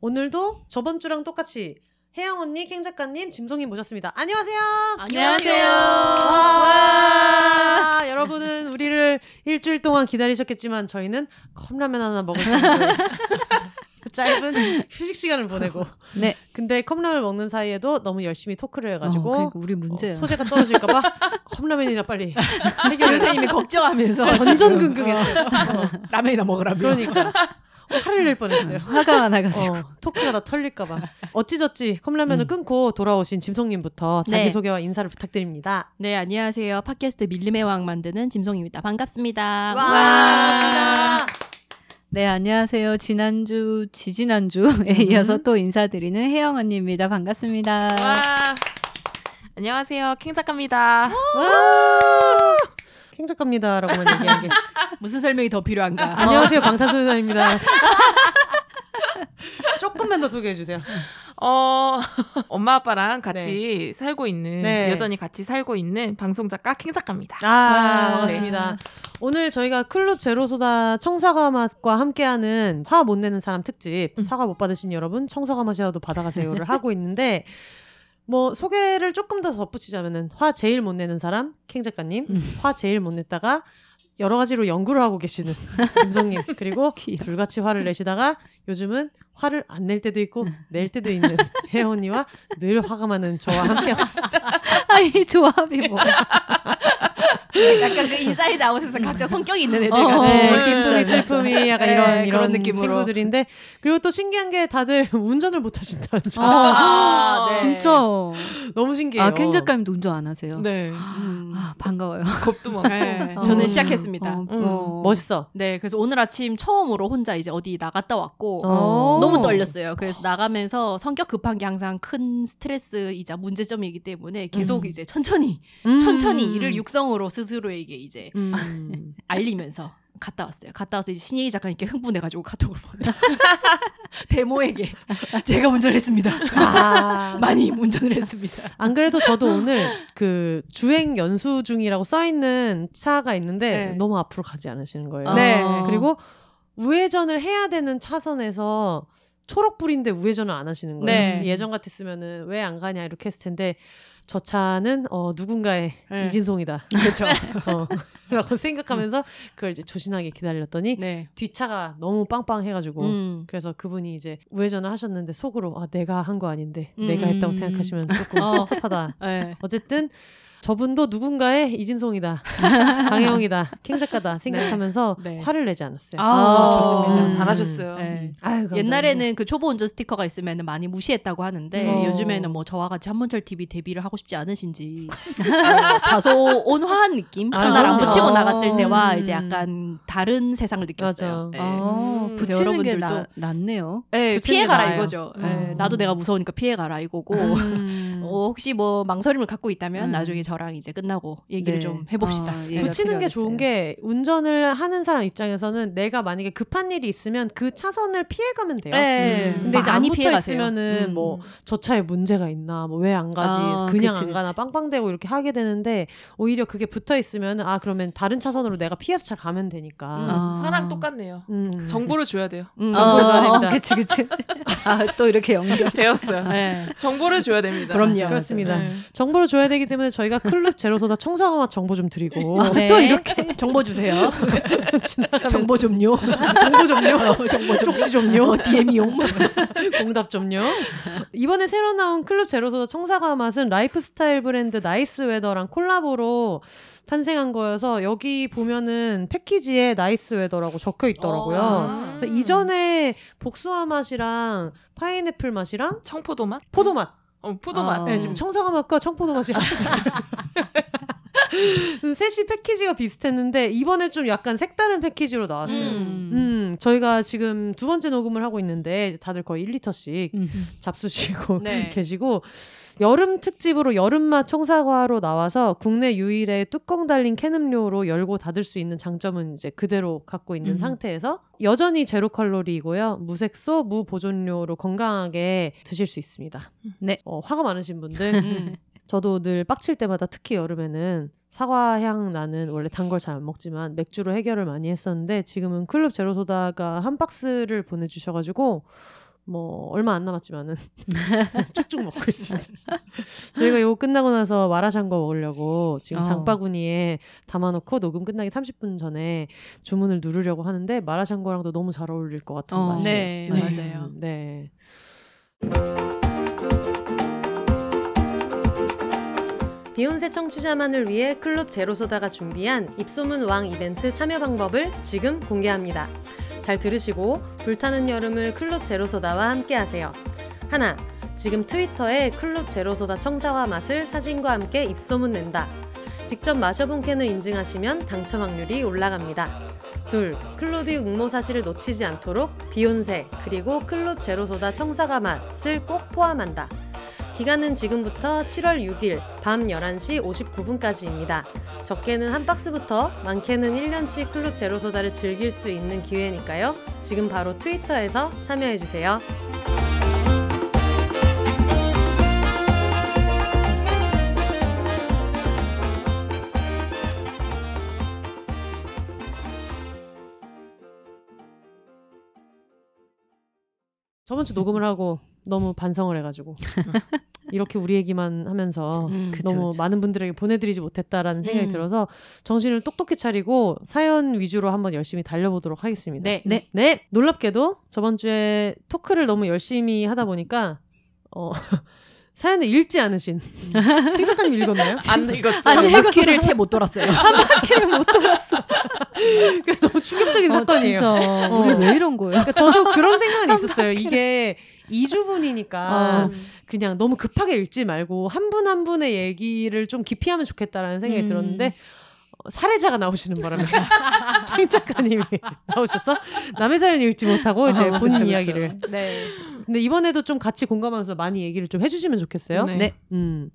오늘도 저번 주랑 똑같이 혜영 언니, 캥 작가님, 짐송님 모셨습니다. 안녕하세요. 안녕하세요. 와, 여러분은 우리를 일주일 동안 기다리셨겠지만 저희는 컵라면 하나 먹을 정도의 짧은 휴식 시간을 보내고. 네. 근데 컵라면 먹는 사이에도 너무 열심히 토크를 해가지고 어, 그러니까 우리 문제야. 어, 소재가 떨어질까봐 컵라면이나 빨리. 교수님이 걱정하면서 전전긍긍했어요. 어, 라면이나 먹으라며. 그러니까 화를 낼 뻔했어요. 화가 나가지고. 어, 토크가 다 털릴까봐. 어찌저찌 컵라면을 음. 끊고 돌아오신 짐송님부터 네. 자기소개와 인사를 부탁드립니다. 네, 안녕하세요. 팟캐스트 밀림의 왕 만드는 짐송입니다. 반갑습니다. 와, 네, 안녕하세요. 지난주, 지지난주에 음. 이어서 또 인사드리는 혜영 언니입니다. 반갑습니다. 와. 안녕하세요. 킹 작가입니다. 킹 작가입니다라고만 얘기하게. 무슨 설명이 더 필요한가? 안녕하세요 방탄소년단입니다. 조금만 더 소개해 주세요. 어, 엄마 아빠랑 같이 살고 있는 네. 여전히 같이 살고 있는 방송 작가 킹 작가입니다. 아, 아, 반갑습니다. 오늘 저희가 클럽 제로소다 청사과 맛과 함께하는 화 못 내는 사람 특집 사과 못 받으신 여러분 청사과 맛이라도 받아가세요를 하고 있는데 뭐 소개를 조금 더 덧붙이자면은 화 제일 못 내는 사람 캥 작가님. 화 제일 못 냈다가 여러 가지로 연구를 하고 계시는 짐송님. 그리고 귀여워. 불같이 화를 내시다가 요즘은 화를 안 낼 때도 있고 낼 때도 있는 언니와 늘 화가 많은 저와 함께하고 있습니다. 아, 이 조합이 뭐야. 약간 그 인사이드 아웃에서 각자 성격이 있는 애들 어, 같은. 네, 네, 기쁨이 진짜, 슬픔이 약간 네, 이런 그런 이런 느낌으로. 친구들인데 그리고 또 신기한 게 다들 운전을 못 하신다는 점 아, 네. 진짜. 너무 신기해요. 아, 켄 작가님도 운전 안 하세요? 네. 음. 아, 반가워요. 겁도 많고. 네, 어. 저는 시작했습니다. 어, 음, 어. 멋있어. 네, 그래서 오늘 아침 처음으로 혼자 이제 어디 나갔다 왔고 어. 너무 떨렸어요. 그래서 나가면서 성격 급한 게 항상 큰 스트레스이자 문제점이기 때문에 계속 음. 이제 천천히 음. 천천히 이를 육성으로 스스로에게 이제 음. 알리면서 갔다 왔어요. 갔다 와서 이제 신예희 작가님께 흥분해가지고 카톡을 보내. 데모에게 제가 운전했습니다. 아. 많이 운전을 했습니다. 안 그래도 저도 오늘 그 주행 연수 중이라고 써 있는 차가 있는데 네. 너무 앞으로 가지 않으시는 거예요. 네. 그리고 우회전을 해야 되는 차선에서 초록불인데 우회전을 안 하시는 거예요. 네. 예전 같았으면은 왜 안 가냐 이렇게 했을 텐데 저 차는 어 누군가의 네. 이진송이다. 그렇죠. 어, 라고 생각하면서 그걸 이제 조신하게 기다렸더니 네. 뒷차가 너무 빵빵해가지고 음. 그래서 그분이 이제 우회전을 하셨는데 속으로 아 내가 한 거 아닌데 음. 내가 했다고 생각하시면 조금 어. 섭섭하다. 네. 어쨌든 저분도 누군가의 이진송이다, 강혜영이다, 킹 작가다 생각하면서 네. 화를 내지 않았어요. 아, 좋습니다. 음, 잘하셨어요. 네. 아유. 옛날에는 그 초보 운전 스티커가 있으면 많이 무시했다고 하는데 어. 요즘에는 뭐 저와 같이 한문철 TV 데뷔를 하고 싶지 않으신지 어, 다소 온화한 느낌 아, 첫날 안. 붙이고 나갔을 때와 음. 이제 약간 다른 세상을 느꼈어요. 네. 어, 음. 붙이는 게 여러분들도- 나, 낫네요. 네, 붙이는 피해 게 가라 나아요. 이거죠. 네, 어. 나도 내가 무서우니까 피해 가라 이거고. 음. 어, 혹시 뭐 망설임을 갖고 있다면 음. 나중에 저랑 이제 끝나고 얘기를 네. 좀 해봅시다. 어, 네. 얘기가 붙이는 게 좋은. 게 운전을 하는 사람 입장에서는 내가 만약에 급한 일이 있으면 그 차선을 피해가면 돼요. 네. 음. 근데 이제 안 많이 붙어. 있으면은 음. 뭐저 차에 문제가 있나 뭐 왜 안 가지 아, 그냥 그치, 안 가나 그치. 빵빵대고 이렇게 하게 되는데 오히려 그게 붙어 있으면 아 그러면 다른 차선으로 내가 피해서 잘 가면 되니까 아. 하랑 똑같네요. 음. 정보를 줘야 돼요. 음, 어, 정보를 줘야 됩니다. 그치, 그치. 아, 또 이렇게 연결. 배웠어요. 네. 정보를 줘야 됩니다. 그럼 요. 그렇습니다. 네. 정보를 줘야 되기 때문에 저희가 클룹 제로소다 청사과맛 정보 좀 드리고 네. 또 이렇게. 정보 주세요. 정보 좀요. 정보 좀요. 어, 정보 좀. 쪽지 좀요. 어, DM이요. 공답 좀요. 이번에 새로 나온 클룹 제로소다 청사과 맛은 라이프스타일 브랜드 나이스 웨더랑 콜라보로 탄생한 거여서 여기 보면은 패키지에 나이스 웨더라고 적혀 있더라고요. 어. 그래서 이전에 복숭아 맛이랑 파인애플 맛이랑 청포도 맛? 포도 맛. 어, 포도 맛. 어. 네, 지금 청사과 맛과 청포도 맛이 셋이 패키지가 비슷했는데 이번에 좀 약간 색다른 패키지로 나왔어요. 음. 음. 음, 저희가 지금 두 번째 녹음을 하고 있는데 다들 거의 1리터씩 음. 잡수시고 네. 계시고 여름 특집으로 여름맛 청사과로 나와서 국내 유일의 뚜껑 달린 캔 음료로 열고 닫을 수 있는 장점은 이제 그대로 갖고 있는 음. 상태에서 여전히 제로 칼로리이고요. 무색소, 무보존료로 건강하게 드실 수 있습니다. 네. 어, 화가 많으신 분들 음. 저도 늘 빡칠 때마다 특히 여름에는 사과 향 나는 원래 단 걸 잘 안 먹지만 맥주로 해결을 많이 했었는데 지금은 클럽 제로 소다가 한 박스를 보내주셔가지고 뭐 얼마 안 남았지만은 쭉쭉 먹고 있습니다. 저희가 이거 끝나고 나서 마라샹궈 먹으려고 지금 어. 장바구니에 담아놓고 녹음 끝나기 30분 전에 주문을 누르려고 하는데 마라샹궈랑도 너무 잘 어울릴 것 같은 어. 맛이에요. 네, 네. 맞아요. 네. 비욘세 청취자만을 위해 클럽 제로소다가 준비한 입소문 왕 이벤트 참여 방법을 지금 공개합니다. 잘 들으시고 불타는 여름을 클럽 제로소다와 함께 하세요. 하나, 지금 트위터에 클럽 제로소다 청사과 맛을 사진과 함께 입소문 낸다. 직접 마셔본 캔을 인증하시면 당첨 확률이 올라갑니다. 둘, 클럽이 응모 사실을 놓치지 않도록 비욘세 그리고 클럽 제로소다 청사과 맛을 꼭 포함한다. 기간은 지금부터 7월 6일 밤 11시 59분까지입니다. 적게는 한 박스부터 많게는 1년치 클럽 제로소다를 즐길 수 있는 기회니까요. 지금 바로 트위터에서 참여해주세요. 저번 주 녹음을 하고 너무 반성을 해가지고 이렇게 우리 얘기만 하면서 음. 그쵸, 너무 그쵸. 많은 분들에게 보내드리지 못했다라는 생각이 음. 들어서 정신을 똑똑히 차리고 사연 위주로 한번 열심히 달려보도록 하겠습니다. 네. 네. 네, 놀랍게도 저번 주에 토크를 너무 열심히 하다 보니까 어, 사연을 읽지 않으신 핑 작가님 읽었나요? 안 읽었어요. 한 바퀴를 채 못 돌았어요. 키를 못 들었어. 그게 너무 충격적인 어, 사건이에요. 진짜 어. 우리 왜 이런 거예요? 그러니까 저도 그런 생각은 있었어요. 이게 2주분이니까 어. 그냥 너무 급하게 읽지 말고 한 분한 분의 얘기를 좀 깊이 하면 좋겠다라는 생각이 음. 들었는데 어, 사례자가 나오시는 바람에 핑 작가님이 나오셔서 남의 사연 읽지 못하고 이제 어, 본인 그쵸. 이야기를 네. 근데 이번에도 좀 같이 공감하면서 많이 얘기를 좀 해주시면 좋겠어요. 네. 네. 음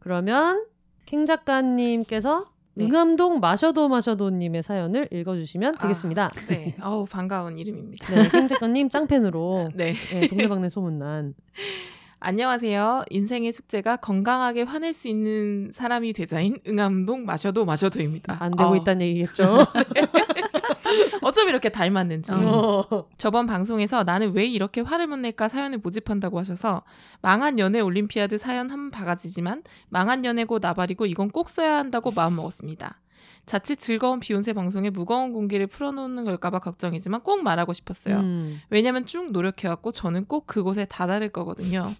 그러면 킹 작가님께서 네. 응암동 마셔도 마셔도님의 사연을 읽어주시면 아. 되겠습니다. 네. 어우 반가운 이름입니다. 네, 킹 작가님 짱팬으로 네. 네, 동네방네 소문난 안녕하세요. 인생의 숙제가 건강하게 화낼 수 있는 사람이 되자인 응암동 마셔도 마셔도입니다. 안 되고 어, 있다는 얘기겠죠. 어쩜 이렇게 닮았는지. 어. 저번 방송에서 나는 왜 이렇게 화를 못 낼까 사연을 모집한다고 하셔서 망한 연애 올림피아드 사연 한 바가지지만 망한 연애고 나발이고 이건 꼭 써야 한다고 마음먹었습니다. 자칫 즐거운 비욘세 방송에 무거운 공기를 풀어놓는 걸까봐 걱정이지만 꼭 말하고 싶었어요. 음. 왜냐면 쭉 노력해왔고 저는 꼭 그곳에 다다를 거거든요.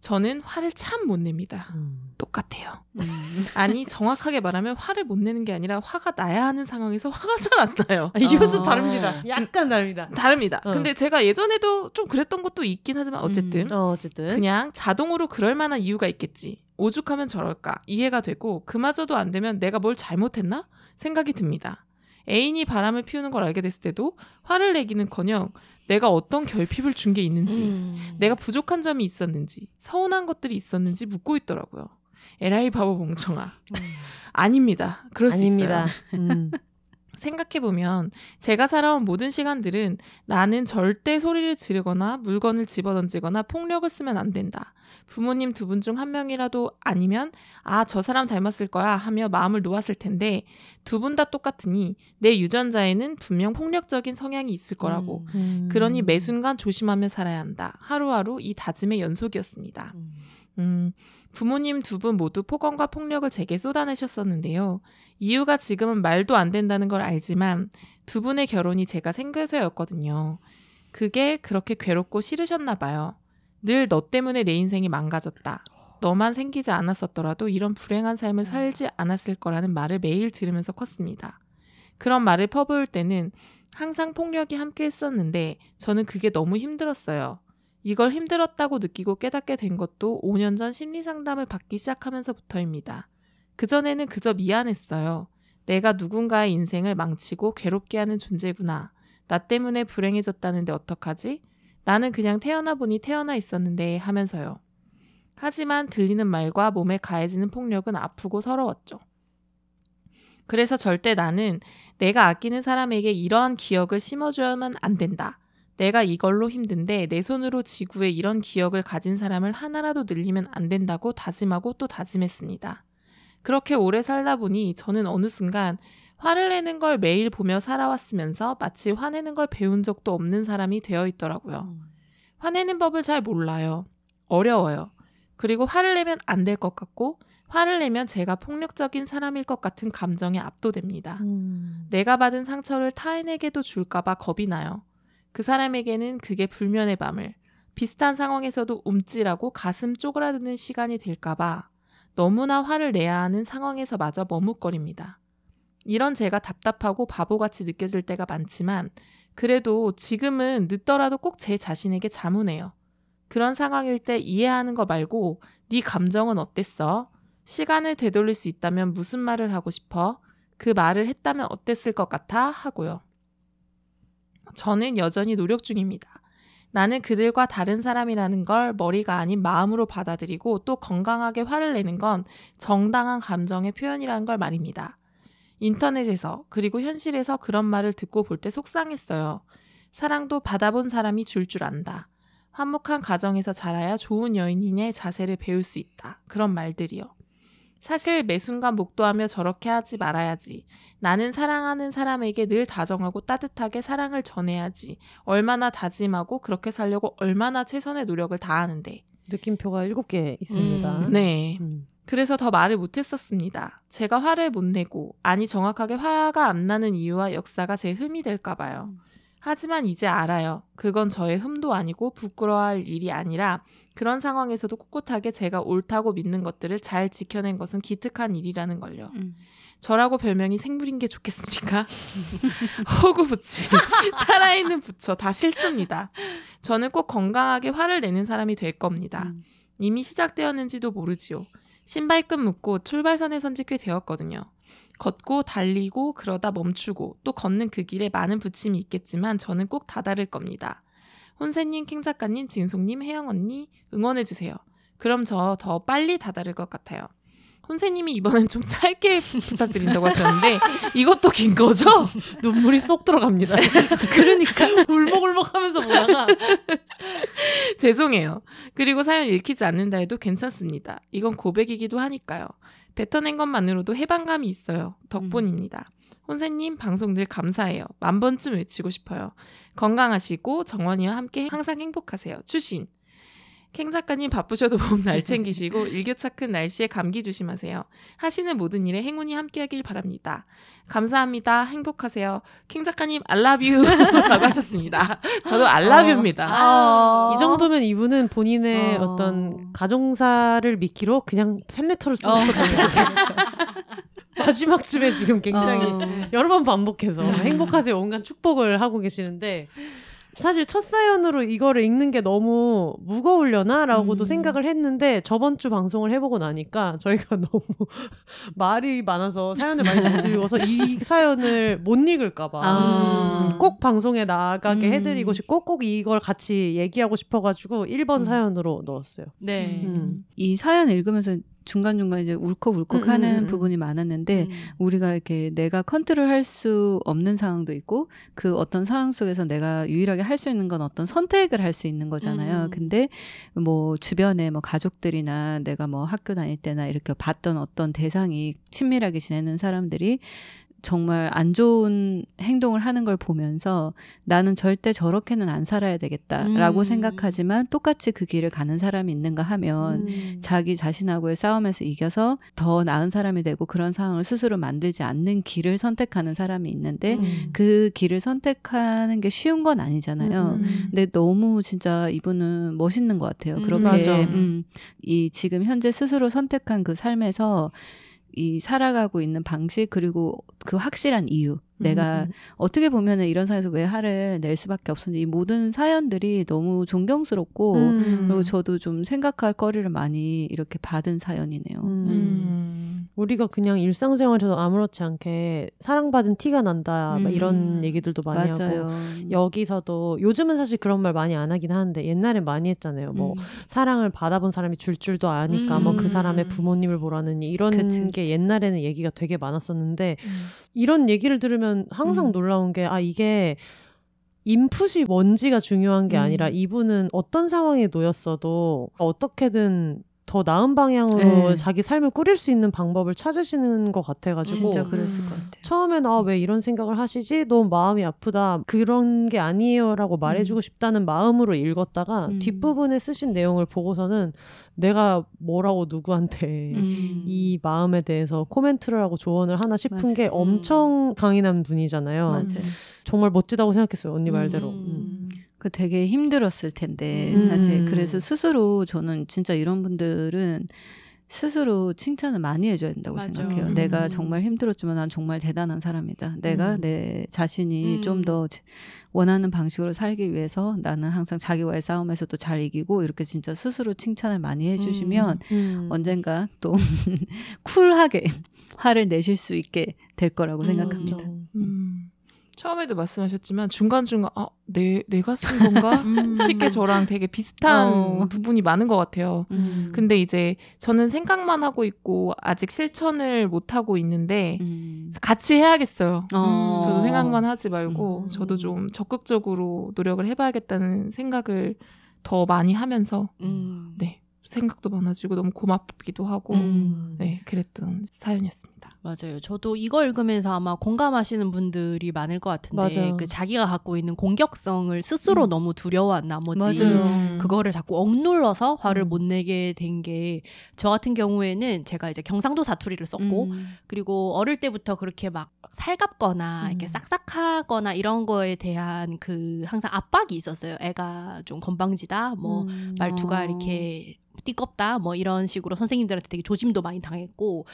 저는 화를 참 못 냅니다. 음. 똑같아요. 음. 아니 정확하게 말하면 화를 못 내는 게 아니라 화가 나야 하는 상황에서 화가 잘 안 나요. 아, 이거 어. 좀 다릅니다. 약간 다릅니다. 다릅니다. 어. 근데 제가 예전에도 좀 그랬던 것도 있긴 하지만 어쨌든 어, 어쨌든 그냥 자동으로 그럴 만한 이유가 있겠지. 오죽하면 저럴까 이해가 되고 그마저도 안 되면 내가 뭘 잘못했나 생각이 듭니다. 애인이 바람을 피우는 걸 알게 됐을 때도 화를 내기는커녕 내가 어떤 결핍을 준 게 있는지 음. 내가 부족한 점이 있었는지 서운한 것들이 있었는지 묻고 있더라고요. 에라이 바보 멍청아. 아닙니다. 그럴 수 아닙니다. 있어요. 음. 생각해보면 제가 살아온 모든 시간들은 나는 절대 소리를 지르거나 물건을 집어던지거나 폭력을 쓰면 안 된다. 부모님 두 분 중 한 명이라도 아니면 아, 저 사람 닮았을 거야 하며 마음을 놓았을 텐데 두 분 다 똑같으니 내 유전자에는 분명 폭력적인 성향이 있을 거라고. 음. 그러니 매 순간 조심하며 살아야 한다. 하루하루 이 다짐의 연속이었습니다. 음. 음, 부모님 두 분 모두 폭언과 폭력을 제게 쏟아내셨었는데요. 이유가 지금은 말도 안 된다는 걸 알지만 두 분의 결혼이 제가 생겨서였거든요. 그게 그렇게 괴롭고 싫으셨나 봐요. 늘 너 때문에 내 인생이 망가졌다. 너만 생기지 않았었더라도 이런 불행한 삶을 살지 않았을 거라는 말을 매일 들으면서 컸습니다. 그런 말을 퍼부을 때는 항상 폭력이 함께 했었는데 저는 그게 너무 힘들었어요. 이걸 힘들었다고 느끼고 깨닫게 된 것도 5년 전 심리 상담을 받기 시작하면서부터입니다. 그전에는 그저 미안했어요. 내가 누군가의 인생을 망치고 괴롭게 하는 존재구나. 나 때문에 불행해졌다는데 어떡하지? 나는 그냥 태어나 보니 태어나 있었는데 하면서요. 하지만 들리는 말과 몸에 가해지는 폭력은 아프고 서러웠죠. 그래서 절대 나는 내가 아끼는 사람에게 이러한 기억을 심어줘야만 안 된다. 내가 이걸로 힘든데 내 손으로 지구에 이런 기억을 가진 사람을 하나라도 늘리면 안 된다고 다짐하고 또 다짐했습니다. 그렇게 오래 살다 보니 저는 어느 순간 화를 내는 걸 매일 보며 살아왔으면서 마치 화내는 걸 배운 적도 없는 사람이 되어 있더라고요. 화내는 법을 잘 몰라요. 어려워요. 그리고 화를 내면 안 될 것 같고 화를 내면 제가 폭력적인 사람일 것 같은 감정에 압도됩니다. 음. 내가 받은 상처를 타인에게도 줄까봐 겁이 나요. 그 사람에게는 그게 불면의 밤을 비슷한 상황에서도 움찔하고 가슴 쪼그라드는 시간이 될까봐 너무나 화를 내야 하는 상황에서 마저 머뭇거립니다. 이런 제가 답답하고 바보같이 느껴질 때가 많지만 그래도 지금은 늦더라도 꼭 제 자신에게 자문해요. 그런 상황일 때 이해하는 거 말고 네 감정은 어땠어? 시간을 되돌릴 수 있다면 무슨 말을 하고 싶어? 그 말을 했다면 어땠을 것 같아? 하고요. 저는 여전히 노력 중입니다. 나는 그들과 다른 사람이라는 걸 머리가 아닌 마음으로 받아들이고 또 건강하게 화를 내는 건 정당한 감정의 표현이라는 걸 말입니다. 인터넷에서 그리고 현실에서 그런 말을 듣고 볼 때 속상했어요. 사랑도 받아본 사람이 줄줄 안다. 화목한 가정에서 자라야 좋은 여인인의 자세를 배울 수 있다. 그런 말들이요. 사실 매 순간 목도하며 저렇게 하지 말아야지. 나는 사랑하는 사람에게 늘 다정하고 따뜻하게 사랑을 전해야지. 얼마나 다짐하고 그렇게 살려고 얼마나 최선의 노력을 다하는데. 느낌표가 일곱 개 있습니다. 음, 네. 음. 그래서 더 말을 못했었습니다. 제가 화를 못 내고, 아니 정확하게 화가 안 나는 이유와 역사가 제 흠이 될까 봐요. 하지만 이제 알아요. 그건 저의 흠도 아니고 부끄러워할 일이 아니라 그런 상황에서도 꿋꿋하게 제가 옳다고 믿는 것들을 잘 지켜낸 것은 기특한 일이라는 걸요. 음. 저라고 별명이 생물인 게 좋겠습니까? 호구 부치, 살아있는 부처 다 싫습니다. 저는 꼭 건강하게 화를 내는 사람이 될 겁니다. 음. 이미 시작되었는지도 모르지요. 신발끈 묶고 출발선에 선지 꽤 되었거든요. 걷고 달리고 그러다 멈추고 또 걷는 그 길에 많은 부침이 있겠지만 저는 꼭 다다를 겁니다. 혼세님, 킹 작가님, 진송님, 혜영 언니 응원해주세요. 그럼 저 더 빨리 다다를 것 같아요. 혼세님이 이번엔 좀 짧게 부탁드린다고 하셨는데 이것도 긴 거죠? 눈물이 쏙 들어갑니다. 그러니까 울먹울먹 하면서 보다가 죄송해요. 그리고 사연 읽히지 않는다 해도 괜찮습니다. 이건 고백이기도 하니까요. 뱉어낸 것만으로도 해방감이 있어요. 덕분입니다. 혼세님 방송 늘 감사해요. 만 번쯤 외치고 싶어요. 건강하시고 정원이와 함께 항상 행복하세요. 추신. 캥 작가님 바쁘셔도 몸잘 챙기시고 일교차 큰 날씨에 감기 조심하세요. 하시는 모든 일에 행운이 함께하길 바랍니다. 감사합니다. 행복하세요. 캥 작가님 알라뷰 라고 하셨습니다. 저도 알라뷰입니다. 아. 이 정도면 이분은 본인의 어. 어... 떤 가정사를 미끼로 그냥 팬레터를 쓰고 어, 싶었던 거죠. 마지막 쯤에 지금 굉장히 어. 여러 번 반복해서 행복하세요 온갖 축복을 하고 계시는데 사실 첫 사연으로 이거를 읽는 게 너무 무거우려나라고도 음. 생각을 했는데 저번 주 방송을 해보고 나니까 저희가 너무 말이 많아서 사연을 많이 못 읽어서 이 사연을 못 읽을까봐 아. 음, 꼭 방송에 나가게 음. 해드리고 싶고 꼭 이걸 같이 얘기하고 싶어가지고 1번 음. 사연으로 넣었어요. 네. 음. 이 사연 읽으면서 중간중간 이제 울컥울컥 음, 하는 음, 음. 부분이 많았는데 음. 우리가 이렇게 내가 컨트롤 할 수 없는 상황도 있고 그 어떤 상황 속에서 내가 유일하게 할 수 있는 건 어떤 선택을 할 수 있는 거잖아요. 음. 근데 뭐 주변에 뭐 가족들이나 내가 뭐 학교 다닐 때나 이렇게 봤던 어떤 대상이 친밀하게 지내는 사람들이 정말 안 좋은 행동을 하는 걸 보면서 나는 절대 저렇게는 안 살아야 되겠다라고 음. 생각하지만 똑같이 그 길을 가는 사람이 있는가 하면 음. 자기 자신하고의 싸움에서 이겨서 더 나은 사람이 되고 그런 상황을 스스로 만들지 않는 길을 선택하는 사람이 있는데 음. 그 길을 선택하는 게 쉬운 건 아니잖아요. 음. 근데 너무 진짜 이분은 멋있는 것 같아요. 음, 그렇게. 음, 이 지금 현재 스스로 선택한 그 삶에서 이 살아가고 있는 방식 그리고 그 확실한 이유 내가 음. 어떻게 보면은 이런 상황에서 왜 화를 낼 수밖에 없었는지 이 모든 사연들이 너무 존경스럽고 음. 그리고 저도 좀 생각할 거리를 많이 이렇게 받은 사연이네요. 음. 음. 우리가 그냥 일상생활에서 아무렇지 않게 사랑받은 티가 난다 막 이런 음. 얘기들도 많이 하고 맞아요. 여기서도 요즘은 사실 그런 말 많이 안 하긴 하는데 옛날엔 많이 했잖아요. 뭐 음. 사랑을 받아본 사람이 줄 줄도 아니까 뭐그 음. 사람의 부모님을 보라느니 이런 그치, 게 그치. 옛날에는 얘기가 되게 많았었는데 음. 이런 얘기를 들으면 항상 음. 놀라운 게 아 이게 인풋이 뭔지가 중요한 게 음. 아니라 이분은 어떤 상황에 놓였어도 어떻게든 더 나은 방향으로 네. 자기 삶을 꾸릴 수 있는 방법을 찾으시는 것 같아가지고 진짜 음. 그랬을 것 같아요. 처음엔 아왜 이런 생각을 하시지? 너무 마음이 아프다. 그런 게 아니에요라고 말해주고 싶다는 마음으로 읽었다가 음. 뒷부분에 쓰신 내용을 보고서는 내가 뭐라고 누구한테 음. 이 마음에 대해서 코멘트를 하고 조언을 하나 싶은 맞아요. 게 엄청 강인한 분이잖아요. 맞아요. 정말 멋지다고 생각했어요. 언니 말대로. 음. 음. 그 되게 힘들었을 텐데 음. 사실 그래서 스스로 저는 진짜 이런 분들은 스스로 칭찬을 많이 해줘야 된다고 맞아. 생각해요. 음. 내가 정말 힘들었지만 난 정말 대단한 사람이다. 내가 음. 내 자신이 음. 좀더 원하는 방식으로 살기 위해서 나는 항상 자기와의 싸움에서도 잘 이기고 이렇게 진짜 스스로 칭찬을 많이 해주시면 음. 언젠가 또 쿨하게 화를 내실 수 있게 될 거라고 음. 생각합니다. 음. 처음에도 말씀하셨지만 중간중간 아, 내, 내가 쓴 건가? 음. 쉽게 저랑 되게 비슷한 어. 부분이 많은 것 같아요. 음. 근데 이제 저는 생각만 하고 있고 아직 실천을 못 하고 있는데 음. 같이 해야겠어요. 어. 저도 생각만 하지 말고 음. 저도 좀 적극적으로 노력을 해봐야겠다는 생각을 더 많이 하면서 음. 네 생각도 많아지고 너무 고맙기도 하고 음. 네 그랬던 사연이었습니다. 맞아요. 저도 이거 읽으면서 아마 공감하시는 분들이 많을 것 같은데 맞아요. 그 자기가 갖고 있는 공격성을 스스로 음. 너무 두려워한 나머지 맞아요. 음. 그거를 자꾸 억눌러서 화를 음. 못 내게 된 게 저 같은 경우에는 제가 이제 경상도 사투리를 썼고 음. 그리고 어릴 때부터 그렇게 막 살갑거나 음. 이렇게 싹싹하거나 이런 거에 대한 그 항상 압박이 있었어요. 애가 좀 건방지다, 뭐 음. 말투가 어. 이렇게 띠껍다, 뭐 이런 식으로 선생님들한테 되게 조짐도 많이 당했고.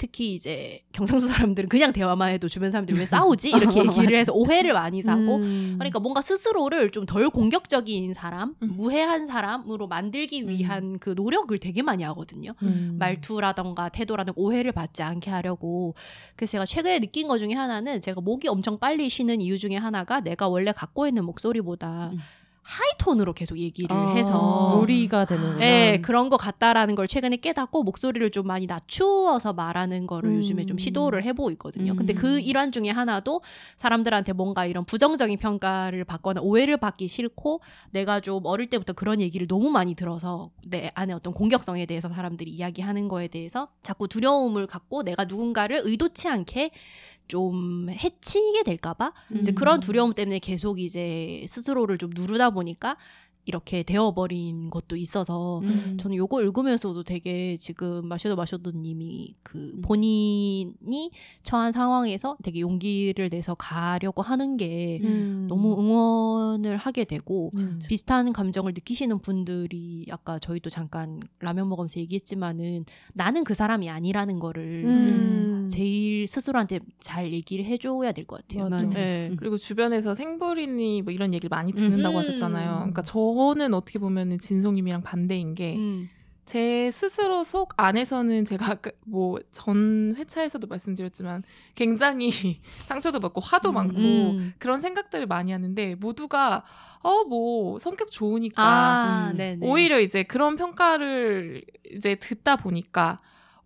특히 이제 경상도 사람들은 그냥 대화만 해도 주변 사람들이 왜 싸우지 이렇게 얘기를 해서 오해를 많이 사고 음. 그러니까 뭔가 스스로를 좀 덜 공격적인 사람, 음. 무해한 사람으로 만들기 위한 그 노력을 되게 많이 하거든요. 음. 말투라던가 태도라든가 오해를 받지 않게 하려고. 그래서 제가 최근에 느낀 것 중에 하나는 제가 목이 엄청 빨리 쉬는 이유 중에 하나가 내가 원래 갖고 있는 목소리보다 음. 하이톤으로 계속 얘기를 아, 해서 놀이가 되는구나. 네, 그런 것 같다라는 걸 최근에 깨닫고 목소리를 좀 많이 낮추어서 말하는 거를 음. 요즘에 좀 시도를 해보고 있거든요. 근데 음. 그 일환 중에 하나도 사람들한테 뭔가 이런 부정적인 평가를 받거나 오해를 받기 싫고 내가 좀 어릴 때부터 그런 얘기를 너무 많이 들어서 내 안에 어떤 공격성에 대해서 사람들이 이야기하는 거에 대해서 자꾸 두려움을 갖고 내가 누군가를 의도치 않게 좀 해치게 될까봐 이제 음. 그런 두려움 때문에 계속 이제 스스로를 좀 누르다 보니까 이렇게 되어버린 것도 있어서 음. 저는 요거 읽으면서도 되게 지금 마셔도 마셔도 님이 그 음. 본인이 처한 상황에서 되게 용기를 내서 가려고 하는 게 음. 너무 응원을 하게 되고 음. 비슷한 감정을 느끼시는 분들이 아까 저희도 잠깐 라면 먹으면서 얘기했지만은 나는 그 사람이 아니라는 거를 음. 제일 스스로한테 잘 얘기를 해줘야 될 것 같아요. 맞아. 네. 그리고 주변에서 생불이니 뭐 이런 얘기를 많이 듣는다고 음. 하셨잖아요. 그러니까 저는 어떻게 보면은 진송님이랑 반대인 게 음. 제 스스로 속 안에서는 제가 뭐 전 회차에서도 말씀드렸지만 굉장히 상처도 받고 화도 많고 음. 그런 생각들을 많이 하는데 모두가 어 뭐 성격 좋으니까 아, 음. 오히려 이제 그런 평가를 이제 듣다 보니까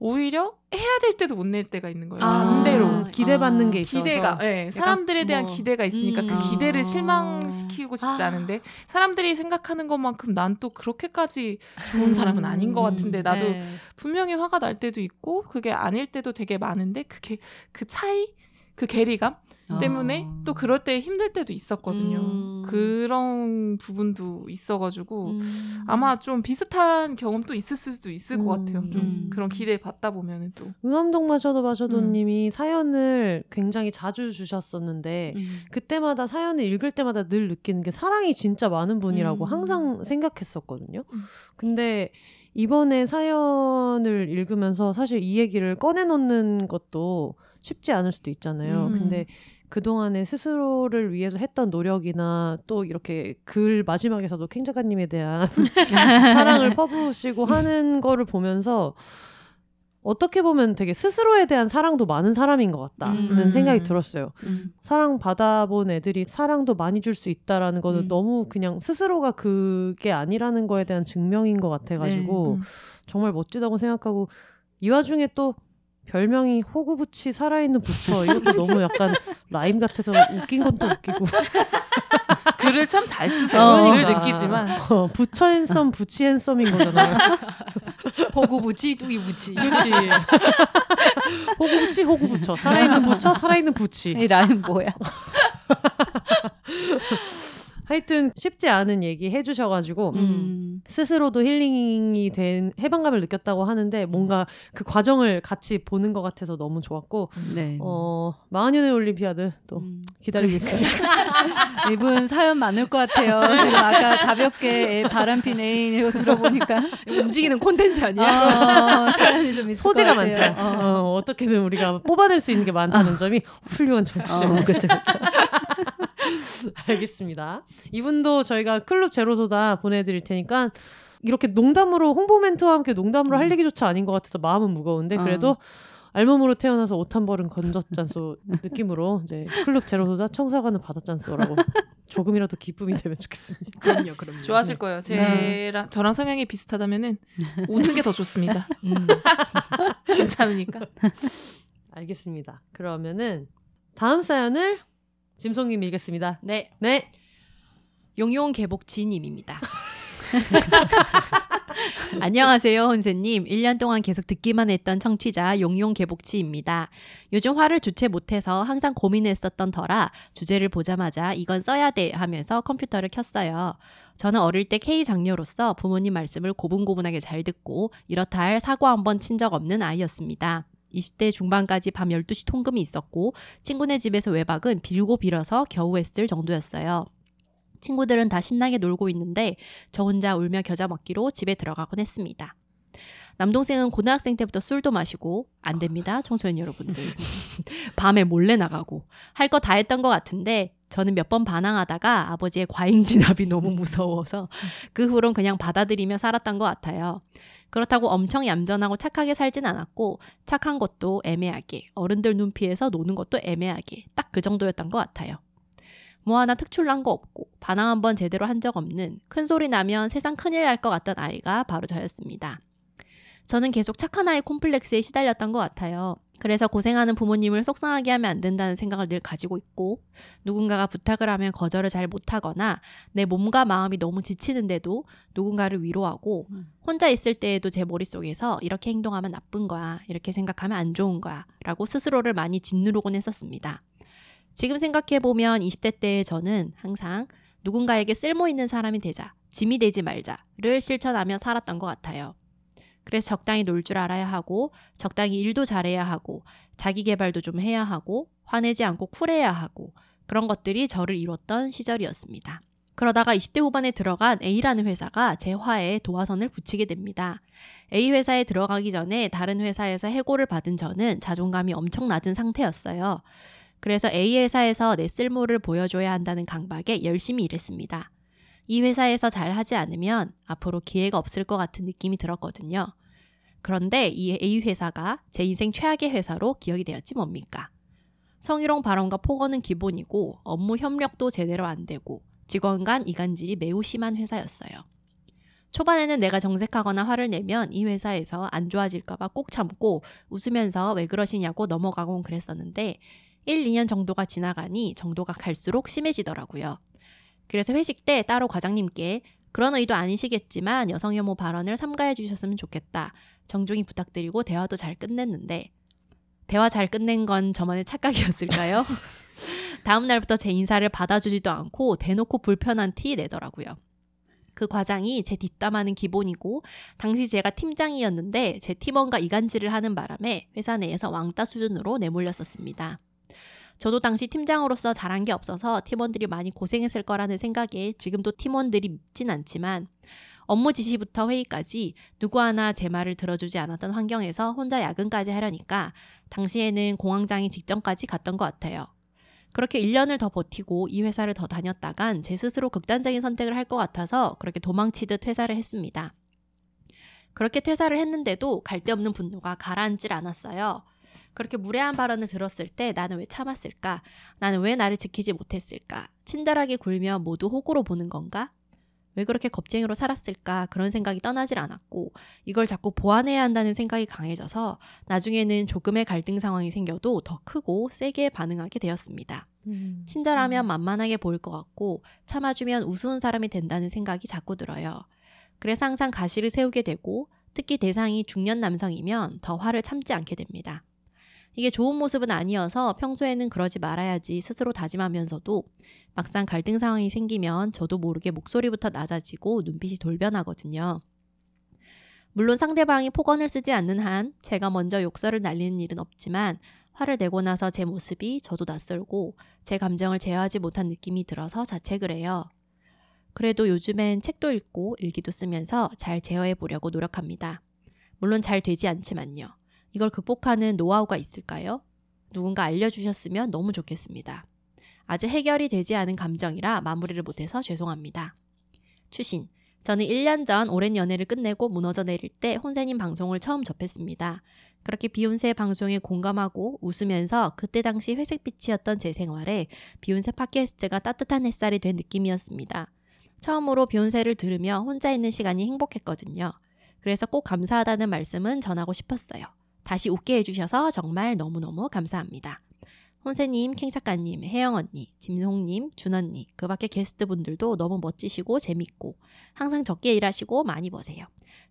오히려 해야 될 때도 못 낼 때가 있는 거예요. 아. 반대로 기대받는 아, 게 있어서 기대가 예, 사람들에 대한 뭐, 기대가 있으니까 음. 그 기대를 아. 실망시키고 싶지 아. 않은데 사람들이 생각하는 것만큼 난 또 그렇게까지 좋은 사람은 아닌 것 같은데 나도 네. 분명히 화가 날 때도 있고 그게 아닐 때도 되게 많은데 그게 그 차이 그 괴리감 때문에 아. 또 그럴 때 힘들 때도 있었거든요. 음. 그런 부분도 있어가지고 음. 아마 좀 비슷한 경험도 있을 수도 있을 것 음. 같아요. 좀 음. 그런 기대 받다 보면은 또 응암동 마셔도 마셔도님이 음. 사연을 굉장히 자주 주셨었는데 음. 그때마다 사연을 읽을 때마다 늘 느끼는 게 사랑이 진짜 많은 분이라고 음. 항상 생각했었거든요. 음. 근데 이번에 사연을 읽으면서 사실 이 얘기를 꺼내놓는 것도 쉽지 않을 수도 있잖아요. 음. 근데 그동안에 스스로를 위해서 했던 노력이나 또 이렇게 글 마지막에서도 캥 작가님에 대한 사랑을 퍼부으시고 하는 거를 보면서 어떻게 보면 되게 스스로에 대한 사랑도 많은 사람인 것 같다는 음. 생각이 들었어요. 음. 사랑 받아본 애들이 사랑도 많이 줄 수 있다라는 거는 음. 너무 그냥 스스로가 그게 아니라는 거에 대한 증명인 것 같아가지고 네. 음. 정말 멋지다고 생각하고 이 와중에 또 별명이 호구부치 살아있는 부처 이것도 너무 약간 라임 같아서 웃긴 건 또 웃기고 글을 참 잘 쓰세요. 어. 늘 그러니까. 느끼지만 어, 부처 핸썸 부치 핸썸인 거잖아요. 호구 부치 뚜기 부치. 그렇지. 호구부치 호구부처 살아있는 부처 살아있는 부치. 이 라임 뭐야? 하여튼 쉽지 않은 얘기 해주셔가지고 음. 스스로도 힐링이 된 해방감을 느꼈다고 하는데 뭔가 그 과정을 같이 보는 것 같아서 너무 좋았고 네. 어 마흔년의 올림피아드 또 음. 기다리고 있어요. 이분 사연 많을 것 같아요. 지금 아까 가볍게 바람핀 애인 이거 들어보니까 움직이는 콘텐츠 아니야? 어, 사연이 좀 있을 소재가. 많다. 어. 어 떻게든 우리가 뽑아낼 수 있는 게 많다는 점이 훌륭한 청취자. 어, 그렇죠, 그렇죠. 알겠습니다. 이분도 저희가 클럽 제로소다 보내드릴 테니까 이렇게 농담으로 홍보 멘트와 함께 농담으로 할 얘기조차 아닌 것 같아서 마음은 무거운데 그래도 어. 알몸으로 태어나서 옷 한 벌은 건졌짠소 느낌으로 이제 클럽 제로소다 청사관은 받았짠소라고 조금이라도 기쁨이 되면 좋겠습니다. 그럼요, 그럼요. 좋아하실 거예요. 제랑 저랑 성향이 비슷하다면은 웃는 게 더 좋습니다. 음. 괜찮으니까. 알겠습니다. 그러면은 다음 사연을 짐송님 읽겠습니다. 네, 네. 용용 개복지님입니다. 안녕하세요, 혼세님. 1년 동안 계속 듣기만 했던 청취자 용용 개복치입니다. 요즘 화를 주체 못해서 항상 고민했었던 터라 주제를 보자마자 이건 써야 돼 하면서 컴퓨터를 켰어요. 저는 어릴 때 K 장녀로서 부모님 말씀을 고분고분하게 잘 듣고 이렇다 할 사고 한 번 친 적 없는 아이였습니다. 20대 중반까지 밤 12시 통금이 있었고 친구네 집에서 외박은 빌고 빌어서 겨우 했을 정도였어요. 친구들은 다 신나게 놀고 있는데 저 혼자 울며 겨자 먹기로 집에 들어가곤 했습니다. 남동생은 고등학생 때부터 술도 마시고 안 됩니다, 청소년 여러분들. 밤에 몰래 나가고 할 거 다 했던 것 같은데 저는 몇 번 반항하다가 아버지의 과잉 진압이 너무 무서워서 그 후론 그냥 받아들이며 살았던 것 같아요. 그렇다고 엄청 얌전하고 착하게 살진 않았고 착한 것도 애매하게 어른들 눈 피해서 노는 것도 애매하게 딱 그 정도였던 것 같아요. 뭐 하나 특출난 거 없고 반항 한번 제대로 한 적 없는 큰 소리 나면 세상 큰일 날 것 같던 아이가 바로 저였습니다. 저는 계속 착한 아이 콤플렉스에 시달렸던 것 같아요. 그래서 고생하는 부모님을 속상하게 하면 안 된다는 생각을 늘 가지고 있고 누군가가 부탁을 하면 거절을 잘 못하거나 내 몸과 마음이 너무 지치는데도 누군가를 위로하고 음. 혼자 있을 때에도 제 머릿속에서 이렇게 행동하면 나쁜 거야 이렇게 생각하면 안 좋은 거야 라고 스스로를 많이 짓누르곤 했었습니다. 지금 생각해보면 20대 때의 저는 항상 누군가에게 쓸모 있는 사람이 되자, 짐이 되지 말자를 실천하며 살았던 것 같아요. 그래서 적당히 놀 줄 알아야 하고, 적당히 일도 잘해야 하고, 자기 개발도 좀 해야 하고, 화내지 않고 쿨해야 하고, 그런 것들이 저를 이뤘던 시절이었습니다. 그러다가 20대 후반에 들어간 A라는 회사가 제 화에 도화선을 붙이게 됩니다. A 회사에 들어가기 전에 다른 회사에서 해고를 받은 저는 자존감이 엄청 낮은 상태였어요. 그래서 A 회사에서 내 쓸모를 보여줘야 한다는 강박에 열심히 일했습니다. 이 회사에서 잘 하지 않으면 앞으로 기회가 없을 것 같은 느낌이 들었거든요. 그런데 이 A 회사가 제 인생 최악의 회사로 기억이 되었지 뭡니까? 성희롱 발언과 폭언은 기본이고 업무 협력도 제대로 안 되고 직원 간 이간질이 매우 심한 회사였어요. 초반에는 내가 정색하거나 화를 내면 이 회사에서 안 좋아질까봐 꼭 참고 웃으면서 왜 그러시냐고 넘어가곤 그랬었는데 1, 2년 정도가 지나가니 정도가 갈수록 심해지더라고요. 그래서 회식 때 따로 과장님께 그런 의도 아니시겠지만 여성 혐오 발언을 삼가해 주셨으면 좋겠다. 정중히 부탁드리고 대화도 잘 끝냈는데 대화 잘 끝낸 건 저만의 착각이었을까요? 다음 날부터 제 인사를 받아주지도 않고 대놓고 불편한 티 내더라고요. 그 과장이 제 뒷담화는 기본이고 당시 제가 팀장이었는데 제 팀원과 이간질을 하는 바람에 회사 내에서 왕따 수준으로 내몰렸었습니다. 저도 당시 팀장으로서 잘한 게 없어서 팀원들이 많이 고생했을 거라는 생각에 지금도 팀원들이 밉진 않지만 업무 지시부터 회의까지 누구 하나 제 말을 들어주지 않았던 환경에서 혼자 야근까지 하려니까 당시에는 공황장애 직전까지 갔던 것 같아요. 그렇게 1년을 더 버티고 이 회사를 더 다녔다간 제 스스로 극단적인 선택을 할 것 같아서 그렇게 도망치듯 회사를 했습니다. 그렇게 퇴사를 했는데도 갈 데 없는 분노가 가라앉질 않았어요. 그렇게 무례한 발언을 들었을 때 나는 왜 참았을까? 나는 왜 나를 지키지 못했을까? 친절하게 굴며 모두 호구로 보는 건가? 왜 그렇게 겁쟁이로 살았을까? 그런 생각이 떠나질 않았고 이걸 자꾸 보완해야 한다는 생각이 강해져서 나중에는 조금의 갈등 상황이 생겨도 더 크고 세게 반응하게 되었습니다. 음. 친절하면 만만하게 보일 것 같고 참아주면 우스운 사람이 된다는 생각이 자꾸 들어요. 그래서 항상 가시를 세우게 되고 특히 대상이 중년 남성이면 더 화를 참지 않게 됩니다. 이게 좋은 모습은 아니어서 평소에는 그러지 말아야지 스스로 다짐하면서도 막상 갈등 상황이 생기면 저도 모르게 목소리부터 낮아지고 눈빛이 돌변하거든요. 물론 상대방이 폭언을 쓰지 않는 한 제가 먼저 욕설을 날리는 일은 없지만 화를 내고 나서 제 모습이 저도 낯설고 제 감정을 제어하지 못한 느낌이 들어서 자책을 해요. 그래도 요즘엔 책도 읽고 일기도 쓰면서 잘 제어해 보려고 노력합니다. 물론 잘 되지 않지만요. 이걸 극복하는 노하우가 있을까요? 누군가 알려주셨으면 너무 좋겠습니다. 아직 해결이 되지 않은 감정이라 마무리를 못해서 죄송합니다. 추신. 저는 1년 전 오랜 연애를 끝내고 무너져 내릴 때 혼세님 방송을 처음 접했습니다. 그렇게 비욘세 방송에 공감하고 웃으면서 그때 당시 회색빛이었던 제 생활에 비욘세 팟캐스트가 따뜻한 햇살이 된 느낌이었습니다. 처음으로 비욘세를 들으며 혼자 있는 시간이 행복했거든요. 그래서 꼭 감사하다는 말씀은 전하고 싶었어요. 다시 웃게 해주셔서 정말 너무너무 감사합니다. 혼세님, 킹 작가님, 혜영 언니, 짐송님, 준 언니, 그 밖에 게스트분들도 너무 멋지시고 재밌고 항상 적게 일하시고 많이 버세요.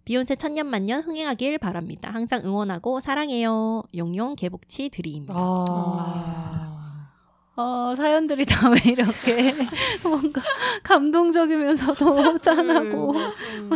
비욘세 천년만년 흥행하길 바랍니다. 항상 응원하고 사랑해요. 용용 개복치 드림. 아. 어, 사연들이 다 왜 이렇게 뭔가 감동적이면서도 짠하고 음,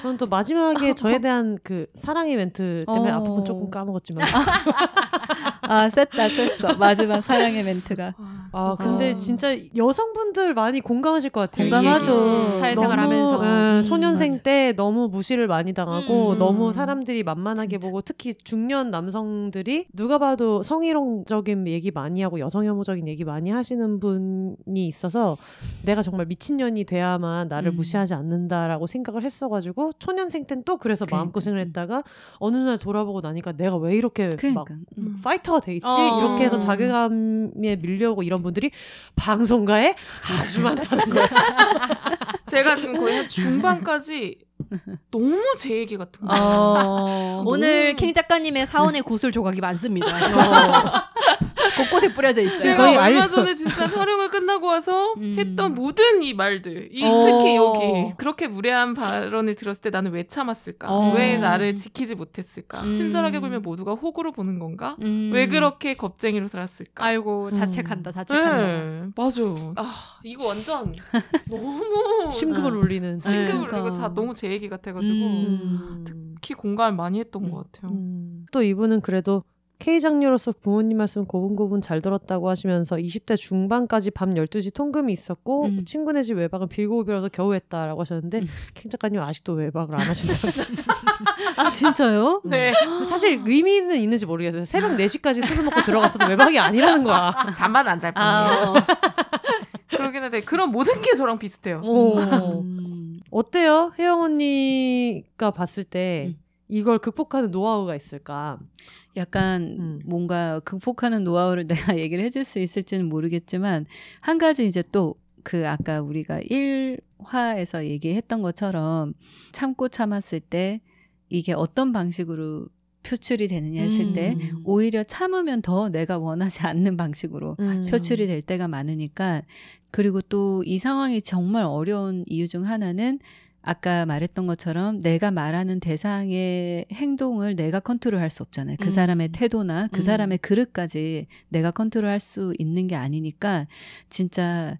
저는 또 마지막에 저에 대한 그 사랑의 멘트 때문에 어. 앞부분 조금 까먹었지만 아 셌다 셌어 마지막 사랑의 멘트가 아 진짜. 근데 진짜 여성분들 많이 공감하실 것 같아요. 이 공감하죠. 얘기. 사회생활 너무, 하면서. 예, 음, 초년생 맞아. 때 너무 무시를 많이 당하고 음. 너무 사람들이 만만하게 진짜. 보고 특히 중년 남성들이 누가 봐도 성희롱적인 얘기 많이 하고 여성 혐오적인 얘기 많이 하시는 분이 있어서 내가 정말 미친년이 돼야만 나를 음. 무시하지 않는다라고 생각을 했어가지고 초년생 땐 또 그래서 그러니까. 마음고생을 했다가 어느 날 돌아보고 나니까 내가 왜 이렇게 막 그러니까 음. 파이터가 돼 있지 어. 이렇게 해서 자괴감에 밀려오고 이런 분들이 방송가에 아주 많다는 거야. 제가 지금 거의 한 중반까지 너무 제 얘기 같은 거. 어, 오늘 너무- 킹 작가님의 사원의 구슬 조각이 많습니다. 곳곳에 뿌려져 있어요. 제가 얼마 전에 진짜 촬영을 끝나고 와서 음. 했던 모든 이 말들, 이 어. 특히 여기 그렇게 무례한 발언을 들었을 때 나는 왜 참았을까? 어. 왜 나를 지키지 못했을까? 음. 친절하게 굴면 모두가 호구로 보는 건가? 음. 왜 그렇게 겁쟁이로 살았을까? 아이고 자책한다 자책한다. 네, 맞아. 아 이거 완전 너무 심금을 음. 울리는. 심금을 그러니까. 울리고 자 너무 제 얘기 같아가지고 음. 특히 공감을 많이 했던 것 같아요. 음. 또 이분은 그래도 K 장녀로서 부모님 말씀 고분고분 잘 들었다고 하시면서 20대 중반까지 밤 12시 통금이 있었고 음. 친구네 집 외박은 빌고 빌어서 겨우 했다라고 하셨는데 음. 캥 작가님 아직도 외박을 안 하신다. 아 진짜요? 네. 사실 의미는 있는지 모르겠어요. 새벽 4시까지 술을 먹고 들어갔어도 외박이 아니라는 거야. 잠만 안 잘 뿐이에요. 아, 어. 그러긴 한데 그런 모든 게 저랑 비슷해요. 오. 음. 어때요? 혜영 언니가 봤을 때 음. 이걸 극복하는 노하우가 있을까? 약간 음. 뭔가 극복하는 노하우를 내가 얘기를 해줄 수 있을지는 모르겠지만 한 가지 이제 또 그 아까 우리가 1화에서 얘기했던 것처럼 참고 참았을 때 이게 어떤 방식으로 표출이 되느냐 했을 때 음. 오히려 참으면 더 내가 원하지 않는 방식으로 음. 표출이 될 때가 많으니까 그리고 또 이 상황이 정말 어려운 이유 중 하나는 아까 말했던 것처럼 내가 말하는 대상의 행동을 내가 컨트롤할 수 없잖아요. 그 음. 사람의 태도나 그 음. 사람의 그릇까지 내가 컨트롤할 수 있는 게 아니니까 진짜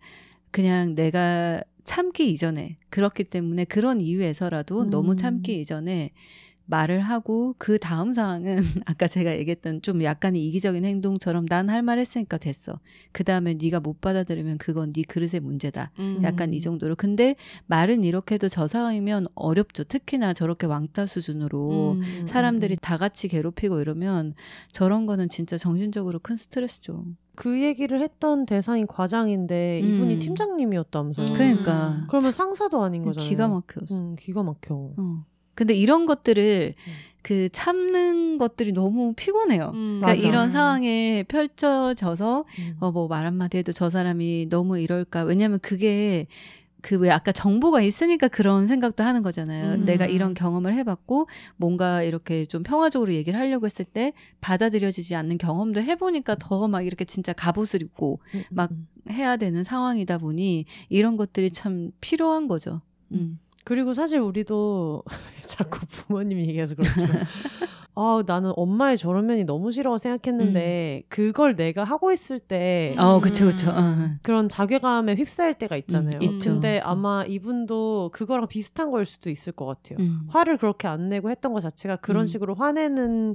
그냥 내가 참기 이전에 그렇기 때문에 그런 이유에서라도 음. 너무 참기 이전에 말을 하고 그 다음 상황은 아까 제가 얘기했던 좀 약간의 이기적인 행동처럼 난 할 말 했으니까 됐어. 그 다음에 네가 못 받아들이면 그건 네 그릇의 문제다. 음. 약간 이 정도로. 근데 말은 이렇게 해도 저 상황이면 어렵죠. 특히나 저렇게 왕따 수준으로 음. 사람들이 다 같이 괴롭히고 이러면 저런 거는 진짜 정신적으로 큰 스트레스죠. 그 얘기를 했던 대상이 과장인데 이분이 음. 팀장님이었다면서요. 음. 그러니까 그러면 상사도 아닌 거잖아요. 기가 막혀. 음, 기가 막혀. 어. 근데 이런 것들을 음. 그 참는 것들이 너무 피곤해요. 음, 그러니까 맞아. 이런 상황에 펼쳐져서 음. 어뭐 말 한마디 해도 저 사람이 너무 이럴까. 왜냐면 그게 그 왜 아까 정보가 있으니까 그런 생각도 하는 거잖아요. 음. 내가 이런 경험을 해봤고 뭔가 이렇게 좀 평화적으로 얘기를 하려고 했을 때 받아들여지지 않는 경험도 해보니까 더 막 이렇게 진짜 갑옷을 입고 음, 막 음. 해야 되는 상황이다 보니 이런 것들이 참 필요한 거죠. 음. 그리고 사실 우리도 자꾸 부모님 얘기해서 그렇지만 아 나는 엄마의 저런 면이 너무 싫어 생각했는데 그걸 내가 하고 있을 때 음. 어, 그쵸, 그쵸. 음. 어, 어. 그런 자괴감에 휩싸일 때가 있잖아요. 음. 근데 아마 이분도 그거랑 비슷한 거일 수도 있을 것 같아요. 음. 화를 그렇게 안 내고 했던 것 자체가 그런 음. 식으로 화내는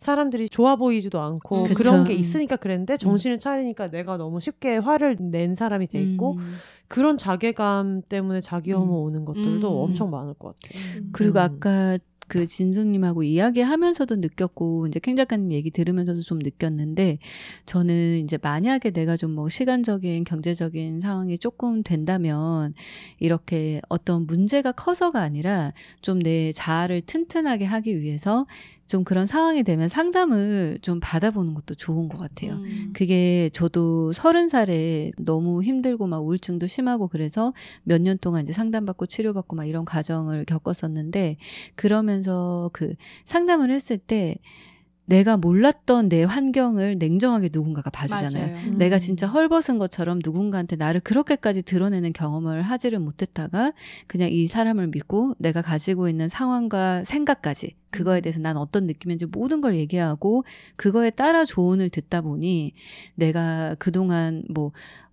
사람들이 좋아 보이지도 않고 음. 그런 그쵸. 게 있으니까 그랬는데 정신을 차리니까 내가 너무 쉽게 화를 낸 사람이 돼 있고 음. 그런 자괴감 때문에 자기 혐오 음. 오는 것들도 음. 엄청 많을 것 같아요. 그리고 음. 아까 그 진수님하고 이야기하면서도 느꼈고 이제 캥 작가님 얘기 들으면서도 좀 느꼈는데 저는 이제 만약에 내가 좀 뭐 시간적인 경제적인 상황이 조금 된다면 이렇게 어떤 문제가 커서가 아니라 좀 내 자아를 튼튼하게 하기 위해서 좀 그런 상황이 되면 상담을 좀 받아보는 것도 좋은 것 같아요. 음. 그게 저도 서른 살에 너무 힘들고 막 우울증도 심하고 그래서 몇 년 동안 이제 상담받고 치료받고 막 이런 과정을 겪었었는데 그러면서 그 상담을 했을 때 내가 몰랐던 내 환경을 냉정하게 누군가가 봐주잖아요. 맞아요. 내가 음. 진짜 헐벗은 것처럼 누군가한테 나를 그렇게까지 드러내는 경험을 하지를 못했다가 그냥 이 사람을 믿고 내가 가지고 있는 상황과 생각까지 그거에 대해서 난 어떤 느낌인지 모든 걸 얘기하고 그거에 따라 조언을 듣다 보니 내가 그동안 뭐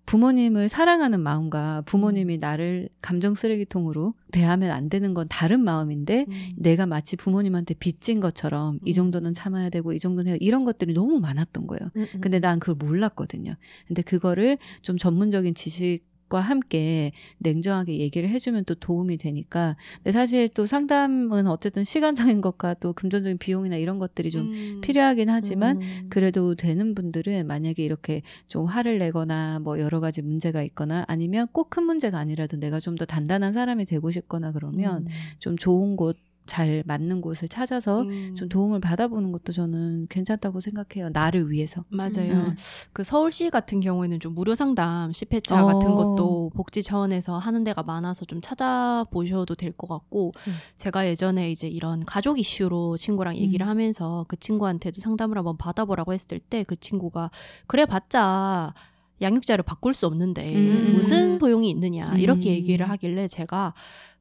부모님을 사랑하는 마음과 부모님이 나를 감정 쓰레기통으로 대하면 안 되는 건 다른 마음인데 음. 내가 마치 부모님한테 빚진 것처럼 이 음. 정도는 참아야 되고 이 정도는 해야 이런 것들이 너무 많았던 거예요. 음, 음. 근데 난 그걸 몰랐거든요. 근데 그거를 좀 전문적인 지식 과 함께 냉정하게 얘기를 해주면 또 도움이 되니까. 근데 사실 또 상담은 어쨌든 시간적인 것과 또 금전적인 비용이나 이런 것들이 좀 음. 필요하긴 하지만 음. 그래도 되는 분들은 만약에 이렇게 좀 화를 내거나 뭐 여러 가지 문제가 있거나 아니면 꼭 큰 문제가 아니라도 내가 좀 더 단단한 사람이 되고 싶거나 그러면 음. 좀 좋은 곳, 잘 맞는 곳을 찾아서 음. 좀 도움을 받아보는 것도 저는 괜찮다고 생각해요. 나를 위해서. 맞아요. 음. 그 서울시 같은 경우에는 좀 무료 상담 10회차 어. 같은 것도 복지 차원에서 하는 데가 많아서 좀 찾아보셔도 될 것 같고 음. 제가 예전에 이제 이런 가족 이슈로 친구랑 얘기를 음. 하면서 그 친구한테도 상담을 한번 받아보라고 했을 때 그 친구가 그래 봤자 양육자를 바꿀 수 없는데 음. 무슨 소용이 있느냐 이렇게 음. 얘기를 하길래 제가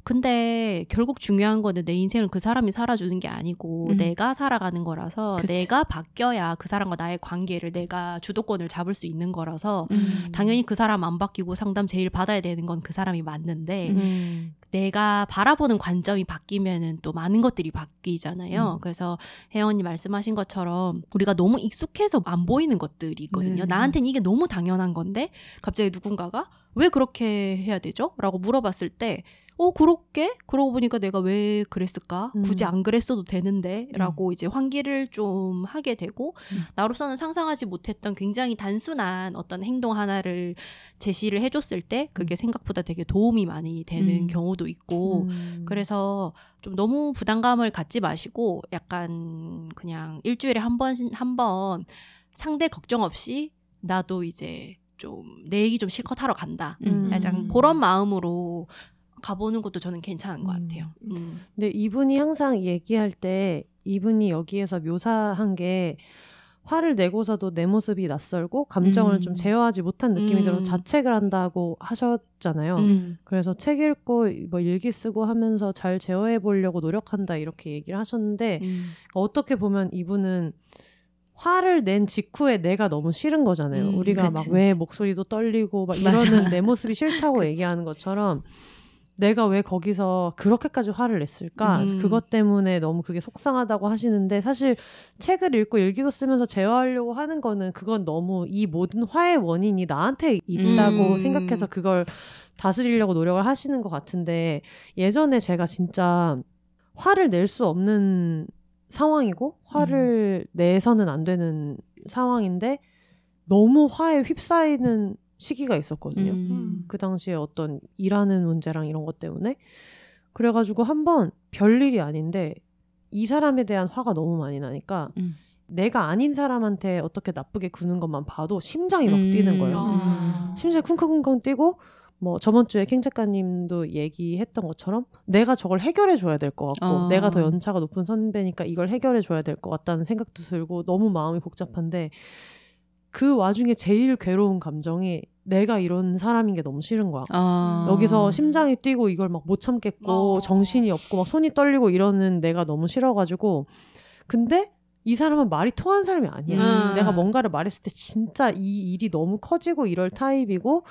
근데 결국 중요한 거는 내 인생을 그 사람이 살아주는 게 아니고 음. 내가 살아가는 거라서 그치. 내가 바뀌어야 그 사람과 나의 관계를 내가 주도권을 잡을 수 있는 거라서 음. 당연히 그 사람 안 바뀌고 상담 제일 받아야 되는 건 그 사람이 맞는데 음. 내가 바라보는 관점이 바뀌면은 또 많은 것들이 바뀌잖아요. 음. 그래서 언니 말씀하신 것처럼 우리가 너무 익숙해서 안 보이는 것들이 있거든요. 네. 나한테는 이게 너무 당연한 건데 갑자기 누군가가 왜 그렇게 해야 되죠? 라고 물어봤을 때 어, 그렇게? 그러고 보니까 내가 왜 그랬을까? 음. 굳이 안 그랬어도 되는데? 라고 이제 환기를 좀 하게 되고, 음. 나로서는 상상하지 못했던 굉장히 단순한 어떤 행동 하나를 제시를 해줬을 때, 그게 생각보다 되게 도움이 많이 되는 음. 경우도 있고, 음. 그래서 좀 너무 부담감을 갖지 마시고, 약간 그냥 일주일에 한 번, 한 번 상대 걱정 없이 나도 이제 좀 내 얘기 좀 실컷 하러 간다. 음. 약간 그런 마음으로 가보는 것도 저는 괜찮은 것 음. 같아요. 음. 근데 이분이 항상 얘기할 때 이분이 여기에서 묘사한 게 화를 내고서도 내 모습이 낯설고 감정을 음. 좀 제어하지 못한 느낌이 음. 들어서 자책을 한다고 하셨잖아요. 음. 그래서 책 읽고 뭐 일기 쓰고 하면서 잘 제어해 보려고 노력한다 이렇게 얘기를 하셨는데 음. 어떻게 보면 이분은 화를 낸 직후에 내가 너무 싫은 거잖아요. 음, 우리가 막 왜. 목소리도 떨리고 막. 이러는 내 모습이 싫다고. 얘기하는 것처럼 내가 왜 거기서 그렇게까지 화를 냈을까? 음. 그것 때문에 너무 그게 속상하다고 하시는데 사실 책을 읽고 일기도 쓰면서 제어하려고 하는 거는 그건 너무 이 모든 화의 원인이 나한테 있다고 음. 생각해서 그걸 다스리려고 노력을 하시는 것 같은데 예전에 제가 진짜 화를 낼 수 없는 상황이고 화를 내서는 안 되는 상황인데 너무 화에 휩싸이는 시기가 있었거든요. 음. 그 당시에 어떤 일하는 문제랑 이런 것 때문에 그래가지고 한번 별일이 아닌데 이 사람에 대한 화가 너무 많이 나니까 음. 내가 아닌 사람한테 어떻게 나쁘게 구는 것만 봐도 심장이 막 음. 뛰는 거예요. 아. 심장이 쿵쾅쿵쾅 뛰고 뭐 저번 주에 캥 작가님도 얘기했던 것처럼 내가 저걸 해결해 줘야 될 것 같고 어. 내가 더 연차가 높은 선배니까 이걸 해결해 줘야 될 것 같다는 생각도 들고 너무 마음이 복잡한데 그 와중에 제일 괴로운 감정이 내가 이런 사람인 게 너무 싫은 거야. 아. 여기서 심장이 뛰고 이걸 막 못 참겠고 어. 정신이 없고 막 손이 떨리고 이러는 내가 너무 싫어가지고 근데 이 사람은 말이 통하는 사람이 아니야. 음. 내가 뭔가를 말했을 때 진짜 이 일이 너무 커지고 이럴 타입이고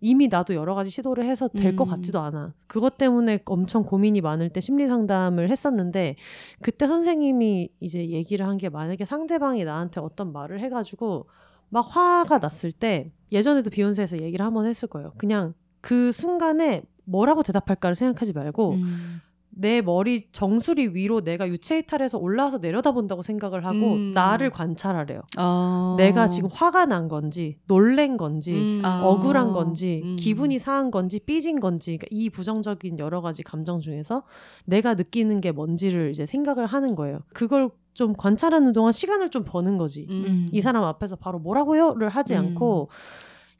이미 나도 여러 가지 시도를 해서 될것 음. 같지도 않아. 그것 때문에 엄청 고민이 많을 때 심리 상담을 했었는데 그때 선생님이 이제 얘기를 한 게 만약에 상대방이 나한테 어떤 말을 해가지고 막 화가 났을 때 예전에도 비욘세에서 얘기를 한번 했을 거예요. 그냥 그 순간에 뭐라고 대답할까를 생각하지 말고 음. 내 머리 정수리 위로 내가 유체 이탈해서 올라와서 내려다본다고 생각을 하고 음. 나를 관찰하래요. 어. 내가 지금 화가 난 건지 놀랜 건지 음. 아. 억울한 건지 음. 기분이 상한 건지 삐진 건지 그러니까 이 부정적인 여러 가지 감정 중에서 내가 느끼는 게 뭔지를 이제 생각을 하는 거예요. 그걸 좀 관찰하는 동안 시간을 좀 버는 거지. 음. 이 사람 앞에서 바로 뭐라고요를 하지 음. 않고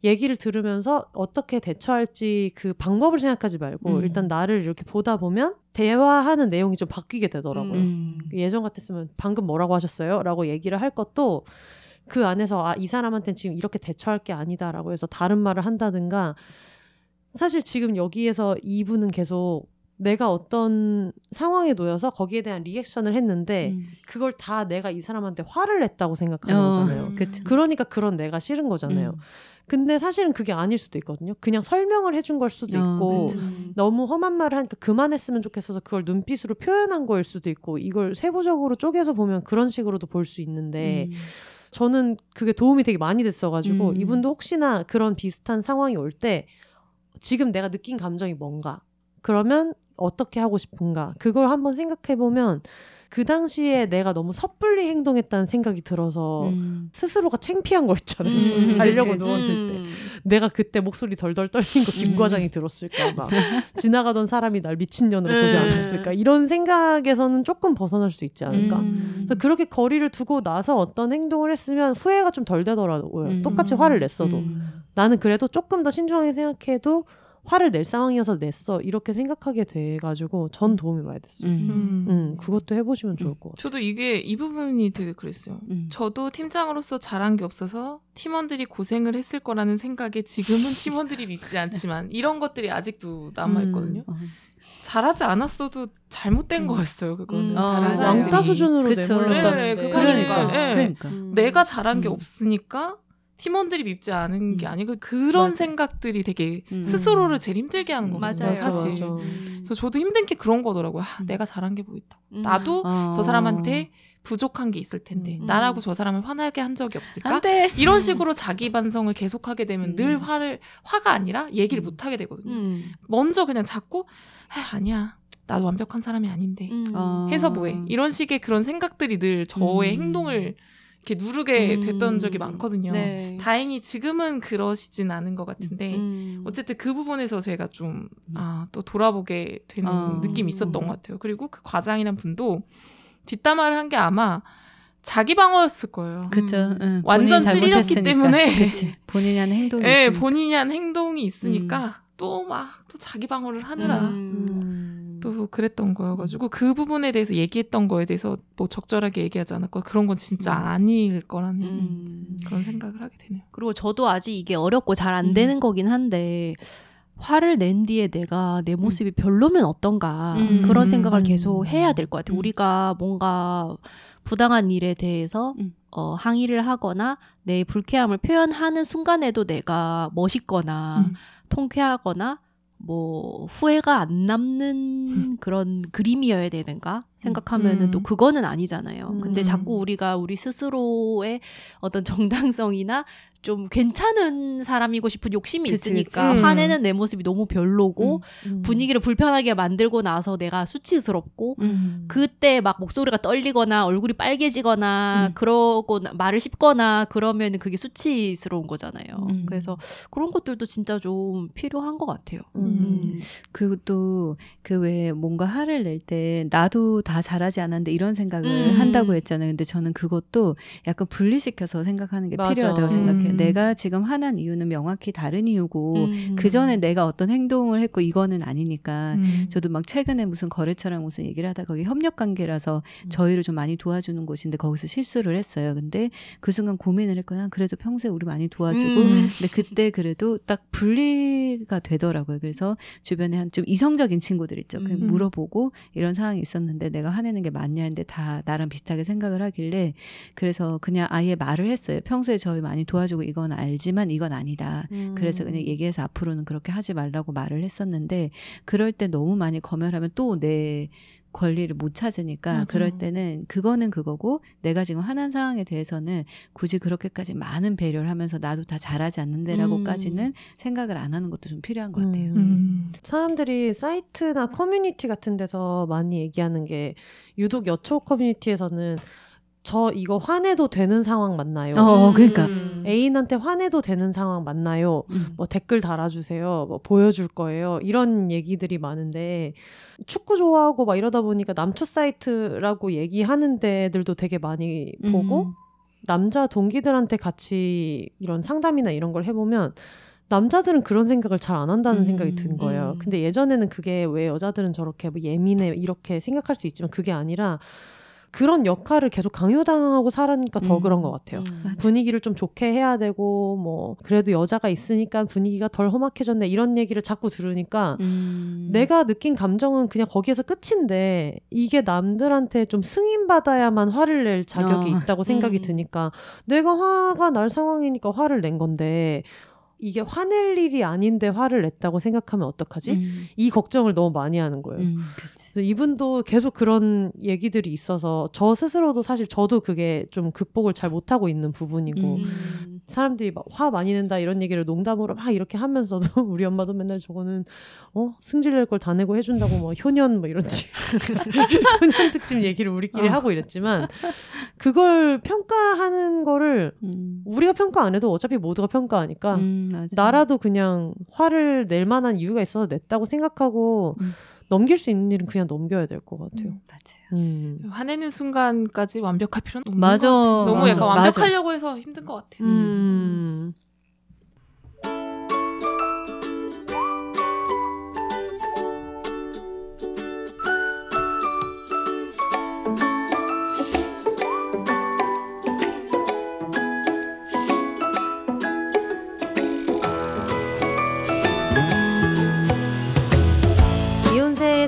얘기를 들으면서 어떻게 대처할지 그 방법을 생각하지 말고 음. 일단 나를 이렇게 보다 보면 대화하는 내용이 좀 바뀌게 되더라고요. 음. 예전 같았으면 방금 뭐라고 하셨어요? 라고 얘기를 할 것도 그 안에서 아, 이 사람한테는 지금 이렇게 대처할 게 아니다라고 해서 다른 말을 한다든가 사실 지금 여기에서 이분은 계속 내가 어떤 상황에 놓여서 거기에 대한 리액션을 했는데 음. 그걸 다 내가 이 사람한테 화를 냈다고 생각하는 어, 거잖아요. 그쵸. 그러니까 그런 내가 싫은 거잖아요. 음. 근데 사실은 그게 아닐 수도 있거든요. 그냥 설명을 해준 걸 수도 어, 있고. 음. 너무 험한 말을 하니까 그만했으면 좋겠어서 그걸 눈빛으로 표현한 거일 수도 있고 이걸 세부적으로 쪼개서 보면 그런 식으로도 볼 수 있는데 음. 저는 그게 도움이 되게 많이 됐어가지고 음. 이분도 혹시나 그런 비슷한 상황이 올 때 지금 내가 느낀 감정이 뭔가 그러면 어떻게 하고 싶은가 그걸 한번 생각해 보면 그 당시에 내가 너무 섣불리 행동했다는 생각이 들어서 음. 스스로가 창피한 거 있잖아요. 음, 자려고 그치, 그치. 누웠을 때. 음. 내가 그때 목소리 덜덜 떨린 거김 음. 과장이 들었을까 막 지나가던 사람이 날 미친년으로 보지 음. 않았을까 이런 생각에서는 조금 벗어날 수 있지 않을까 음. 그래서 그렇게 거리를 두고 나서 어떤 행동을 했으면 후회가 좀 덜 되더라고요 음. 똑같이 화를 냈어도 음. 나는 그래도 조금 더 신중하게 생각해도 화를 낼 상황이어서 냈어 이렇게 생각하게 돼가지고 전 도움이 많이 됐어요 음. 음. 음. 그것도 해보시면 좋을 것 같아요 저도 이게 이 부분이 되게 그랬어요. 음. 저도 팀장으로서 잘한 게 없어서 팀원들이 고생을 했을 거라는 생각에 지금은 팀원들이 믿지 않지만 이런 것들이 아직도 남아 있거든요. 어. 잘하지 않았어도 잘못된 음. 거였어요. 그거는 음. 사람들이. 왕따 수준으로 그쵸. 내몰렸다는 네, 데 그러니까. 네. 그러니까. 음. 내가 잘한 게 음. 없으니까 팀원들이 믿지 않은 게 음. 아니고 그런 맞아. 생각들이 되게 음. 스스로를 제일 힘들게 하는 음. 거거든요. 맞아요. 사실. 맞아. 음. 그래서 저도 힘든 게 그런 거더라고요. 아, 음. 내가 잘한 게 뭐 있다. 음. 나도 어. 저 사람한테 부족한 게 있을 텐데 음. 나라고 저 사람을 화나게 한 적이 없을까? 안 돼. 이런 식으로 자기 반성을 계속하게 되면 음. 늘 화를 화가 아니라 얘기를 음. 못 하게 되거든요. 음. 먼저 그냥 자꾸 아, 아니야. 나도 완벽한 사람이 아닌데. 해서 뭐해. 이런 식의 그런 생각들이 늘 저의 음. 행동을 이렇게 누르게 음. 됐던 적이 많거든요. 네. 다행히 지금은 그러시진 않은 것 같은데 음. 어쨌든 그 부분에서 제가 좀 아, 또 돌아보게 되는 어. 느낌이 있었던 것 같아요. 그리고 그 과장이란 분도 뒷담화를 한 게 아마 자기 방어였을 거예요. 그쵸. 음. 응. 완전 찔렸기. 때문에. 그치. 본인이 하는 행동이 예, 있으니까. 본인이 한 행동이 있으니까 또 막또 자기 방어를 하느라 음. 또 그랬던 거여가지고 그 부분에 대해서 얘기했던 거에 대해서 뭐 적절하게 얘기하지 않았고 그런 건 진짜 음. 아닐 거라는 음. 그런 생각을 하게 되네요. 그리고 저도 아직 이게 어렵고 잘안 음. 되는 거긴 한데 화를 낸 뒤에 내가 내 모습이 별로면 어떤가 음. 그런 생각을 음. 계속 해야 될 것 같아요. 음. 우리가 뭔가 부당한 일에 대해서 음. 어, 항의를 하거나 내 불쾌함을 표현하는 순간에도 내가 멋있거나 음. 통쾌하거나 뭐 후회가 안 남는 그런 그림이어야 되는가 생각하면은 음. 또 그거는 아니잖아요. 근데 음. 자꾸 우리가 우리 스스로의 어떤 정당성이나 좀 괜찮은 사람이고 싶은 욕심이 그치, 있으니까 그치. 음. 화내는 내 모습이 너무 별로고 음. 분위기를 불편하게 만들고 나서 내가 수치스럽고 음. 그때 막 목소리가 떨리거나 얼굴이 빨개지거나 음. 그러고 나- 말을 씹거나 그러면은 그게 수치스러운 거잖아요. 음. 그래서 그런 것들도 진짜 좀 필요한 것 같아요. 음. 그리고 또 그 왜 뭔가 화를 낼 때 나도 다 잘하지 않았는데 이런 생각을 음. 한다고 했잖아요. 근데 저는 그것도 약간 분리시켜서 생각하는 게 맞아. 필요하다고 생각해요. 음. 내가 지금 화난 이유는 명확히 다른 이유고 음. 그 전에 내가 어떤 행동을 했고 이거는 아니니까 음. 저도 막 최근에 무슨 거래처랑 무슨 얘기를 하다 거기 협력 관계라서 음. 저희를 좀 많이 도와주는 곳인데 거기서 실수를 했어요. 근데 그 순간 고민을 했거나 그래도 평소에 우리 많이 도와주고 음. 근데 그때 그래도 딱 분리가 되더라고요. 그래서 주변에 한 좀 이성적인 친구들 있죠. 그 음. 물어보고 이런 상황이 있었는데 내가 화내는 게 맞냐 했는데 다 나랑 비슷하게 생각을 하길래 그래서 그냥 아예 말을 했어요. 평소에 저희 많이 도와주고 이건 알지만 이건 아니다. 음. 그래서 그냥 얘기해서 앞으로는 그렇게 하지 말라고 말을 했었는데 그럴 때 너무 많이 검열하면 또 내 권리를 못 찾으니까 맞아. 그럴 때는 그거는 그거고 내가 지금 화난 상황에 대해서는 굳이 그렇게까지 많은 배려를 하면서 나도 다 잘하지 않는데라고까지는 생각을 안 하는 것도 좀 필요한 것 같아요. 음. 음. 사람들이 사이트나 커뮤니티 같은 데서 많이 얘기하는 게 유독 여초 커뮤니티에서는 저 이거 화내도 되는 상황 맞나요? 어, 그러니까. 음. 애인한테 화내도 되는 상황 맞나요? 음. 뭐 댓글 달아주세요. 뭐 보여줄 거예요. 이런 얘기들이 많은데 축구 좋아하고 막 이러다 보니까 남초 사이트라고 얘기하는 데들도 되게 많이 보고 음. 남자 동기들한테 같이 이런 상담이나 이런 걸 해보면 남자들은 그런 생각을 잘 안 한다는 음, 생각이 든 거예요. 음. 근데 예전에는 그게 왜 여자들은 저렇게 뭐 예민해 이렇게 생각할 수 있지만 그게 아니라 그런 역할을 계속 강요당하고 살으니까 더 음. 그런 것 같아요. 음. 분위기를 좀 좋게 해야 되고 뭐 그래도 여자가 있으니까 분위기가 덜 험악해졌네 이런 얘기를 자꾸 들으니까 음. 내가 느낀 감정은 그냥 거기에서 끝인데 이게 남들한테 좀 승인받아야만 화를 낼 자격이 어. 있다고 생각이 음. 드니까 내가 화가 날 상황이니까 화를 낸 건데 이게 화낼 일이 아닌데 화를 냈다고 생각하면 어떡하지? 음. 이 걱정을 너무 많이 하는 거예요. 음, 이분도 계속 그런 얘기들이 있어서 저 스스로도 사실 저도 그게 좀 극복을 잘 못하고 있는 부분이고 음. 음. 사람들이 막 화 많이 낸다 이런 얘기를 농담으로 막 이렇게 하면서도 우리 엄마도 맨날 저거는 어 승질낼 걸 다 내고 해준다고 뭐 효년 뭐 이런지 효년 특집 얘기를 우리끼리 어. 하고 이랬지만 그걸 평가하는 거를 음. 우리가 평가 안 해도 어차피 모두가 평가하니까 음, 맞아. 나라도 그냥 화를 낼 만한 이유가 있어서 냈다고 생각하고 음. 넘길 수 있는 일은 그냥 넘겨야 될 것 같아요. 음, 맞아요. 음. 화내는 순간까지 완벽할 필요는 없는 맞아. 것 같아요. 너무 맞아. 약간 맞아. 완벽하려고 해서 힘든 것 같아요. 음.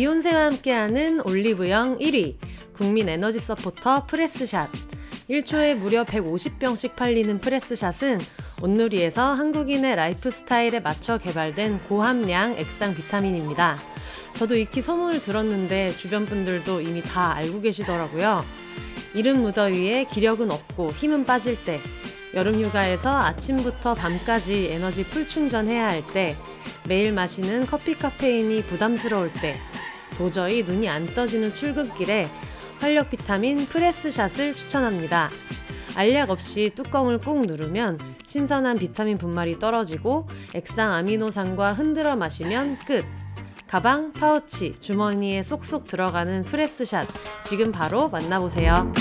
비욘세와 함께하는 올리브영 1위 국민 에너지 서포터 프레스샷 1초에 무려 150병씩 팔리는 프레스샷은 온누리에서 한국인의 라이프 스타일에 맞춰 개발된 고함량 액상 비타민입니다. 저도 익히 소문을 들었는데 주변 분들도 이미 다 알고 계시더라고요. 이른 무더위에 기력은 없고 힘은 빠질 때, 여름 휴가에서 아침부터 밤까지 에너지 full 충전해야 할 때, 매일 마시는 커피 카페인이 부담스러울 때, 도저히 눈이 안 떠지는 출근길에 활력 비타민 프레스샷을 추천합니다. 알약 없이 뚜껑을 꾹 누르면 신선한 비타민 분말이 떨어지고 액상 아미노산과 흔들어 마시면 끝. 가방, 파우치, 주머니에 쏙쏙 들어가는 프레스샷 지금 바로 만나보세요.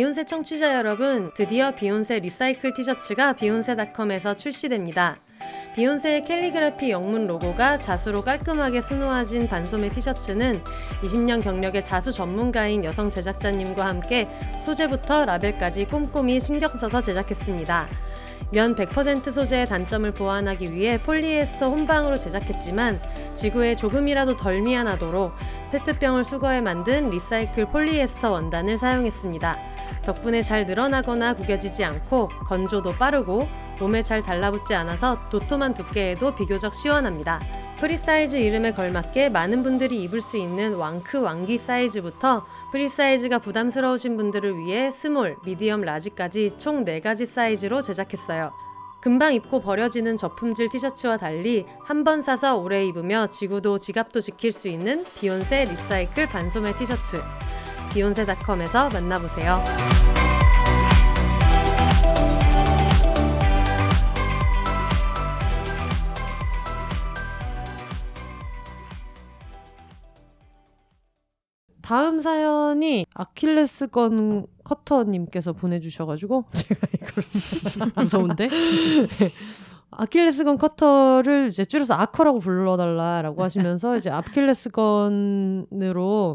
비욘세 청취자 여러분, 드디어 비욘세 recycle 티셔츠가 비욘세닷컴에서 출시됩니다. 비욘세의 캘리그라피 영문 로고가 자수로 깔끔하게 수놓아진 반소매 티셔츠는 20년 경력의 자수 전문가인 여성 제작자님과 함께 소재부터 라벨까지 꼼꼼히 신경 써서 제작했습니다. 면 100% 소재의 단점을 보완하기 위해 폴리에스터 혼방으로 제작했지만 지구에 조금이라도 덜 미안하도록 페트병을 수거해 만든 recycle 폴리에스터 원단을 사용했습니다. 덕분에 잘 늘어나거나 구겨지지 않고 건조도 빠르고 몸에 잘 달라붙지 않아서 도톰한 두께에도 비교적 시원합니다. 프리사이즈 이름에 걸맞게 많은 분들이 입을 수 있는 왕크 왕귀 사이즈부터 프리사이즈가 부담스러우신 분들을 위해 small, medium, large까지 총 4가지 사이즈로 제작했어요. 금방 입고 버려지는 저품질 티셔츠와 달리 한 번 사서 오래 입으며 지구도 지갑도 지킬 수 있는 비욘세 recycle 반소매 티셔츠. 비욘세닷컴에서 만나보세요. 다음 사연이 아킬레스건 커터님께서 보내주셔가지고 제가 이걸 무서운데? 아킬레스건 커터를 이제 줄여서 아커라고 불러달라라고 하시면서 이제 아킬레스건으로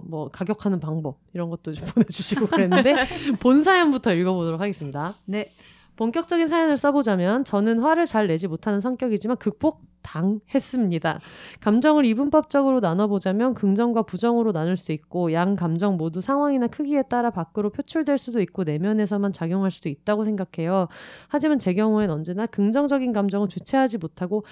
뭐 가격하는 방법 이런 것도 좀 보내주시고 그랬는데 본 사연부터 읽어보도록 하겠습니다. 네. 본격적인 사연을 써보자면 저는 화를 잘 내지 못하는 성격이지만 극복 당했습니다. 감정을 이분법적으로 나눠보자면 긍정과 부정으로 나눌 수 있고 양 감정 모두 상황이나 크기에 따라 밖으로 표출될 수도 있고 내면에서만 작용할 수도 있다고 생각해요. 하지만 제 경우엔 언제나 긍정적인 감정은 주체하지 못하고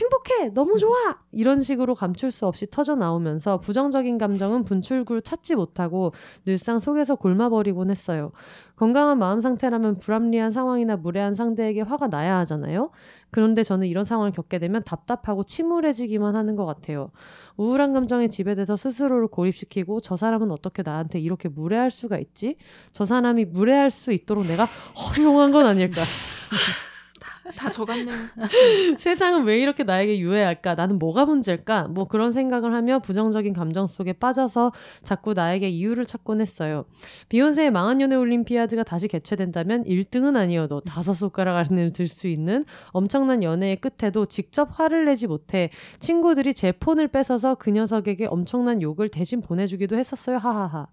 행복해! 너무 좋아! 이런 식으로 감출 수 없이 터져 나오면서 부정적인 감정은 분출구를 찾지 못하고 늘상 속에서 골마버리곤 했어요. 건강한 마음 상태라면 불합리한 상황이나 무례한 상대에게 화가 나야 하잖아요. 그런데 저는 이런 상황을 겪게 되면 답답하고 침울해지기만 하는 것 같아요. 우울한 감정에 지배돼서 스스로를 고립시키고 저 사람은 어떻게 나한테 이렇게 무례할 수가 있지? 저 사람이 무례할 수 있도록 내가 허용한 건 아닐까? 다 적었네요. 세상은 왜 이렇게 나에게 유해할까? 나는 뭐가 문제일까? 뭐 그런 생각을 하며 부정적인 감정 속에 빠져서 자꾸 나에게 이유를 찾곤 했어요. 비욘세의 망한 연애 올림피아드가 다시 개최된다면 1등은 아니어도 다섯 손가락 안에 들수 있는 엄청난 연애의 끝에도 직접 화를 내지 못해 친구들이 제 폰을 뺏어서 그 녀석에게 엄청난 욕을 대신 보내주기도 했었어요. 하하하.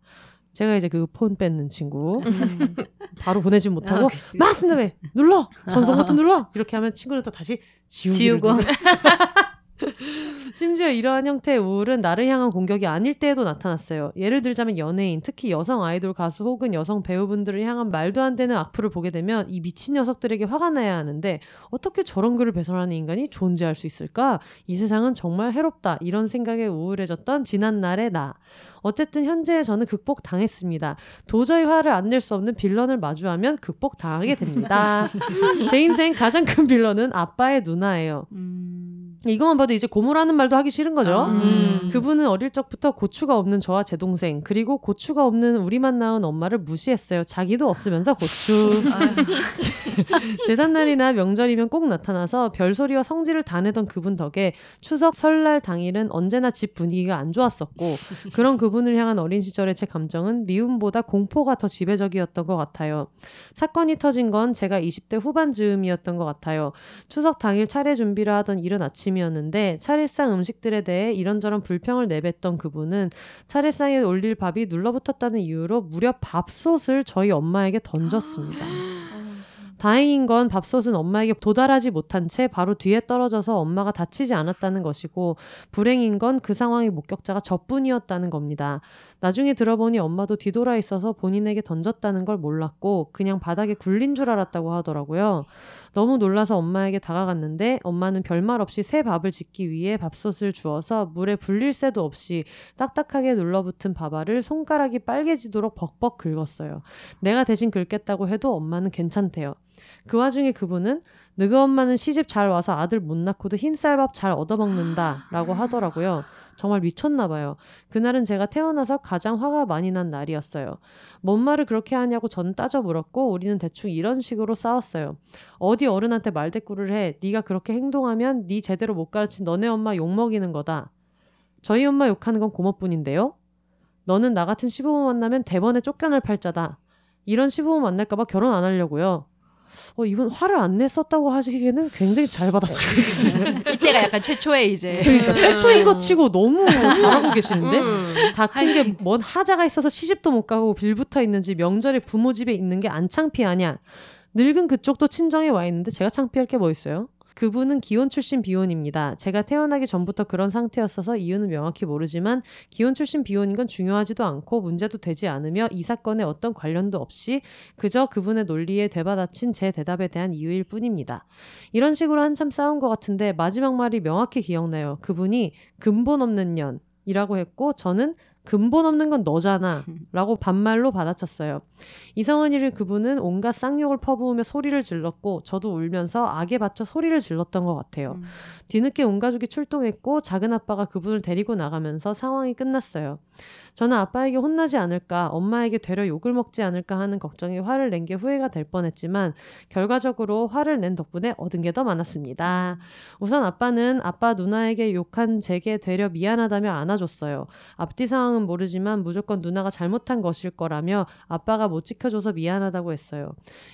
제가 이제 그 폰 뺏는 친구 음. 바로 보내지 못하고 아, 그치. 마스는 왜 눌러 전송 버튼 눌러 이렇게 하면 친구는 또 다시 지우고. 누르- 심지어 이러한 형태의 우울은 나를 향한 공격이 아닐 때에도 나타났어요. 예를 들자면 연예인, 특히 여성 아이돌 가수 혹은 여성 배우분들을 향한 말도 안 되는 악플을 보게 되면 이 미친 녀석들에게 화가 나야 하는데 어떻게 저런 글을 배설하는 인간이 존재할 수 있을까? 이 세상은 정말 해롭다. 이런 생각에 우울해졌던 지난날의 나. 어쨌든 현재 저는 극복 당했습니다. 도저히 화를 안 낼 수 없는 빌런을 마주하면 극복 당하게 됩니다. 제 인생 가장 큰 빌런은 아빠의 누나예요. 음. 이것만 봐도 이제 고모라는 말도 하기 싫은 거죠. 음. 그분은 어릴 적부터 고추가 없는 저와 제 동생 그리고 고추가 없는 우리만 낳은 엄마를 무시했어요. 자기도 없으면서 고추. 제삿날이나 명절이면 꼭 나타나서 별소리와 성질을 다 내던 그분 덕에 추석 설날 당일은 언제나 집 분위기가 안 좋았었고 그런 그분을 향한 어린 시절의 제 감정은 미움보다 공포가 더 지배적이었던 것 같아요. 사건이 터진 건 제가 20대 후반 즈음이었던 것 같아요. 추석 당일 차례 준비를 하던 이른 아침 이었는데 차례상 음식들에 대해 이런저런 불평을 내뱉던 그분은 차례상에 올릴 밥이 눌러붙었다는 이유로 무려 밥솥을 저희 엄마에게 던졌습니다. 다행인 건 밥솥은 엄마에게 도달하지 못한 채 바로 뒤에 떨어져서 엄마가 다치지 않았다는 것이고 불행인 건 그 상황의 목격자가 저뿐이었다는 겁니다. 나중에 들어보니 엄마도 뒤돌아 있어서 본인에게 던졌다는 걸 몰랐고 그냥 바닥에 굴린 줄 알았다고 하더라고요. 너무 놀라서 엄마에게 다가갔는데 엄마는 별말 없이 새 밥을 짓기 위해 밥솥을 주어서 물에 불릴 새도 없이 딱딱하게 눌러붙은 밥알을 손가락이 빨개지도록 벅벅 긁었어요. 내가 대신 긁겠다고 해도 엄마는 괜찮대요. 그 와중에 그분은 너희 엄마는 시집 잘 와서 아들 못 낳고도 흰쌀밥 잘 얻어먹는다 라고 하더라고요. 정말 미쳤나 봐요. 그날은 제가 태어나서 가장 화가 많이 난 날이었어요. 뭔 말을 그렇게 하냐고 저는 따져 물었고 우리는 대충 이런 식으로 싸웠어요. 어디 어른한테 말대꾸를 해. 네가 그렇게 행동하면 네 제대로 못 가르친 너네 엄마 욕먹이는 거다. 저희 엄마 욕하는 건 고모뿐인데요. 너는 나 같은 시부모 만나면 대번에 쫓겨날 팔자다. 이런 시부모 만날까봐 결혼 안 하려고요. 어, 이분 화를 안 냈었다고 하시기에는 굉장히 잘 받아치고 있어요. 이때가 약간 최초의 이제 그러니까 최초인 거 치고 너무 잘하고 계시는데 음. 다큰 게 뭔 하자가 있어서 시집도 못 가고 빌붙어 있는지 명절에 부모 집에 있는 게 안 창피하냐 늙은 그쪽도 친정에 와 있는데 제가 창피할 게 뭐 있어요? 그분은 기혼 출신 비혼입니다. 제가 태어나기 전부터 그런 상태였어서 이유는 명확히 모르지만 기혼 출신 비혼인 건 중요하지도 않고 문제도 되지 않으며 이 사건에 어떤 관련도 없이 그저 그분의 논리에 되받아친 제 대답에 대한 이유일 뿐입니다. 이런 식으로 한참 싸운 것 같은데 마지막 말이 명확히 기억나요. 그분이 근본 없는 년 이라고 했고 저는 근본 없는 건 너잖아 라고 반말로 받아쳤어요. 이성은이를 그분은 온갖 쌍욕을 퍼부으며 소리를 질렀고 저도 울면서 악에 받쳐 소리를 질렀던 것 같아요. 음. 뒤늦게 온 가족이 출동했고 작은 아빠가 그분을 데리고 나가면서 상황이 끝났어요. 저는 아빠에게 혼나지 않을까, 엄마에게 되려 욕을 먹지 않을까 하는 걱정에 화를 낸 게 후회가 될 뻔했지만 결과적으로 화를 낸 덕분에 얻은 게 더 많았습니다. 우선 아빠는 아빠 누나에게 욕한 제게 되려 미안하다며 안아줬어요. 앞뒤 상황은 모르지만 무조건 누나가 잘못한 것일 거라며 아빠가 못 지켜줘서 미안하다고 했어요.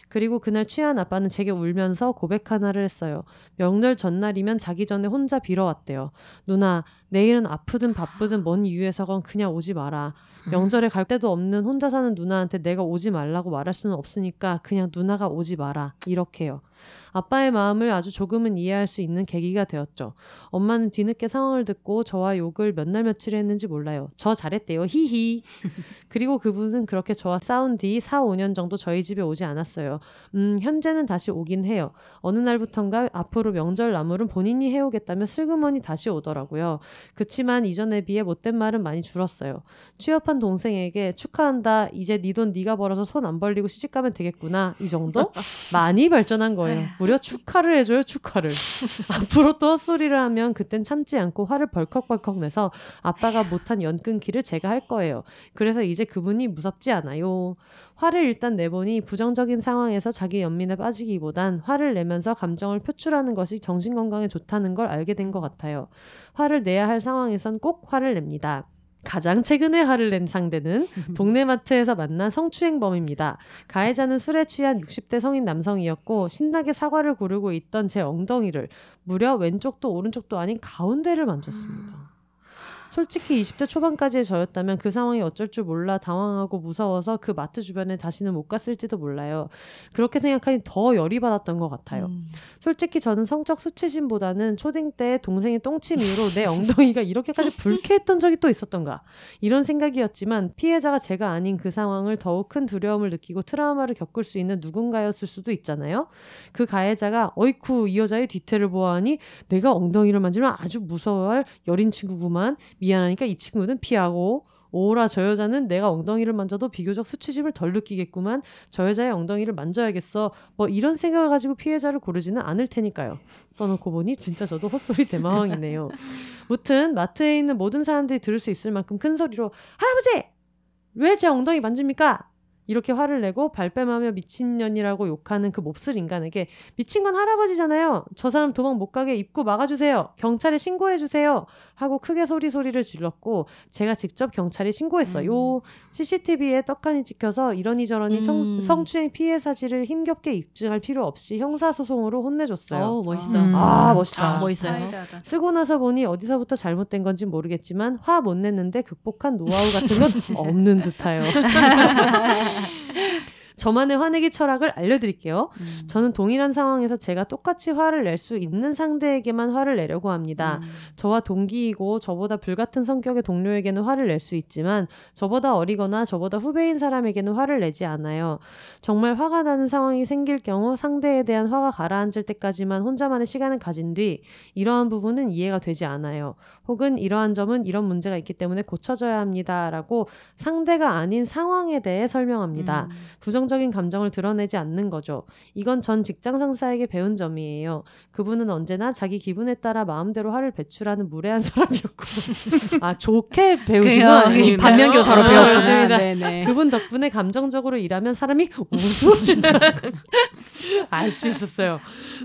그리고 그날 취한 아빠는 제게 울면서 고백 하나를 했어요. 명절 전날이면 자기 전에 혼자 빌어왔대요. 누나, 내일은 아프든 바쁘든 뭔 이유에서건 그냥 오지 마라. 명절에 갈 데도 없는 혼자 사는 누나한테 내가 오지 말라고 말할 수는 없으니까 그냥 누나가 오지 마라. 이렇게요. 아빠의 마음을 아주 조금은 이해할 수 있는 계기가 되었죠. 엄마는 뒤늦게 상황을 듣고 저와 욕을 몇 날 며칠 했는지 몰라요. 저 잘했대요. 히히. 그리고 그분은 그렇게 저와 싸운 뒤 4, 5년 정도 저희 집에 오지 않았어요. 음, 현재는 다시 오긴 해요. 어느 날부턴가 앞으로 명절 나물은 본인이 해오겠다며 슬그머니 다시 오더라고요. 그치만 이전에 비해 못된 말은 많이 줄었어요. 취업한 동생에게 축하한다. 이제 네 돈 네가 벌어서 손 안 벌리고 시집가면 되겠구나. 이 정도? 많이 발전한 거예요. 무려 축하를 해줘요. 축하를. 앞으로 또 헛소리를 하면 그땐 참지 않고 화를 벌컥벌컥 내서 아빠가 못한 연 끊기를 제가 할 거예요. 그래서 이제 그분이 무섭지 않아요. 화를 일단 내보니 부정적인 상황에서 자기 연민에 빠지기보단 화를 내면서 감정을 표출하는 것이 정신 건강에 좋다는 걸 알게 된 것 같아요. 화를 내야 할 상황에선 꼭 화를 냅니다. 가장 최근에 화를 낸 상대는 동네 마트에서 만난 성추행범입니다. 가해자는 술에 취한 60대 성인 남성이었고 신나게 사과를 고르고 있던 제 엉덩이를 무려 왼쪽도 오른쪽도 아닌 가운데를 만졌습니다. 솔직히 20대 초반까지의 저였다면 그 상황이 어쩔 줄 몰라 당황하고 무서워서 그 마트 주변에 다시는 못 갔을지도 몰라요. 그렇게 생각하니 더 열이 받았던 것 같아요. 음. 솔직히 저는 성적 수치심보다는 초딩 때 동생의 똥침 이후로 내 엉덩이가 이렇게까지 불쾌했던 적이 또 있었던가 이런 생각이었지만 피해자가 제가 아닌 그 상황을 더욱 큰 두려움을 느끼고 트라우마를 겪을 수 있는 누군가였을 수도 있잖아요. 그 가해자가 어이쿠 이 여자의 뒤태를 보아하니 내가 엉덩이를 만지면 아주 무서워할 여린 친구구만 미안하니까 이 친구는 피하고 오라 저 여자는 내가 엉덩이를 만져도 비교적 수치심을 덜 느끼겠구만. 저 여자의 엉덩이를 만져야겠어. 뭐 이런 생각을 가지고 피해자를 고르지는 않을 테니까요. 써놓고 보니 진짜 저도 헛소리 대마왕이네요. 무튼 마트에 있는 모든 사람들이 들을 수 있을 만큼 큰 소리로 할아버지 왜 제 엉덩이 만집니까? 이렇게 화를 내고 발뺌하며 미친년이라고 욕하는 그 몹쓸 인간에게 미친 건 할아버지잖아요. 저 사람 도망 못 가게 입구 막아주세요. 경찰에 신고해주세요. 하고 크게 소리 소리를 질렀고 제가 직접 경찰에 신고했어요. CCTV에 떡하니 찍혀서 이러니 저러니 청- 음. 성추행 피해 사실을 힘겹게 입증할 필요 없이 형사소송으로 혼내줬어요. 어, 멋있어요. 음. 아, 멋있다. 아, 멋있어요. 쓰고 나서 보니 어디서부터 잘못된 건지 모르겠지만 화 못 냈는데 극복한 노하우 같은 건 없는 듯해요. 저만의 화내기 철학을 알려드릴게요. 음. 저는 동일한 상황에서 제가 똑같이 화를 낼 수 있는 상대에게만 화를 내려고 합니다. 음. 저와 동기이고 저보다 불같은 성격의 동료에게는 화를 낼 수 있지만 저보다 어리거나 저보다 후배인 사람에게는 화를 내지 않아요. 정말 화가 나는 상황이 생길 경우 상대에 대한 화가 가라앉을 때까지만 혼자만의 시간을 가진 뒤 이러한 부분은 이해가 되지 않아요. 혹은 이러한 점은 이런 문제가 있기 때문에 고쳐져야 합니다라고 상대가 아닌 상황에 대해 설명합니다. 음. 부정 적인 감정을 드러내지 않는 거죠. 이건 전 직장 상사에게 배운 점이에요. 그분은 언제나 자기 기분에 따라 마음대로 화를 배출하는 무례한 사람이었고, 아 좋게 배우신 건 그래요. 아니에요. 반면 교사로 아, 배웠구나. 그렇습니다. 네네. 그분 덕분에 감정적으로 일하면 사람이 우스워진다는 알수 있었어요.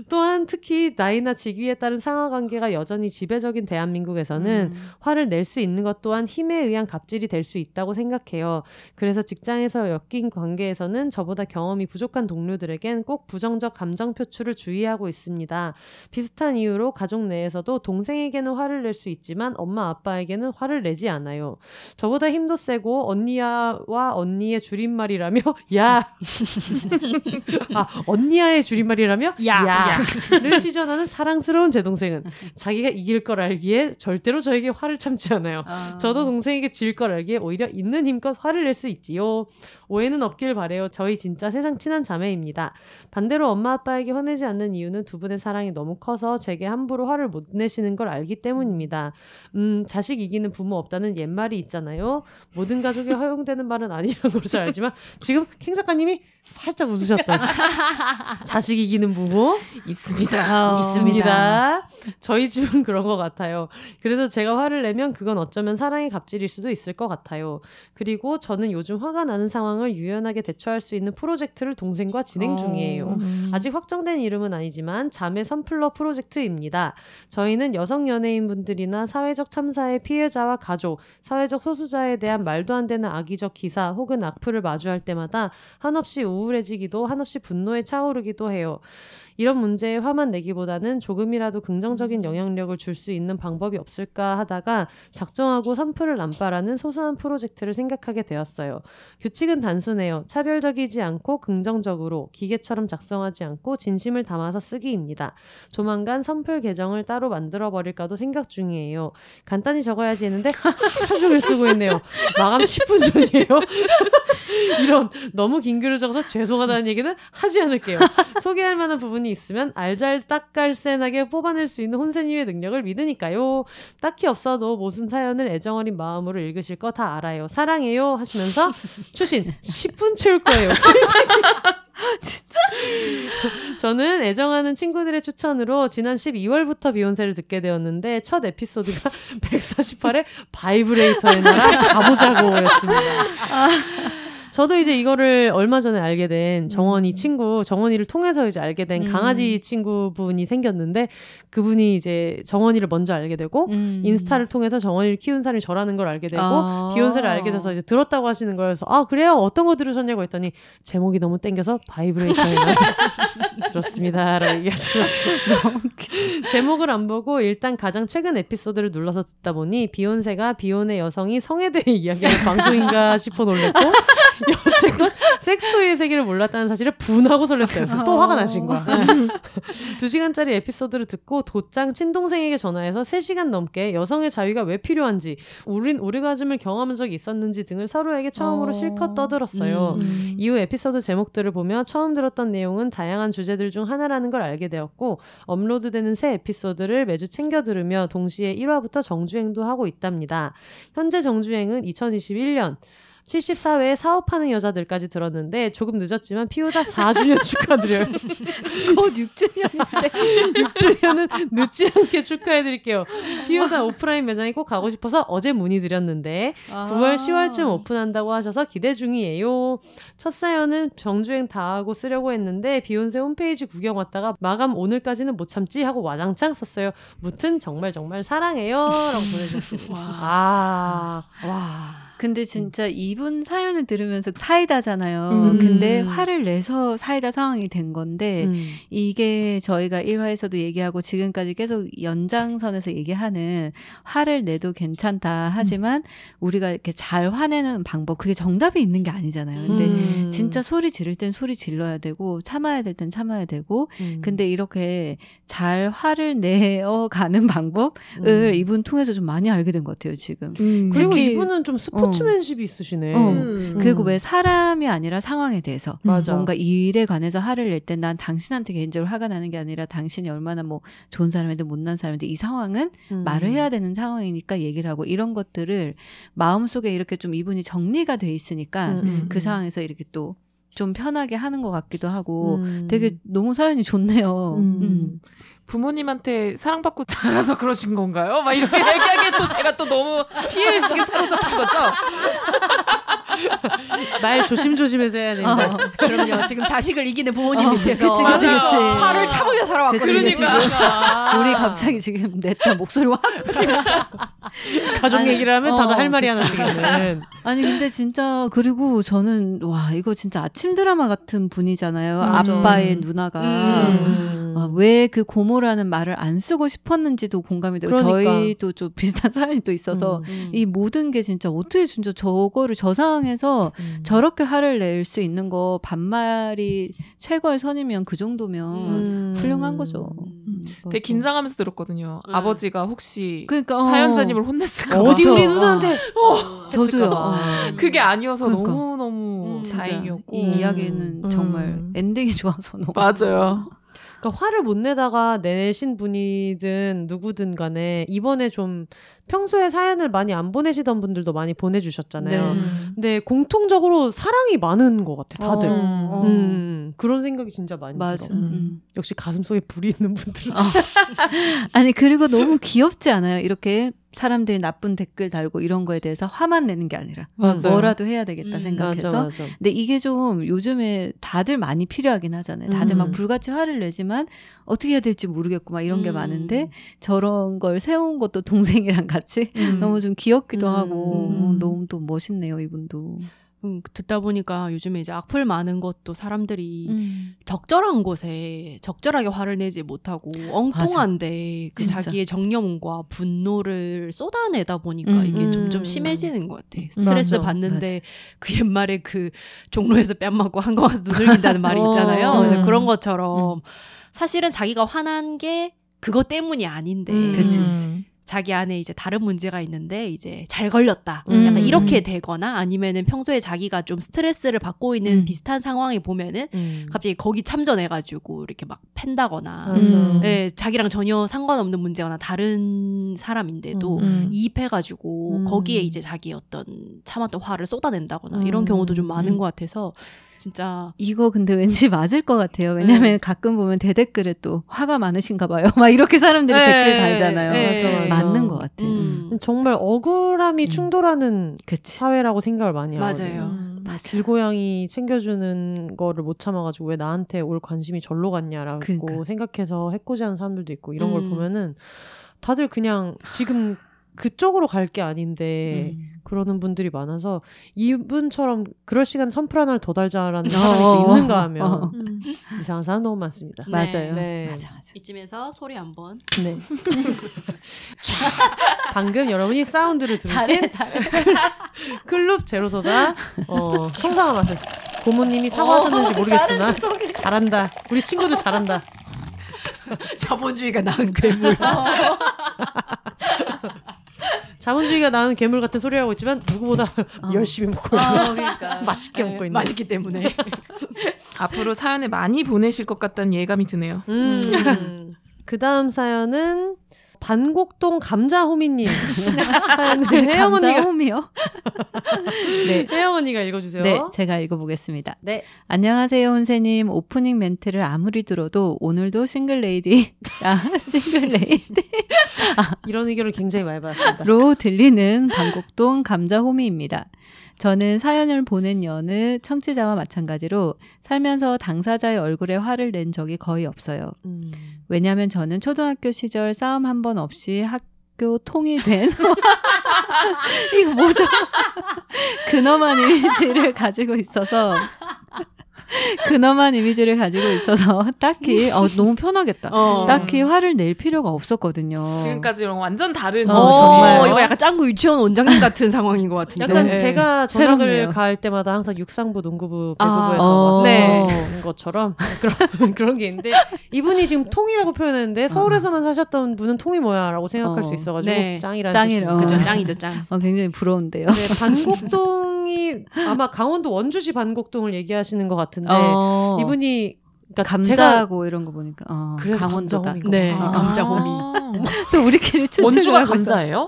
또한 특히 나이나 직위에 따른 상하 관계가 여전히 지배적인 대한민국에서는 음. 화를 낼 수 있는 것 또한 힘에 의한 갑질이 될 수 있다고 생각해요. 그래서 직장에서 엮인 관계에서는 저보다 경험이 부족한 동료들에겐 꼭 부정적 감정 표출을 주의하고 있습니다. 비슷한 이유로 가족 내에서도 동생에게는 화를 낼 수 있지만 엄마 아빠에게는 화를 내지 않아요. 저보다 힘도 세고 언니야와 언니의 줄임말이라며 야. 아, 언니야의 줄임말이라며 야. 를 시전하는 사랑스러운 제 동생은 자기가 이길 걸 알기에 절대로 저에게 화를 참지 않아요. 아. 저도 동생에게 질 걸 알기에 오히려 있는 힘껏 화를 낼 수 있지요. 오해는 없길 바래요. 저희 진짜 세상 친한 자매입니다. 반대로 엄마 아빠에게 화내지 않는 이유는 두 분의 사랑이 너무 커서 제게 함부로 화를 못 내시는 걸 알기 때문입니다. 음, 자식 이기는 부모 없다는 옛말이 있잖아요. 모든 가족에 허용되는 말은 아니라는 걸잘 알지만 지금 캥 작가님이 살짝 웃으셨다. 자식 이기는 부모 있습니다. 어, 있습니다. 저희 집은 그런 것 같아요. 그래서 제가 화를 내면 그건 어쩌면 사랑의 갑질일 수도 있을 것 같아요. 그리고 저는 요즘 화가 나는 상황을 유연하게 대처할 수 있는 프로젝트를 동생과 진행 어. 중이에요. 음. 아직 확정된 이름은 아니지만 자매 선플러 프로젝트입니다. 저희는 여성 연예인분들이나 사회적 참사의 피해자와 가족, 사회적 소수자에 대한 말도 안 되는 악의적 기사 혹은 악플을 마주할 때마다 한없이 우울해지기도 한없이 분노에 차오르기도 해요. 이런 문제에 화만 내기보다는 조금이라도 긍정적인 영향력을 줄 수 있는 방법이 없을까 하다가 작정하고 선풀을 남발하는 소소한 프로젝트를 생각하게 되었어요. 규칙은 단순해요. 차별적이지 않고 긍정적으로 기계처럼 작성하지 않고 진심을 담아서 쓰기입니다. 조만간 선풀 계정을 따로 만들어 버릴까도 생각 중이에요. 간단히 적어야지 했는데 하루 종일 쓰고 있네요. 마감 10분 전이에요. 이런 너무 긴 글을 적어서 죄송하다는 얘기는 하지 않을게요. 소개할 만한 부분이 있으면 알잘딱깔센하게 뽑아낼 수 있는 혼세님의 능력을 믿으니까요. 딱히 없어도 무슨 사연을 애정어린 마음으로 읽으실 거 다 알아요. 사랑해요 하시면서 추신 10분 채울 거예요. 저는 애정하는 친구들의 추천으로 지난 12월부터 비욘세를 듣게 되었는데 첫 에피소드가 148회 바이브레이터의 나라 가보자고 였습니다. 저도 이제 이거를 얼마 전에 알게 된 정원이 음. 친구, 정원이를 통해서 이제 알게 된 음. 강아지 친구분이 생겼는데 그분이 이제 정원이를 먼저 알게 되고 음. 인스타를 통해서 정원이를 키운 사람이 저라는 걸 알게 되고 아. 비욘세를 알게 돼서 이제 들었다고 하시는 거여서 아 그래요 어떤 거 들으셨냐고 했더니 제목이 너무 땡겨서 바이브레이션을 들었습니다라고 얘기하셔가지고 제목을 안 보고 일단 가장 최근 에피소드를 눌러서 듣다 보니 비욘세가 비욘의 여성이 성에 대해 이야기하는 방송인가 싶어 놀랐고 여태껏 섹스토이의 세계를 몰랐다는 사실에 분하고 설렜어요. 또 화가 나신 거야. 두 시간짜리 에피소드를 듣고 도짱 친동생에게 전화해서 3시간 넘게 여성의 자유가 왜 필요한지, 우린 오르가즘을 경험한 적이 있었는지 등을 서로에게 처음으로 어. 실컷 떠들었어요. 음. 이후 에피소드 제목들을 보며 처음 들었던 내용은 다양한 주제들 중 하나라는 걸 알게 되었고 업로드되는 새 에피소드를 매주 챙겨 들으며 동시에 1화부터 정주행도 하고 있답니다. 현재 정주행은 2021년 74회에 사업하는 여자들까지 들었는데 조금 늦었지만 피우다 4주년 축하드려요. 곧 6주년인데 6주년은 늦지 않게 축하해드릴게요. 피우다 오프라인 매장에 꼭 가고 싶어서 어제 문의드렸는데 9월 10월쯤 오픈한다고 하셔서 기대 중이에요. 첫 사연은 정주행 다 하고 쓰려고 했는데 비욘세 홈페이지 구경 왔다가 마감 오늘까지는 못 참지 하고 와장창 썼어요. 무튼 정말 정말 사랑해요. 라고 보내주셨습니다. 아, 와. 근데 진짜 이분 사연을 들으면서 사이다잖아요. 음. 근데 화를 내서 사이다 상황이 된 건데 음. 이게 저희가 1화에서도 얘기하고 지금까지 계속 연장선에서 얘기하는 화를 내도 괜찮다 하지만 우리가 이렇게 잘 화내는 방법 그게 정답이 있는 게 아니잖아요. 근데 음. 진짜 소리 지를 땐 소리 질러야 되고 참아야 될 땐 참아야 되고 음. 근데 이렇게 잘 화를 내어 가는 방법을 음. 이분 통해서 좀 많이 알게 된 것 같아요, 지금. 음. 그리고 이분은 좀 스포츠 맨십이 있으시네. 어. 음. 그리고 음. 왜 사람이 아니라 상황에 대해서 맞아. 뭔가 일에 관해서 화를 낼 때 난 당신한테 개인적으로 화가 나는 게 아니라 당신이 얼마나 뭐 좋은 사람이든 못난 사람인데 이 상황은 음. 말을 해야 되는 상황이니까 얘기를 하고 이런 것들을 마음속에 이렇게 좀 이분이 정리가 돼 있으니까 음. 그 상황에서 이렇게 또좀 편하게 하는 것 같기도 하고 음. 되게 너무 사연이 좋네요. 음. 음. 부모님한테 사랑받고 자라서 그러신 건가요? 막 이렇게 얘기하기에 또 제가 또 너무 피해의식에 사로잡힌 거죠? 말 조심조심해서 해야 되는데. 어. 그럼요. 지금 자식을 이기는 부모님 어, 밑에서 그치, 그치. 그치. 화를 참으며 살아왔거든요. 그치, 지금. 그러니까. 우리 갑자기 지금 냈다 목소리 확 가족 아니, 얘기를 하면 다들 어, 할 말이. 하나씩 있는. 아니 근데 진짜 그리고 저는 와 이거 진짜 아침 드라마 같은 분이잖아요. 맞아. 아빠의 누나가 음. 어, 왜그 고모라는 말을 안 쓰고 싶었는지도 공감이 되고 그러니까. 저희도 좀 비슷한 사연이 또 있어서 음. 이 모든 게 진짜 어떻게 진짜 저거를 저 상황에서 음. 저렇게 화를 낼 수 있는 거 반말이 최고의 선이면 그 정도면 음. 훌륭한 거죠. 음. 되게 긴장하면서 들었거든요. 음. 아버지가 혹시 그러니까 어, 사연자님을 혼냈을까 봐. 어디. 우리 누나한테 어, 저도요. 어. 그게 아니어서 그러니까. 너무 너무 음, 다행이었고. 이 이야기는 음. 정말 엔딩이 좋아서 너무 맞아요. 그러니까 화를 못 내다가 내신 분이든 누구든 간에 이번에 좀 평소에 사연을 많이 안 보내시던 분들도 많이 보내주셨잖아요. 네. 근데 공통적으로 사랑이 많은 것 같아 다들. 어, 음. 어. 음, 그런 생각이 진짜 많이 맞아. 들어. 음. 역시 가슴 속에 불이 있는 분들은 아니 그리고 너무 귀엽지 않아요? 이렇게 사람들이 나쁜 댓글 달고 이런 거에 대해서 화만 내는 게 아니라 맞아요. 뭐라도 해야 되겠다 음, 생각해서 맞아, 맞아. 근데 이게 좀 요즘에 다들 많이 필요하긴 하잖아요. 다들 음. 막 불같이 화를 내지만 어떻게 해야 될지 모르겠고 막 이런 게 음. 많은데 저런 걸 세운 것도 동생이랑 같이 음. 너무 좀 귀엽기도 음. 하고 음. 너무 또 멋있네요 이분도. 음, 듣다 보니까 요즘에 이제 악플 많은 것도 사람들이 음. 적절한 곳에 적절하게 화를 내지 못하고 엉뚱한데 그 진짜. 자기의 정념과 분노를 쏟아내다 보니까 음. 이게 음. 점점 심해지는 것 같아. 스트레스 맞아. 받는데 그 옛말에 그 종로에서 뺨 맞고 한강 와서 두들긴다는 말이 어. 있잖아요. 음. 그런 것처럼 사실은 자기가 화난 게 그것 때문이 아닌데 음. 그치, 음. 그치. 자기 안에 이제 다른 문제가 있는데 이제 잘 걸렸다. 음. 약간 이렇게 되거나 아니면은 평소에 자기가 좀 스트레스를 받고 있는 음. 비슷한 상황에 보면은 음. 갑자기 거기 참전해가지고 이렇게 막 팬다거나. 음. 예, 자기랑 전혀 상관없는 문제거나 다른 사람인데도 음. 이입해가지고 음. 거기에 이제 자기 어떤 참았던 화를 쏟아낸다거나 음. 이런 경우도 좀 많은 음. 것 같아서 진짜 이거 근데 왠지 맞을 것 같아요. 왜냐면 가끔 보면 대댓글에 또 화가 많으신가 봐요. 막 이렇게 사람들이 네, 댓글 달잖아요. 네, 맞아, 맞아. 맞는 것 같아요. 음. 정말 억울함이 음. 충돌하는 그치. 사회라고 생각을 많이 하거든요. 맞아요. 음. 맞아. 길고양이 챙겨주는 거를 못 참아가지고 왜 나한테 올 관심이 절로 갔냐라고 그러니까. 생각해서 해코지하는 사람들도 있고 이런 걸 음. 보면은 다들 그냥 지금 그쪽으로 갈 게 아닌데 음. 그러는 분들이 많아서 이분처럼 그럴 시간 선풀 하나를 더 달자라는 어, 사람이 또 있는가 하면 어. 음. 이상한 사람 너무 많습니다. 네. 맞아요. 네. 맞아 맞아. 이쯤에서 소리 한번. 네. 방금 여러분이 사운드를 들으신 잘해 잘해. 클럽 제로소다 어, 청상화 맛을 고모님이 사과하셨는지 모르겠으나 잘한다. 우리 친구들 잘한다. 자본주의가 낳은 괴물. 자본주의가 낳은 괴물 같은 소리 하고 있지만 누구보다 열심히 먹고 있는 어, 그러니까. 맛있게 먹고 있는. 맛있기 때문에. 앞으로 사연을 많이 보내실 것 같다는 예감이 드네요. 음. 그 다음 사연은 반곡동 감자호미님 사연을 혜영 언니가 감자호미요? 네. 혜영 언니가 읽어주세요. 네, 제가 읽어보겠습니다. 네. 안녕하세요, 혼세님. 오프닝 멘트를 아무리 들어도 오늘도 single lady, 아, single lady로 이런 의견을 굉장히 많이 받았습니다. 들리는 방곡동 감자호미입니다. 저는 사연을 보낸 여느 청취자와 마찬가지로 살면서 당사자의 얼굴에 화를 낸 적이 거의 없어요. 음. 왜냐하면 저는 초등학교 시절 싸움 한 번 없이 학교 통이 된 이거 뭐죠? 근엄한 이미지를 가지고 있어서 근엄한 이미지를 가지고 있어서 딱히 어, 너무 편하겠다. 어. 딱히 화를 낼 필요가 없었거든요. 지금까지랑 완전 다른 어, 어, 정말요? 이거 약간 짱구 유치원 원장님 같은 상황인 것 같은데. 약간 네. 제가 전학을 새롭네요. 갈 때마다 항상 육상부, 농구부, 아, 배구부에서 어. 왔던 네. 것처럼 그런 그런 게 있는데 이분이 지금 통이라고 표현했는데 서울에서만 사셨던 분은 통이 뭐야라고 생각할 어. 수 있어가지고 네. 짱이라는 짱이라. 뜻이죠. 그죠, 어. 짱이죠, 짱. 어, 굉장히 부러운데요. 네, 반곡동이 아마 강원도 원주시 반곡동을 얘기하시는 것 같은 데 어, 이분이 그러니까 감자하고 이런 거 보니까 어, 그래서 강원도다. 네, 봐. 아. 감자호미. 또 우리끼리 원주가. 감자예요?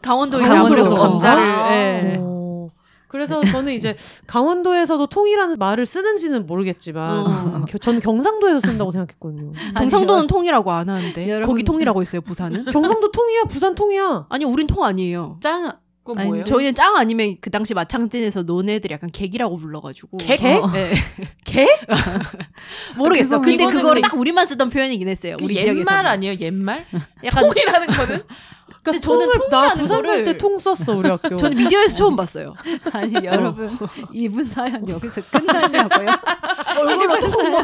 강원도에 강원도에서 아무래도 감자를. 아. 예. 어. 그래서 저는 이제 강원도에서도 통이라는 말을 쓰는지는 모르겠지만 음. 겨- 저는 경상도에서 쓴다고 생각했거든요. 경상도는 통이라고 안 하는데 여러분- 거기 통이라고 있어요 부산은? 경상도 통이야, 부산 통이야. 아니 우린 통 아니에요. 짱 그건 아니, 뭐예요? 저희는 짱 아니면 그 당시 마창진에서 노네들이 약간 객이라고 불러가지고 객? 어, 네. 객? 모르겠어. 근데 그거를 딱 우리만 쓰던 표현이긴 했어요. 그 우리 옛말 지역에서. 아니에요? 옛말? 약간 통이라는 거는? 근데 저는 통을 나 부산 살 때 통 썼어 우리 학교. 저는 미디어에서 처음 봤어요. 아니 여러분 이분 사연 여기서 끝났냐고요? 얼굴로 통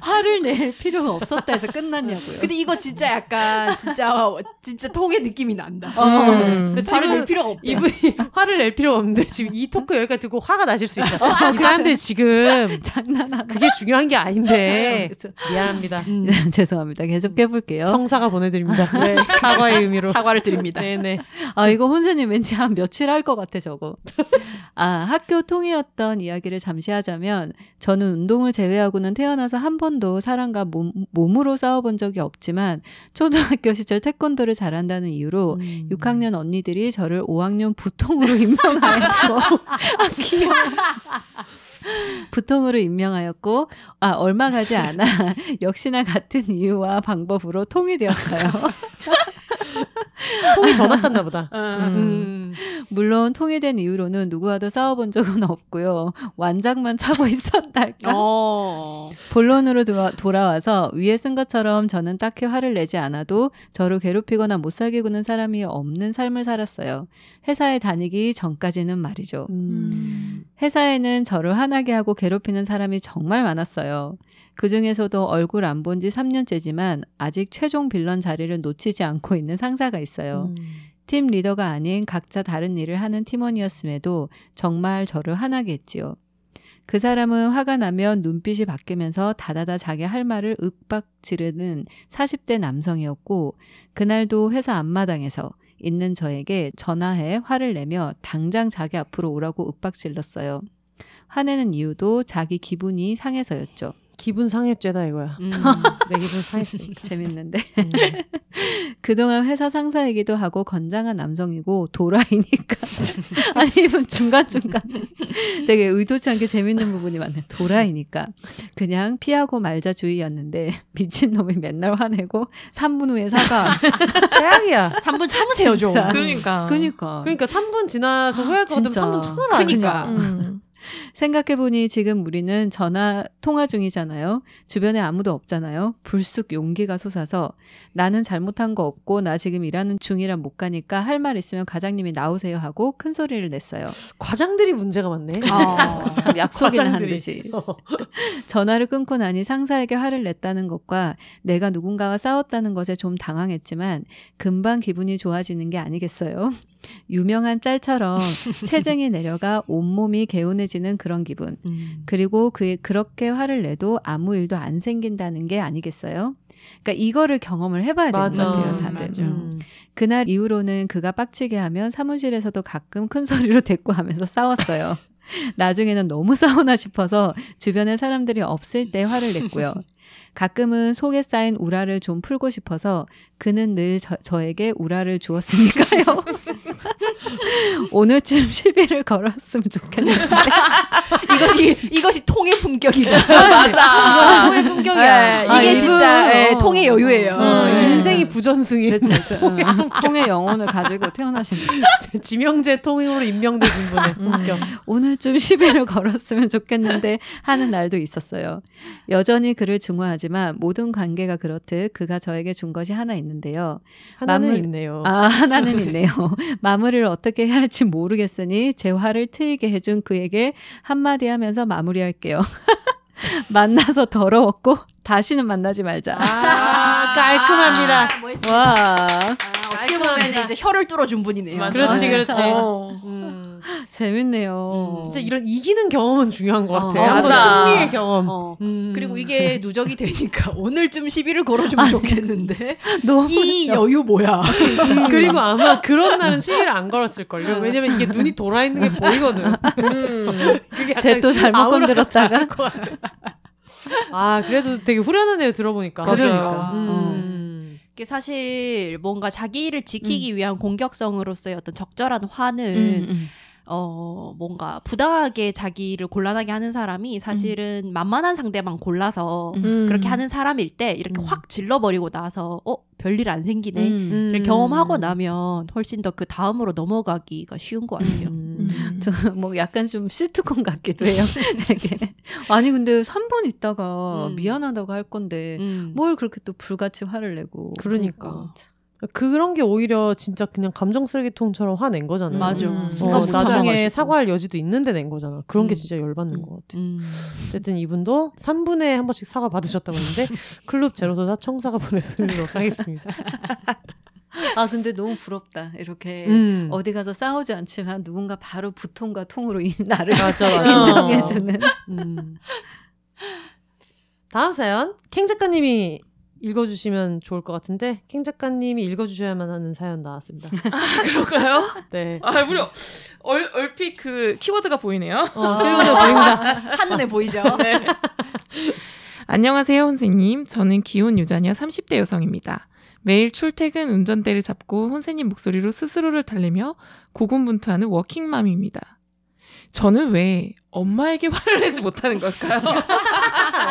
화를 낼 필요가 없었다 해서 끝났냐고요? 근데 이거 진짜 약간 진짜 진짜 통의 느낌이 난다. 어. 음. 그 화를 낼 지금 필요가 없대. 이분이 화를 낼 필요가 없는데 지금 이 토크 여기까지 듣고 화가 나실 수 있어. 아, 이 사람들 지금 장난하나? 그게 중요한 게 아닌데 그래서- 미안합니다. 음, 죄송합니다. 계속 해볼게요. 청사가 보내드립니다. 네, 사과의 의미로. 사과를 드립니다. 네네. 아 이거 혼세님 왠지 한 며칠 할 것 같아 저거. 아 학교 통이었던 이야기를 잠시 하자면 저는 운동을 제외하고는 태어나서 한 번도 사람과 몸, 몸으로 싸워본 적이 없지만 초등학교 시절 태권도를 잘한다는 이유로 음. 6학년 언니들이 저를 5학년 부통으로 임명하였어. 아, 귀여워. 부통으로 임명하였고, 아, 얼마 가지 않아 역시나 같은 이유와 방법으로 통이 되었어요. 통이 전화 땄나 보다. 음. 음. 물론 통일된 이후로는 누구와도 싸워본 적은 없고요. 완장만 차고 있었달까? 어. 본론으로 돌아, 돌아 와서 위에 쓴 것처럼 저는 딱히 화를 내지 않아도 저를 괴롭히거나 못 살게 구는 사람이 없는 삶을 살았어요. 회사에 다니기 전까지는 말이죠. 음. 회사에는 저를 화나게 하고 괴롭히는 사람이 정말 많았어요. 그 중에서도 얼굴 안 본 지 3년째지만 아직 최종 빌런 자리를 놓치지 않고 있는 상사가 있어요. 음. 팀 리더가 아닌 각자 다른 일을 하는 팀원이었음에도 정말 저를 화나게 했지요. 그 사람은 화가 나면 눈빛이 바뀌면서 다다다 자기 할 말을 윽박 지르는 40대 남성이었고, 그날도 회사 앞마당에서 있는 저에게 전화해 화를 내며 당장 자기 앞으로 오라고 윽박 질렀어요. 화내는 이유도 자기 기분이 상해서였죠. 기분 상했죄다 이거야. 음. 내 기분 상했으니까. 재밌는데. 음. 그동안 회사 상사이기도 하고 건장한 남성이고 도라이니까 아니 이분 중간중간 되게 의도치 않게 재밌는 부분이 많네 도라이니까 그냥 피하고 말자 주의였는데 미친놈이 맨날 화내고 3분 후에 사과 최악이야. 3분 참으세요 좀. 그러니까. 그니까 그러니까 3분 지나서 후회할 것 같으면 진짜. 3분 참아라. 그니까. 그냥. 음. 생각해보니 지금 우리는 전화 통화 중이잖아요. 주변에 아무도 없잖아요. 불쑥 용기가 솟아서 나는 잘못한 거 없고 나 지금 일하는 중이라 못 가니까 할 말 있으면 과장님이 나오세요 하고 큰 소리를 냈어요. 과장들이 문제가 많네. 아. 참 약속이나 한. 듯이. 전화를 끊고 나니 상사에게 화를 냈다는 것과 내가 누군가와 싸웠다는 것에 좀 당황했지만 금방 기분이 좋아지는 게 아니겠어요? 유명한 짤처럼 체중이 내려가 온몸이 개운해지는 그런 기분. 음. 그리고 그 그렇게 화를 내도 아무 일도 안 생긴다는 게 아니겠어요? 그러니까 이거를 경험을 해봐야 되는 것 맞아. 같아요, 음, 다들. 음. 그날 이후로는 그가 빡치게 하면 사무실에서도 가끔 큰 소리로 대꾸하면서 싸웠어요. 나중에는 너무 싸우나 싶어서 주변에 사람들이 없을 때 화를 냈고요. 가끔은 속에 쌓인 우라를 좀 풀고 싶어서 그는 늘 저, 저에게 우라를 주었으니까요. 오늘쯤 시비를 걸었으면 좋겠는데. 이것이 이것이 통의 품격이다. 이거는 통의 품격이야. 예, 아, 이게 이거- 진짜 예, 어. 통의 여유예요. 어, 예. 인생이 부전승이 그렇죠, 그렇죠. 응. 통의 영혼을 가지고 태어나신 분. 지명제 통으로 임명되신 분의 품격. 오늘쯤 시비를 걸었으면 좋겠는데 하는 날도 있었어요. 여전히 그를 중화하지만 모든 관계가 그렇듯 그가 저에게 준 것이 하나 있는데요. 하나는 마물- 있네요. 아, 하나는 있네요. 마무리를 어떻게 해야 할지 모르겠으니 제 화를 트이게 해준 그에게 한마디 하면서 마무리할게요. 만나서 더러웠고 다시는 만나지 말자. 아, 깔끔합니다. 아, 멋있습니다. 와. 아, 어떻게 보면. 이제 혀를 뚫어준 분이네요. 맞아. 그렇지, 아, 그렇지. 어. 음, 재밌네요. 진짜 이런 이기는 경험은 중요한 것 같아. 어, 요 맞아. 승리의 경험. 어. 음. 그리고 이게 누적이 되니까 오늘쯤 시비를 걸어주면 좋겠는데 너무 이 여유 뭐야? 그리고 아마 그런 날은 시비를 안 걸었을걸요. 왜냐면 이게 눈이 돌아 있는 게 보이거든. 음. 그게 약간 쟤또 잘못 건드렸다가? 아, 그래도 되게 후련하네요, 들어보니까. 그러니까. 음. 사실 뭔가 자기를 음. 지키기 위한 공격성으로서의 어떤 적절한 화는 음, 음. 어 뭔가 부당하게 자기를 곤란하게 하는 사람이 사실은 만만한 상대만 골라서 음. 그렇게 하는 사람일 때 이렇게 음. 확 질러버리고 나서 어 별일 안 생기네 음. 를 경험하고 나면 훨씬 더 그 다음으로 넘어가기가 쉬운 것 같아요. 음. 음. 저뭐 약간 좀 시트콤 같기도 해요. 아니 근데 3분 있다가 음. 미안하다고 할 건데 음. 뭘 그렇게 또 불같이 화를 내고 그러니까. 그런 게 오히려 진짜 그냥 감정 쓰레기통처럼 화낸 거잖아요. 맞아. 음. 어, 못 나중에. 사과할 여지도 있는데 낸 거잖아. 그런 게 음. 진짜 열받는 음. 것 같아. 음. 어쨌든 이분도 3분에 한 번씩 사과 받으셨다고 했는데 클럽 제로소다 청사가 보내드리도록 하겠습니다. 아 근데 너무 부럽다. 이렇게 음. 어디 가서 싸우지 않지만 누군가 바로 부통과 통으로 이 나를 맞아, 맞아. 인정해주는. 음. 다음 사연 캥 작가님이 읽어주시면 좋을 것 같은데 캥 작가님이 읽어주셔야만 하는 사연 나왔습니다. 그럴까요? 네. 아, 무려 얼, 얼핏 그 키워드가 보이네요. 어, 키워드 보입니다. 한눈에 보이죠. 네. 안녕하세요, 선생님. 저는 기혼 유자녀 30대 여성입니다. 매일 출퇴근 운전대를 잡고 혼세님 목소리로 스스로를 달래며 고군분투하는 워킹맘입니다. 저는 왜 엄마에게 화를 내지 못하는 걸까요?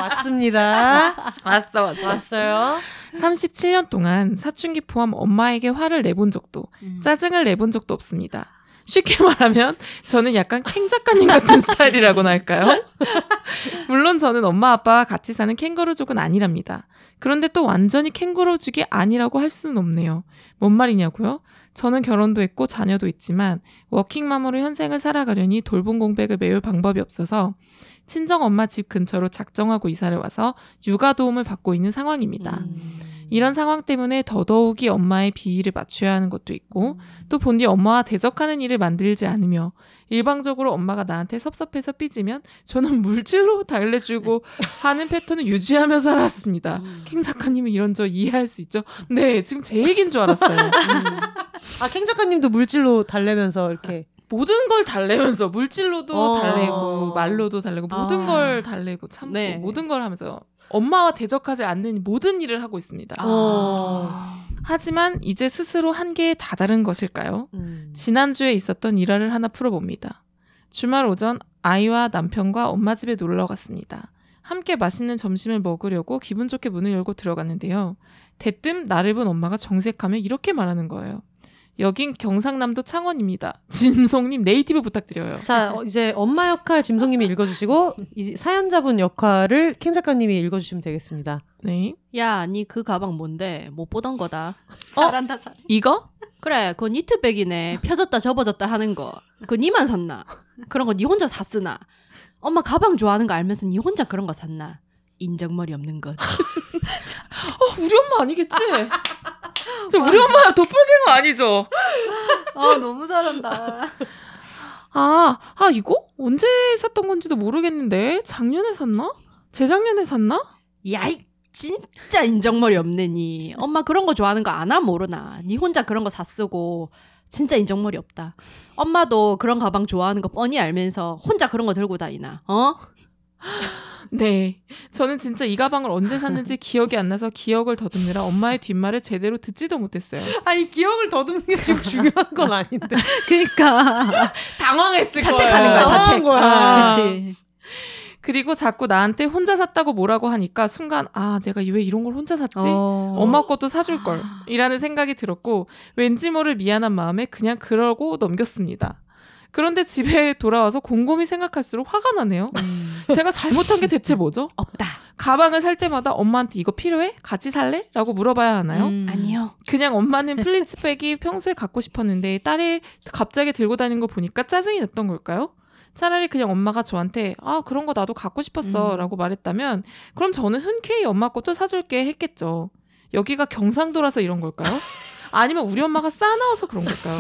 왔습니다. 왔어, 왔어. 왔어요. 37년 동안 사춘기 포함 엄마에게 화를 내본 적도, 짜증을 내본 적도 없습니다. 쉽게 말하면 저는 약간 캥 작가님 같은 스타일이라고나 할까요? 물론 저는 엄마 아빠와 같이 사는 캥거루족은 아니랍니다. 그런데 또 완전히 캥거루족이 아니라고 할 수는 없네요. 뭔 말이냐고요? 저는 결혼도 했고 자녀도 있지만 워킹맘으로 현생을 살아가려니 돌봄 공백을 메울 방법이 없어서 친정 엄마 집 근처로 작정하고 이사를 와서 육아 도움을 받고 있는 상황입니다. 음. 이런 상황 때문에 더더욱이 엄마의 비위를 맞춰야 하는 것도 있고 또 본디 엄마와 대적하는 일을 만들지 않으며 일방적으로 엄마가 나한테 섭섭해서 삐지면 저는 물질로 달래주고 하는 패턴을 유지하며 살았습니다. 킹 작가님은 이런 저 이해할 수 있죠? 네, 지금 제 얘기인 줄 알았어요. 아, 캥 작가님도 물질로 달래면서 이렇게 모든 걸 달래면서 물질로도 어. 달래고 말로도 달래고 모든 아. 걸 달래고 참고 네. 모든 걸 하면서 엄마와 대적하지 않는 모든 일을 하고 있습니다. 어. 하지만 이제 스스로 한계에 다다른 것일까요? 음. 지난주에 있었던 일화를 하나 풀어봅니다. 주말 오전 아이와 남편과 엄마 집에 놀러 갔습니다. 함께 맛있는 점심을 먹으려고 기분 좋게 문을 열고 들어갔는데요. 대뜸 나를 본 엄마가 정색하며 이렇게 말하는 거예요. 여긴 경상남도 창원입니다. 진송님 네이티브 부탁드려요. 자 어, 이제 엄마 역할 짐송님이 읽어주시고 이 사연자분 역할을 캥 작가님이 읽어주시면 되겠습니다. 네. 야, 니 그 가방 뭔데? 못 보던 거다. 잘한다 잘. 이거? 그래, 그거 니트백이네. 펴졌다 접어졌다 하는 거. 그거 니만 샀나? 그런 거 니 혼자 샀으나? 엄마 가방 좋아하는 거 알면서 니 혼자 그런 거 샀나? 인정머리 없는 것. 어, 우리 엄마 아니겠지? 저 우리 엄마 도플갱어 아니죠? 아 너무 잘한다. 아, 아 이거 언제 샀던 건지도 모르겠는데 작년에 샀나? 재작년에 샀나? 야이, 진짜 인정머리 없네, 니. 엄마 그런 거 좋아하는 거 아나 모르나? 니 혼자 그런 거 샀쓰고. 진짜 인정머리 없다. 엄마도 그런 가방 좋아하는 거 뻔히 알면서 혼자 그런 거 들고 다니나? 어? 네. 저는 진짜 이 가방을 언제 샀는지 기억이 안 나서 기억을 더듬느라 엄마의 뒷말을 제대로 듣지도 못했어요. 아니 기억을 더듬는 게 지금 중요한 건 아닌데. 그러니까 당황했을 자책하는 거야, 자책. 거야. 아, 그렇지. 그리고 자꾸 나한테 혼자 샀다고 뭐라고 하니까 순간 아 내가 왜 이런 걸 혼자 샀지? 어. 엄마 것도 사줄 걸 이라는 생각이 들었고 왠지 모를 미안한 마음에 그냥 그러고 넘겼습니다. 그런데 집에 돌아와서 곰곰이 생각할수록 화가 나네요. 음. 제가 잘못한 게 대체 뭐죠? 없다. 가방을 살 때마다 엄마한테 이거 필요해? 같이 살래? 라고 물어봐야 하나요? 음. 아니요. 그냥 엄마는 플리츠백이 평소에 갖고 싶었는데 딸이 갑자기 들고 다니는 거 보니까 짜증이 났던 걸까요? 차라리 그냥 엄마가 저한테 아 그런 거 나도 갖고 싶었어 음. 라고 말했다면 그럼 저는 흔쾌히 엄마 것도 사줄게 했겠죠. 여기가 경상도라서 이런 걸까요? 아니면 우리 엄마가 싸나워서 그런 걸까요?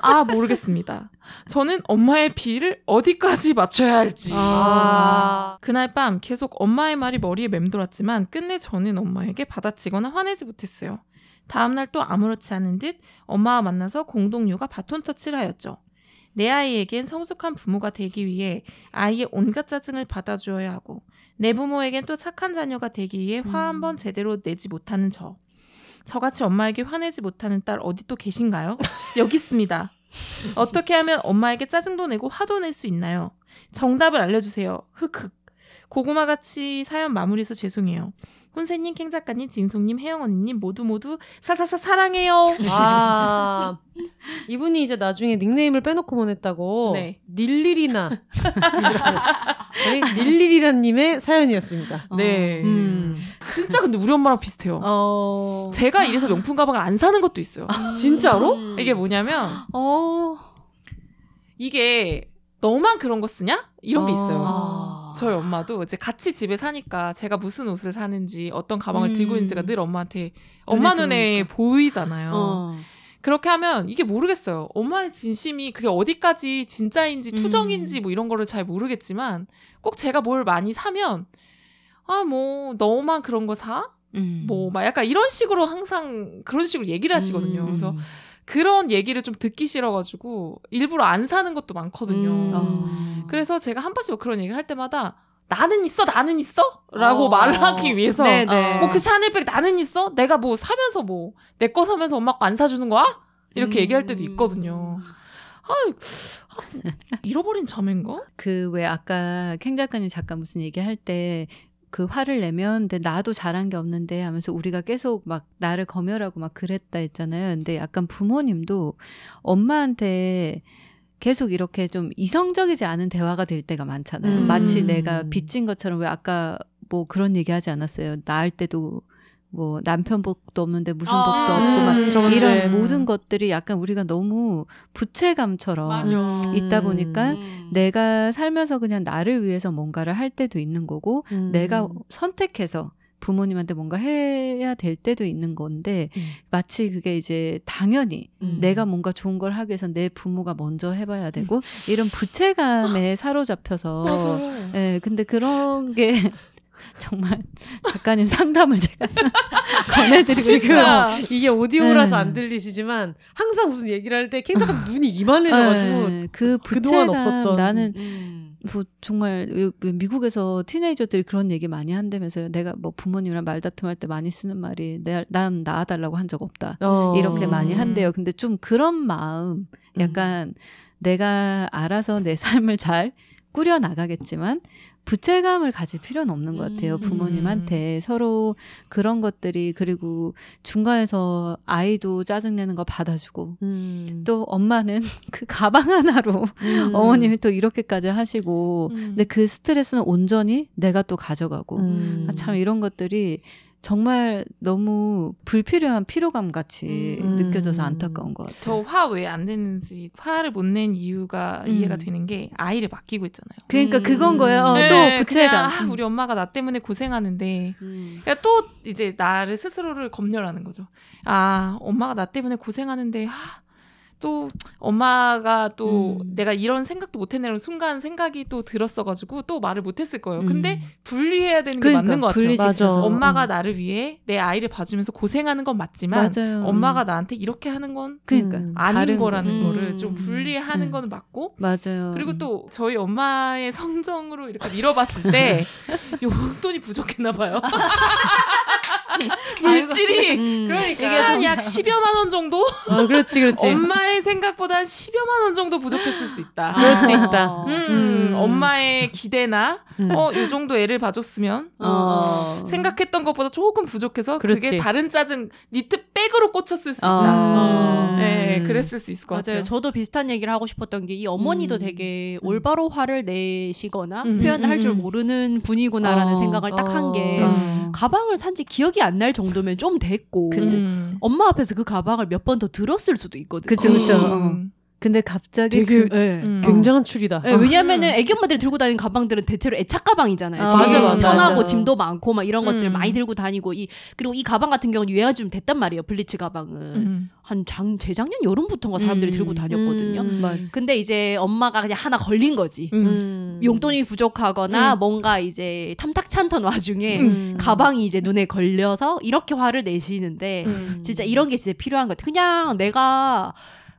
아 모르겠습니다. 저는 엄마의 비를 어디까지 맞춰야 할지. 아. 그날 밤 계속 엄마의 말이 머리에 맴돌았지만 끝내 저는 엄마에게 받아치거나 화내지 못했어요. 다음날 또 아무렇지 않은 듯 엄마와 만나서 공동 육아 바톤 터치를 하였죠. 내 아이에겐 성숙한 부모가 되기 위해 아이의 온갖 짜증을 받아주어야 하고 내 부모에겐 또 착한 자녀가 되기 위해 화 한번 제대로 내지 못하는 저. 저같이 엄마에게 화내지 못하는 딸 어디 또 계신가요? 여기 있습니다. 어떻게 하면 엄마에게 짜증도 내고 화도 낼 수 있나요? 정답을 알려주세요. 흑흑. 고구마같이 사연 마무리해서 죄송해요. 혼세님, 캥 작가님, 진송님, 혜영 언니님 모두 모두 사사사 사랑해요. 아 이분이 이제 나중에 닉네임을 빼놓고 보냈다고. 네. 닐리리나. 닐리리라님의 사연이었습니다. 네. 음. 진짜 근데 우리 엄마랑 비슷해요. 어. 제가 이래서 명품 가방을 안 사는 것도 있어요. 진짜로? 음. 이게 뭐냐면 어. 이게 너만 그런 거 쓰냐? 이런 게 있어요. 아. 저희 엄마도 이제 같이 집에 사니까 제가 무슨 옷을 사는지 어떤 가방을 음. 들고 있는지가 늘 엄마한테 엄마 눈에. 보이잖아요. 어. 그렇게 하면 이게 모르겠어요. 엄마의 진심이 그게 어디까지 진짜인지 음. 투정인지 뭐 이런 거를 잘 모르겠지만 꼭 제가 뭘 많이 사면 아 뭐 너만 그런 거 사? 음. 뭐막 약간 이런 식으로 항상 그런 식으로 얘기를 하시거든요. 음. 그래서 그런 얘기를 좀 듣기 싫어가지고 일부러 안 사는 것도 많거든요. 음. 어. 그래서 제가 한 번씩 그런 얘기를 할 때마다 나는 있어 나는 있어 라고 어. 말을 하기 위해서 네네. 뭐그 샤넬백 나는 있어 내가 뭐 사면서 뭐 내 거 사면서 엄마 거 안 사주는 거야 이렇게 음. 얘기할 때도 있거든요 아, 아 잃어버린 자매인가 그 왜 아까 캥 작가님 잠깐 무슨 얘기할 때 그 화를 내면 근데 나도 잘한 게 없는데 하면서 우리가 계속 막 나를 검열하고 막 그랬다 했잖아요. 근데 약간 부모님도 엄마한테 계속 이렇게 좀 이성적이지 않은 대화가 될 때가 많잖아요. 음. 마치 내가 빚진 것처럼 왜 아까 뭐 그런 얘기 하지 않았어요. 낳을 때도 뭐 남편 복도 없는데 무슨 아, 복도 없고 막 음, 주에. 이런 모든 것들이 약간 우리가 너무 부채감처럼 맞아. 있다 보니까 음. 내가 살면서 그냥 나를 위해서 뭔가를 할 때도 있는 거고 음. 내가 선택해서 부모님한테 뭔가 해야 될 때도 있는 건데 음. 마치 그게 이제 당연히 음. 내가 뭔가 좋은 걸 하기 위해서 내 부모가 먼저 해봐야 되고 이런 부채감에 사로잡혀서 예 근데 그런 게 정말 작가님 상담을 제가 권해드리고 있고요. 이게 오디오라서 네. 안 들리시지만 항상 무슨 얘기를 할 때 캥작가 눈이 이만해져가지고 예, 그 그동안 부채감 없었던 나는 음. 뭐 정말 요- 요 미국에서 티네이저들이 그런 얘기 많이 한다면서요. 내가 뭐 부모님이랑 말다툼할 때 많이 쓰는 말이 내, 난 낳아달라고 한 적 없다. 어. 이렇게 많이 음. 한대요. 근데 좀 그런 마음, 약간 내가 알아서 내 삶을 잘 꾸려 나가겠지만 부채감을 가질 필요는 없는 것 같아요. 음. 부모님한테 서로 그런 것들이 그리고 중간에서 아이도 짜증내는 거 받아주고 음. 또 엄마는 그 가방 하나로 음. 어머님이 또 이렇게까지 하시고 음. 근데 그 스트레스는 온전히 내가 또 가져가고 음. 아, 참 이런 것들이 정말 너무 불필요한 피로감 같이 음. 느껴져서 안타까운 것 같아요. 저 화 왜안 내는지 화를 못 낸 이유가 음. 이해가 되는 게 아이를 맡기고 있잖아요. 그러니까 음. 그건 거예요. 어, 네, 또 부채감. 그냥, 아, 우리 엄마가 나 때문에 고생하는데 음. 그러니까 또 이제 나를 스스로를 검열하는 거죠. 아 엄마가 나 때문에 고생하는데 아, 또 엄마가 또 음. 내가 이런 생각도 못했네라는 순간 생각이 또 들었어가지고 또 말을 못했을 거예요. 음. 근데 분리해야 되는 게 그러니까 맞는 것 같아요. 맞아. 엄마가 어. 나를 위해 내 아이를 봐주면서 고생하는 건 맞지만 맞아요. 엄마가 나한테 이렇게 하는 건 그러니까 음. 아닌 거라는 거. 거를 음. 좀 분리하는 음. 거는 맞고 맞아요. 그리고 또 저희 엄마의 성정으로 이렇게 밀어봤을 때 용돈이 부족했나 봐요. 물질이 음. 그러니까 한약 10여만 원 정도? 아, 그렇지, 그렇지. 엄마의 생각보다 한 10여만 원 정도 부족했을 수 있다. 그럴 수 있다. 음, 음. 엄마의 기대나 음. 어, 이 정도 애를 봐줬으면 어. 생각했던 것보다 조금 부족해서 그 그렇지. 게 다른 짜증 니트 백으로 꽂혔을 수 어. 있다. 음. 네, 그랬을 수 있을 것 맞아요. 같아요. 저도 비슷한 얘기를 하고 싶었던 게 이 어머니도 음. 되게 음. 올바로 화를 내시거나 음, 표현을 음, 할줄 음. 모르는 분이구나라는 어. 생각을 딱 한게 어. 가방을 산 지 기억이 안 날 정도면 좀 됐고 그치. 음. 엄마 앞에서 그 가방을 몇 번 더 들었을 수도 있거든요. 그쵸, 그쵸. 음. 근데 갑자기 되게 그, 네. 음. 굉장한 추리다. 네, 왜냐하면은 애기 엄마들이 들고 다니는 가방들은 대체로 애착 가방이잖아요. 어, 지금 맞아, 맞아. 편하고 맞아. 짐도 많고 막 이런 것들 음. 많이 들고 다니고 이 그리고 이 가방 같은 경우는 유행이 좀 됐단 말이에요. 블리츠 가방은 음. 한장 재작년 여름부터인가 사람들이 음. 들고 다녔거든요. 음. 맞아. 근데 이제 엄마가 그냥 하나 걸린 거지. 음. 음. 용돈이 부족하거나 음. 뭔가 이제 탐탁찮던 와중에 음. 가방이 이제 눈에 걸려서 이렇게 화를 내시는데 음. 진짜 이런 게 진짜 필요한 것 같아. 그냥 내가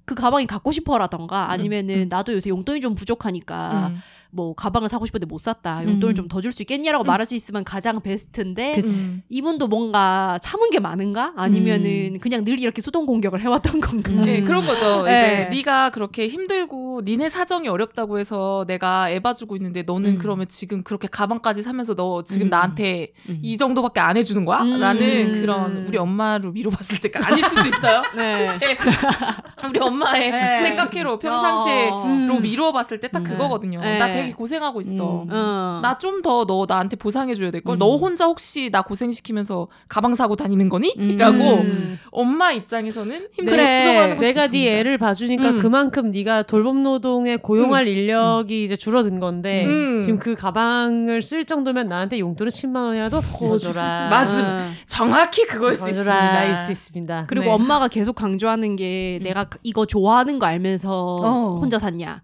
그 가방이 갖고 싶어라던가 아니면은 음. 나도 요새 용돈이 좀 부족하니까 음. 뭐 가방을 사고 싶은데 못 샀다. 용돈을 음. 좀더 줄 수 있겠냐라고 음. 말할 수 있으면 가장 베스트인데 그치. 음. 이분도 뭔가 참은 게 많은가? 아니면은 그냥 늘 이렇게 수동 공격을 해왔던 건가? 음. 네, 그런 거죠. 네. 이제 네가 그렇게 힘들고 니네 사정이 어렵다고 해서 내가 애 봐주고 있는데 너는 음. 그러면 지금 그렇게 가방까지 사면서 너 지금 음. 나한테 음. 이 정도밖에 안 해주는 거야? 음. 라는 그런 우리 엄마로 미뤄봤을 때가 아닐 수도 있어요. 네. 제- 우리 엄마의 네. 생각회로 평상시에 어. 음. 로 미루어 봤을 때딱 음. 그거거든요. 네. 나 되게 고생하고 있어. 음. 어. 나좀 더 너 나한테 보상해줘야 될 걸. 음. 너 혼자 혹시 나 고생시키면서 가방 사고 다니는 거니? 음. 라고 음. 엄마 입장에서는 힘들게 그래, 부정을 하는 걸수 내가 네 있습니다. 애를 봐주니까 음. 그만큼 네가 돌봄 노동에 고용할 인력이 이제 줄어든 건데 음. 지금 그 가방을 쓸 정도면 나한테 용돈을 10만 원이라도 더 줘라. 맞음. 어. 정확히 그걸 수더 있습니다. 줘라. 일수 있습니다. 그리고 네. 엄마가 계속 강조하는 게 내가 그- 이거 좋아하는 거 알면서 어. 혼자 샀냐.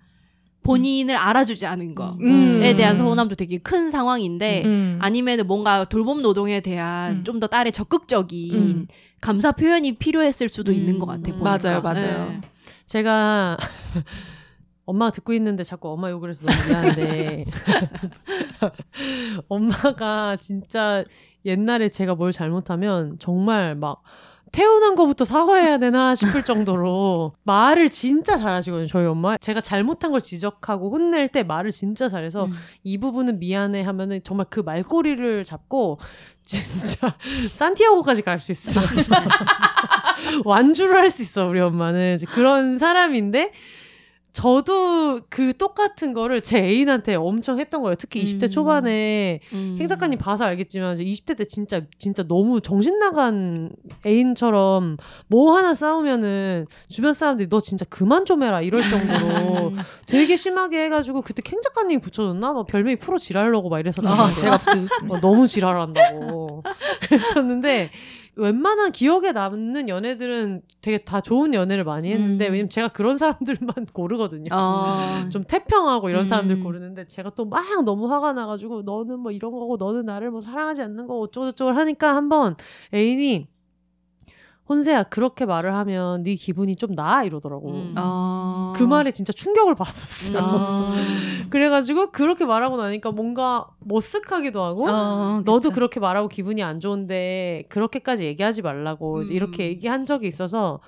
본인을 알아주지 않은 거에 음. 대한 서운함도 되게 큰 상황인데 음. 아니면 뭔가 돌봄 노동에 대한 음. 좀더 딸의 적극적인 음. 감사 표현이 필요했을 수도 음. 있는 것 같아. 음. 보니까. 맞아요, 맞아요. 네. 제가 엄마가 듣고 있는데 자꾸 엄마 욕을 해서 너무 미안한데 엄마가 진짜 옛날에 제가 뭘 잘못하면 정말 막 태어난 거부터 사과해야 되나 싶을 정도로 말을 진짜 잘하시거든요 저희 엄마. 제가 잘못한 걸 지적하고 혼낼 때 말을 진짜 잘해서 음. 이 부분은 미안해 하면은 정말 그 말꼬리를 잡고 진짜 산티아고까지 갈 수 있어 완주를 할 수 있어 우리 엄마는. 그런 사람인데 저도 그 똑같은 거를 제 애인한테 엄청 했던 거예요. 특히 20대 음. 초반에 음. 행 작가님 봐서 알겠지만 이제 20대 때 진짜 진짜 너무 정신 나간 애인처럼 뭐 하나 싸우면은 주변 사람들이 너 진짜 그만 좀 해라 이럴 정도로 되게 심하게 해가지고 그때 캥 작가님이 붙여줬나? 막 별명이 프로 지랄러고 막 이래서 아, 제가 붙여줬습니다. 어, 너무 지랄한다고 그랬었는데 웬만한 기억에 남는 연애들은 되게 다 좋은 연애를 많이 했는데 음. 왜냐면 제가 그런 사람들만 고르거든요. 어. 좀 태평하고 이런 사람들 음. 고르는데 제가 또 막 너무 화가 나가지고 너는 뭐 이런 거고 너는 나를 뭐 사랑하지 않는 거고 어쩌고저쩌고 하니까 한번 애인이 혼세야 그렇게 말을 하면 네 기분이 좀 나아 이러더라고. 음. 어. 그 말에 진짜 충격을 받았어요. 어. 그래가지고 그렇게 말하고 나니까 뭔가 머쓱하기도 하고 어, 너도. 그렇게 말하고 기분이 안 좋은데 그렇게까지 얘기하지 말라고 음. 이렇게 얘기한 적이 있어서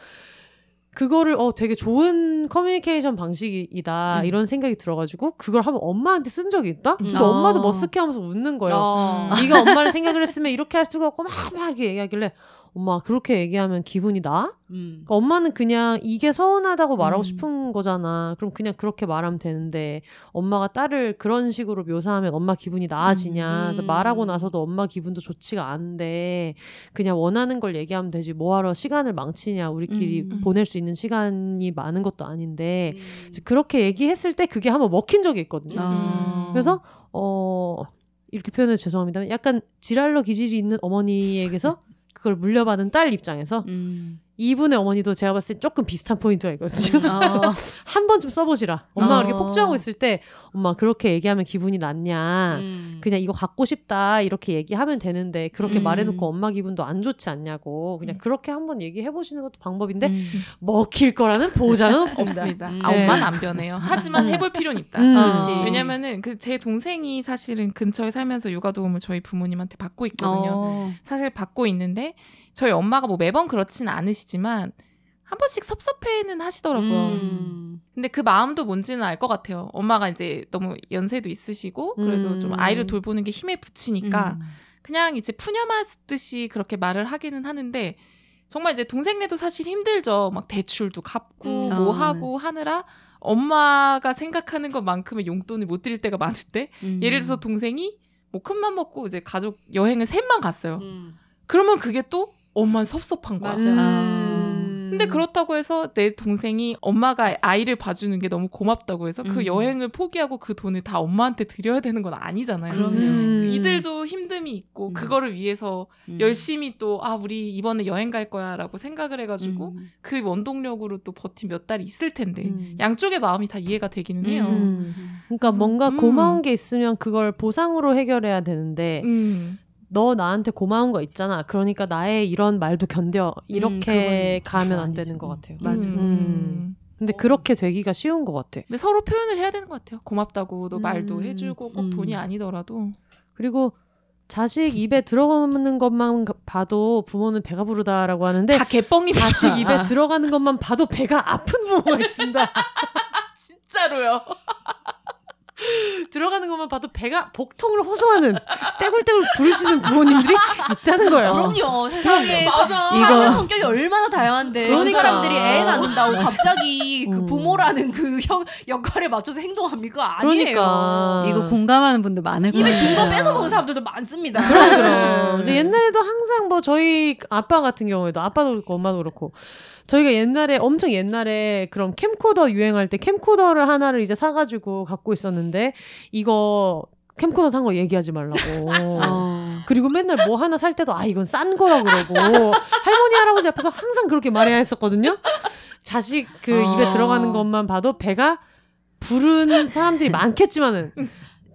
그거를 어 되게 좋은 커뮤니케이션 방식이다 음. 이런 생각이 들어가지고 그걸 한번 엄마한테 쓴 적이 있다. 근데 어. 엄마도 머쓱해하면서 웃는 거예요. 어. 네가 엄마를 생각을 했으면 이렇게 할 수가 없고 막, 막 이렇게 얘기하길래 엄마 그렇게 얘기하면 기분이 나? 음. 그러니까 엄마는 그냥 이게 서운하다고 말하고 음. 싶은 거잖아. 그럼 그냥 그렇게 말하면 되는데 엄마가 딸을 그런 식으로 묘사하면 엄마 기분이 나아지냐. 그래서 음. 말하고 나서도 엄마 기분도 좋지가 않은데 그냥 원하는 걸 얘기하면 되지 뭐하러 시간을 망치냐. 우리끼리 음. 보낼 수 있는 시간이 많은 것도 아닌데 음. 그렇게 얘기했을 때 그게 한번 먹힌 적이 있거든요. 아. 그래서 어 이렇게 표현해서 죄송합니다. 약간 지랄러 기질이 있는 어머니에게서 그걸 물려받은 딸 입장에서 음. 이분의 어머니도 제가 봤을 때 조금 비슷한 포인트가 있거든요. 어. 한 번쯤 써보시라. 엄마가 어. 이렇게 폭주하고 있을 때 엄마 그렇게 얘기하면 기분이 낫냐. 음. 그냥 이거 갖고 싶다 이렇게 얘기하면 되는데 그렇게 음. 말해놓고 엄마 기분도 안 좋지 않냐고 그냥 그렇게 한번 얘기해 보시는 것도 방법인데 음. 먹힐 거라는 보장은 없습니다. 없습니다. 음. 아, 네. 엄마는 안 변해요. 하지만 해볼 필요는 있다. 음. 그렇지. 왜냐면은 그 제 동생이 사실은 근처에 살면서 육아 도움을 저희 부모님한테 받고 있거든요. 어. 사실 받고 있는데 저희 엄마가 뭐 매번 그렇진 않으시지만 한 번씩 섭섭해는 하시더라고요. 음. 근데 그 마음도 뭔지는 알 것 같아요. 엄마가 이제 너무 연세도 있으시고 그래도 음. 좀 아이를 돌보는 게 힘에 부치니까 음. 그냥 이제 푸념하듯이 그렇게 말을 하기는 하는데 정말 이제 동생네도 사실 힘들죠. 막 대출도 갚고 음. 뭐 어, 하고 하느라 엄마가 생각하는 것만큼의 용돈을 못 드릴 때가 많은데 음. 예를 들어서 동생이 뭐 큰맘 먹고 이제 가족 여행을 셋만 갔어요. 음. 그러면 그게 또 엄마는 섭섭한 거야. 맞아. 음. 근데 그렇다고 해서 내 동생이 엄마가 아이를 봐주는 게 너무 고맙다고 해서 그 음. 여행을 포기하고 그 돈을 다 엄마한테 드려야 되는 건 아니잖아요. 음. 이들도 힘듦이 있고 음. 그거를 위해서 음. 열심히 또 아 우리 이번에 여행 갈 거야라고 생각을 해가지고 음. 그 원동력으로 또 버틴 몇 달이 있을 텐데 음. 양쪽의 마음이 다 이해가 되기는 해요. 음. 그러니까 그래서, 뭔가 음. 고마운 게 있으면 그걸 보상으로 해결해야 되는데 음. 너 나한테 고마운 거 있잖아. 그러니까 나의 이런 말도 견뎌. 이렇게 그건 가면 안. 되는 것 같아요. 맞아. 음. 근데 그렇게 되기가 쉬운 것 같아. 근데 서로 표현을 해야 되는 것 같아요. 고맙다고도 음. 말도 해주고 꼭 음. 돈이 아니더라도 그리고 자식 입에 들어가는 것만 봐도 부모는 배가 부르다라고 하는데 다 개뻥입니다. 자식 입에 들어가는 것만 봐도 배가 아픈 부모가 있습니다. 진짜로요. 들어가는 것만 봐도 배가 복통을 호소하는 떼굴떼굴 부르시는 부모님들이 있다는 거예요. 그럼요. 세상에 맞아. 이거- 성격이 얼마나 다양한데 그 그러니까. 사람들이 애 낳는다고 갑자기 그 음. 부모라는 그 형, 역할에 맞춰서 행동합니까? 아니에요. 그러니까 이거 공감하는 분들 많을 거예요. 입에 든거 뺏어 먹는 사람들도 많습니다. 그럼 네. 그럼. 이제 옛날에도 항상 뭐 저희 아빠 같은 경우에도 아빠도 그렇고 엄마도 그렇고 저희가 옛날에 엄청 옛날에 그런 캠코더 유행할 때 캠코더를 하나를 이제 사가지고 갖고 있었는데 이거 캠코더 산 거 얘기하지 말라고. 어. 그리고 맨날 뭐 하나 살 때도 아 이건 싼 거라 그러고 할머니 할아버지 앞에서 항상 그렇게 말해야 했었거든요. 자식 그 어. 입에 들어가는 것만 봐도 배가 부른 사람들이 많겠지만은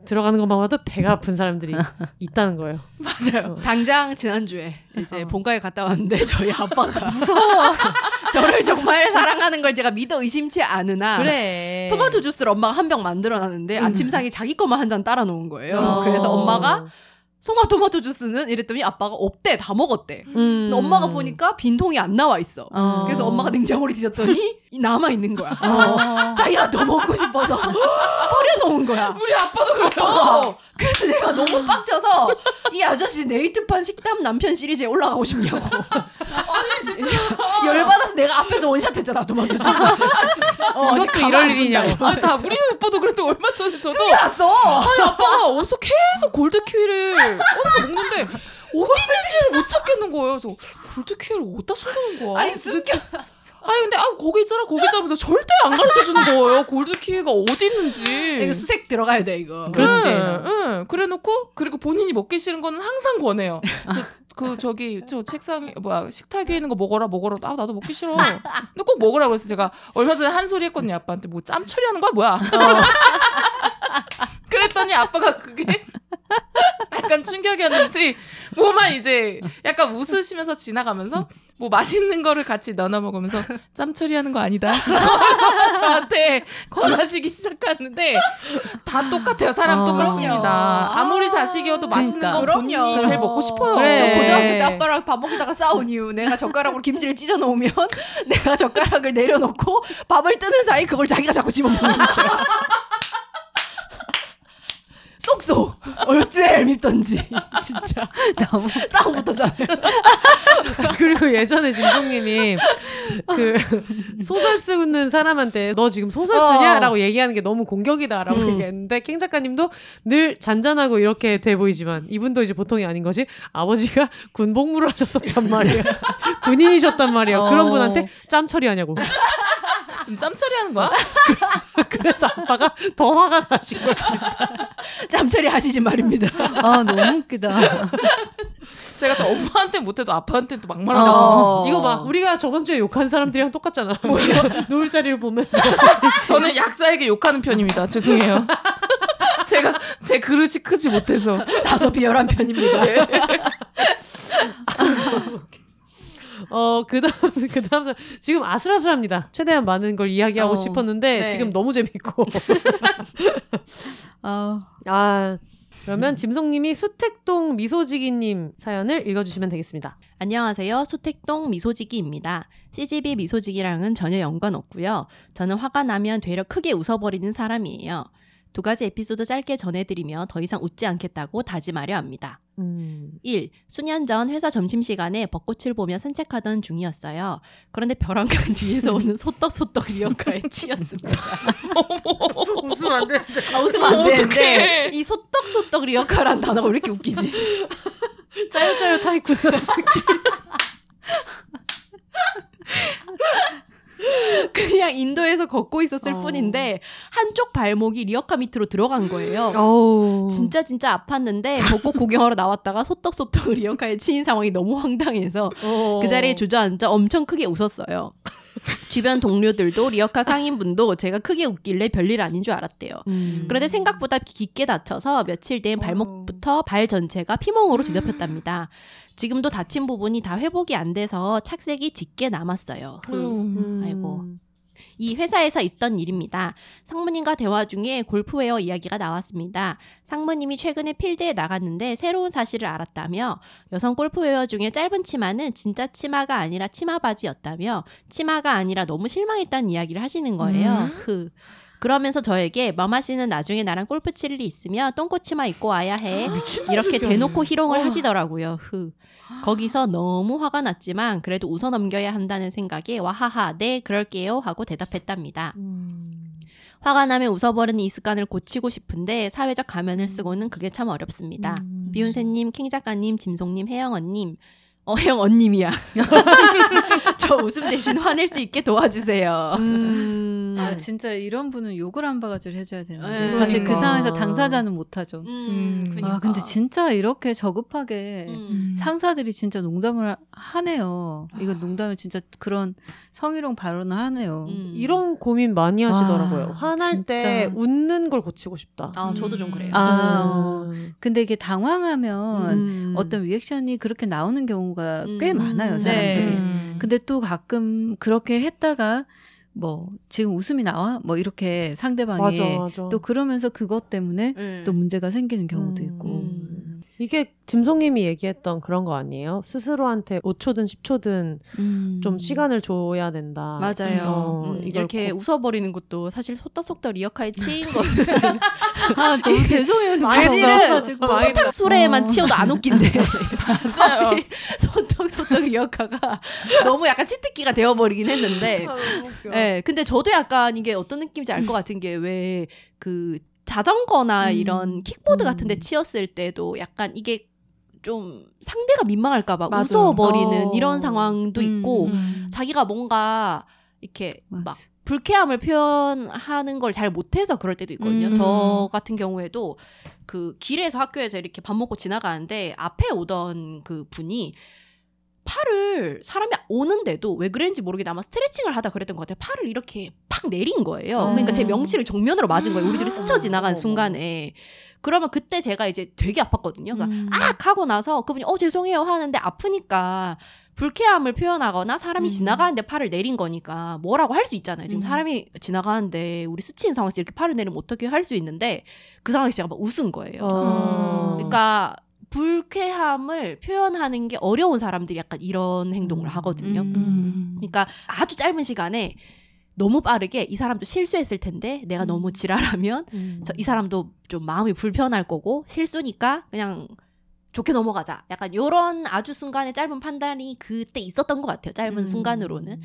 들어가는 것만 봐도 배가 아픈 사람들이 있다는 거예요. 맞아요. 어. 당장 지난주에 이제 어. 본가에 갔다 왔는데 저희 아빠가 무서워. 저를 정말 사랑하는 걸 제가 믿어 의심치 않으나 그래. 토마토 주스를 엄마가 한 병 만들어 놨는데 음. 아침상에 자기 것만 한 잔 따라 놓은 거예요. 어. 그래서 엄마가 송화 토마토 주스는 이랬더니 아빠가 없대 다 먹었대. 음. 엄마가 보니까 빈통이 안 나와 있어. 어. 그래서 엄마가 냉장고를 뒤졌더니 남아 있는 거야. 어. 자기가 더 먹고 싶어서 버려놓은 거야. 우리 아빠도 그래요. 어, 그래서 내가 너무 빡쳐서 이 아저씨 네이트판 식담 남편 시리즈에 올라가고 싶냐고. 아니 진짜. 열 받아서 내가 앞에서 원샷 했잖아 토마토 주스. 아 진짜. 어, 아직 이것도 이럴 일이냐고. 이거. 아니 다 우리 오빠도 그랬는데 얼마 전에 저도 숨겨놨어. 아니 아빠가 어디서 계속 골드 키위를 어디서 먹는데 어디 있는지를 못 찾겠는 거예요. 그래서 골드 키위를 어디다 숨겨놓은 거야? 아니 숨겨. 아니 근데 아 거기 있잖아 거기 있잖아 하면서 절대 안 가르쳐 주는 거예요. 골드 키위가 어디 있는지. 이거 수색 들어가야 돼 이거. 그렇지. 응, 응. 그래놓고 그리고 본인이 먹기 싫은 거는 항상 권해요. 저, 그 저기 저 책상 뭐야 식탁 위에 있는 거 먹어라 먹어라. 아 나도 먹기 싫어. 근데 꼭 먹으라고 해서 제가 얼마 전에 한 소리 했거든요 아빠한테 뭐 짬 처리하는 거야 뭐야. 그랬더니 아빠가 그게 약간 충격이었는지 뭐만 이제 약간 웃으시면서 지나가면서 뭐 맛있는 거를 같이 나눠 먹으면서 짬 처리하는 거 아니다. 그래서 저한테 권하시기 시작하는데 다 똑같아요. 사람 어. 똑같습니다. 그럼요. 아무리 자식이어도 맛있는 그러니까. 거 본인이 그럼요. 제일 먹고 싶어요. 그래. 저 네. 고등학교 때 아빠랑 밥 먹다가 싸운 이유 내가 젓가락으로 김치를 찢어 놓으면 내가 젓가락을 내려놓고 밥을 뜨는 사이 그걸 자기가 자꾸 집어먹는 거야. 쏙쏙 얼제 얄밉던지 진짜 너무 싸움 붙었잖아요. 그리고 예전에 진성님이 그 소설 쓰는 사람한테 너 지금 소설 어. 쓰냐라고 얘기하는 게 너무 공격이다라고 음. 얘기했는데 캥 작가님도 늘 잔잔하고 이렇게 돼 보이지만 이분도 이제 보통이 아닌 것이 아버지가 군복무를 하셨었단 말이에요. 군인이셨단. 그런 어. 분한테 짬 처리하냐고. 지금 짬 처리하는 거야? 그래서 아빠가 더 화가 나신 거예요. 짬처리 하시지 말입니다. 아 너무 웃기다. 제가 또 엄마한테 못해도 아빠한테 또 막말하잖아. 어. 이거 봐, 우리가 저번 주에 욕한 사람들이랑 똑같잖아. 누울 자리를 보면서. 저는 약자에게 욕하는 편입니다. 죄송해요. 제가 제 그릇이 크지 못해서. 다소 비열한 편입니다. 어, 그 다음, 그 다음, 지금 아슬아슬합니다. 최대한 많은 걸 이야기하고 어, 싶었는데, 네. 지금 너무 재밌고. 아 아, 그러면 짐성님이 수택동 미소지기님 사연을 읽어주시면 되겠습니다. 안녕하세요. 수택동 미소지기입니다. CGV 미소지기랑은 전혀 연관 없고요. 저는 화가 나면 되려 크게 웃어버리는 사람이에요. 두 가지 에피소드 짧게 전해드리며 더 이상 웃지 않겠다고 다짐하려 합니다. 음. 1. 수년 전 회사 점심시간에 벚꽃을 보며 산책하던 중이었어요. 그런데 별안간 뒤에서 오는 소떡소떡 리어카에 치였습니다. 웃으면 안 돼. 아, 웃으면 안 되는데. 이 소떡소떡 리어카라는 단어가 왜 이렇게 웃기지? 짜요짜요 타이쿤. 그냥 인도에서 걷고 있었을 어. 뿐인데 한쪽 발목이 리어카 밑으로 들어간 거예요. 어우. 진짜 진짜 아팠는데 벚꽃 구경하러 나왔다가 소떡소떡 리어카에 치인 상황이 너무 황당해서 어. 그 자리에 주저앉아 엄청 크게 웃었어요. 주변 동료들도 리어카 상인분도 제가 크게 웃길래 별일 아닌 줄 알았대요. 음. 그런데 생각보다 깊게 다쳐서 며칠 뒤엔 발목부터 발 전체가 피멍으로 뒤덮였답니다. 지금도 다친 부분이 다 회복이 안 돼서 착색이 짙게 남았어요. 그 음. 아이고. 이 회사에서 있던 일입니다. 상무님과 대화 중에 골프웨어 이야기가 나왔습니다. 상무님이 최근에 필드에 나갔는데 새로운 사실을 알았다며 여성 골프웨어 중에 짧은 치마는 진짜 치마가 아니라 치마 바지였다며 치마가 아니라 너무 실망했다는 이야기를 하시는 거예요. 그 그러면서 저에게 머마 씨는 나중에 나랑 골프 칠 일이 있으면 똥꼬 치마 입고 와야 해. 이렇게 대놓고 희롱을 하시더라고요. 흐. 거기서 너무 화가 났지만 그래도 웃어 넘겨야 한다는 생각에 와하하 네 그럴게요 하고 대답했답니다. 음. 화가 나면 웃어버리는 이 습관을 고치고 싶은데 사회적 가면을 쓰고는 그게 참 어렵습니다. 음. 미운새님, 킹 작가님, 짐송님, 혜영 언님. 어, 혜영 언님이야. 저 웃음 대신 화낼 수 있게 도와주세요. 음. 아 진짜 이런 분은 욕을 한 바가지를 해줘야 되는데 네, 사실 그 그러니까. 상황에서 당사자는 못하죠. 음, 음. 그니까. 아 근데 진짜 이렇게 저급하게 음. 상사들이 진짜 농담을 하네요. 이거 농담을 진짜 그런 성희롱 발언을 하네요. 음. 이런 고민 많이 하시더라고요. 와, 화날 때 진짜. 웃는 걸 고치고 싶다. 아, 저도 좀 그래요. 아, 음. 근데 이게 당황하면 음. 어떤 리액션이 그렇게 나오는 경우 가 음. 꽤 많아요, 음, 사람들이. 네. 음. 근데 또 가끔 그렇게 했다가 뭐 지금 웃음이 나와? 뭐 이렇게 상대방이 맞아, 맞아. 또 그러면서 그것 때문에 음. 또 문제가 생기는 경우도 음. 있고. 음. 이게 짐송님이 얘기했던 그런 거 아니에요? 스스로한테 5초든 10초든 음. 좀 시간을 줘야 된다. 맞아요. 어, 음, 이렇게 꼭- 웃어버리는 것도 사실 소떡소떡 리어카에 치인 거는 아 너무 죄송해요. 사실은. 솜사탕 수레에만 어. 치워도 안 웃긴데 맞아요. 소떡소떡 리어카가 너무 약간 치트키가 되어버리긴 했는데 예, 근데 저도 약간 이게 어떤 느낌인지 알 것 같은 게 왜 그 자전거나 음. 이런 킥보드 음. 같은 데 치였을 때도 약간 이게 좀 상대가 민망할까봐. 웃어버리는 어. 이런 상황도 음. 있고 음. 자기가 뭔가 이렇게 맞아. 막 불쾌함을 표현하는 걸 잘 못해서 그럴 때도 있거든요. 음. 저 같은 경우에도 그 길에서 학교에서 이렇게 밥 먹고 지나가는데 앞에 오던 그 분이 팔을 사람이 오는데도 왜 그랬는지 모르겠는데 아마 스트레칭을 하다 그랬던 것 같아요. 팔을 이렇게 팍 내린 거예요. 어. 그러니까 제 명치를 정면으로 맞은 거예요. 우리들이 음. 스쳐 지나간 어머, 어머. 순간에. 그러면 그때 제가 이제 되게 아팠거든요. 그러니까 음. 악 하고 나서 그분이 어 죄송해요 하는데 아프니까 불쾌함을 표현하거나 사람이 음. 지나가는데 팔을 내린 거니까 뭐라고 할 수 있잖아요. 지금 음. 사람이 지나가는데 우리 스치는 상황에서 이렇게 팔을 내리면 어떻게 할 수 있는데 그 상황에서 제가 막 웃은 거예요. 어. 그러니까 불쾌함을 표현하는 게 어려운 사람들이 약간 이런 행동을 하거든요. 음. 그러니까 아주 짧은 시간에 너무 빠르게 이 사람도 실수했을 텐데 내가 너무 지랄하면 음. 저- 이 사람도 좀 마음이 불편할 거고 실수니까 그냥 좋게 넘어가자. 약간 요런 아주 순간의 짧은 판단이 그때 있었던 것 같아요. 짧은 음. 순간으로는.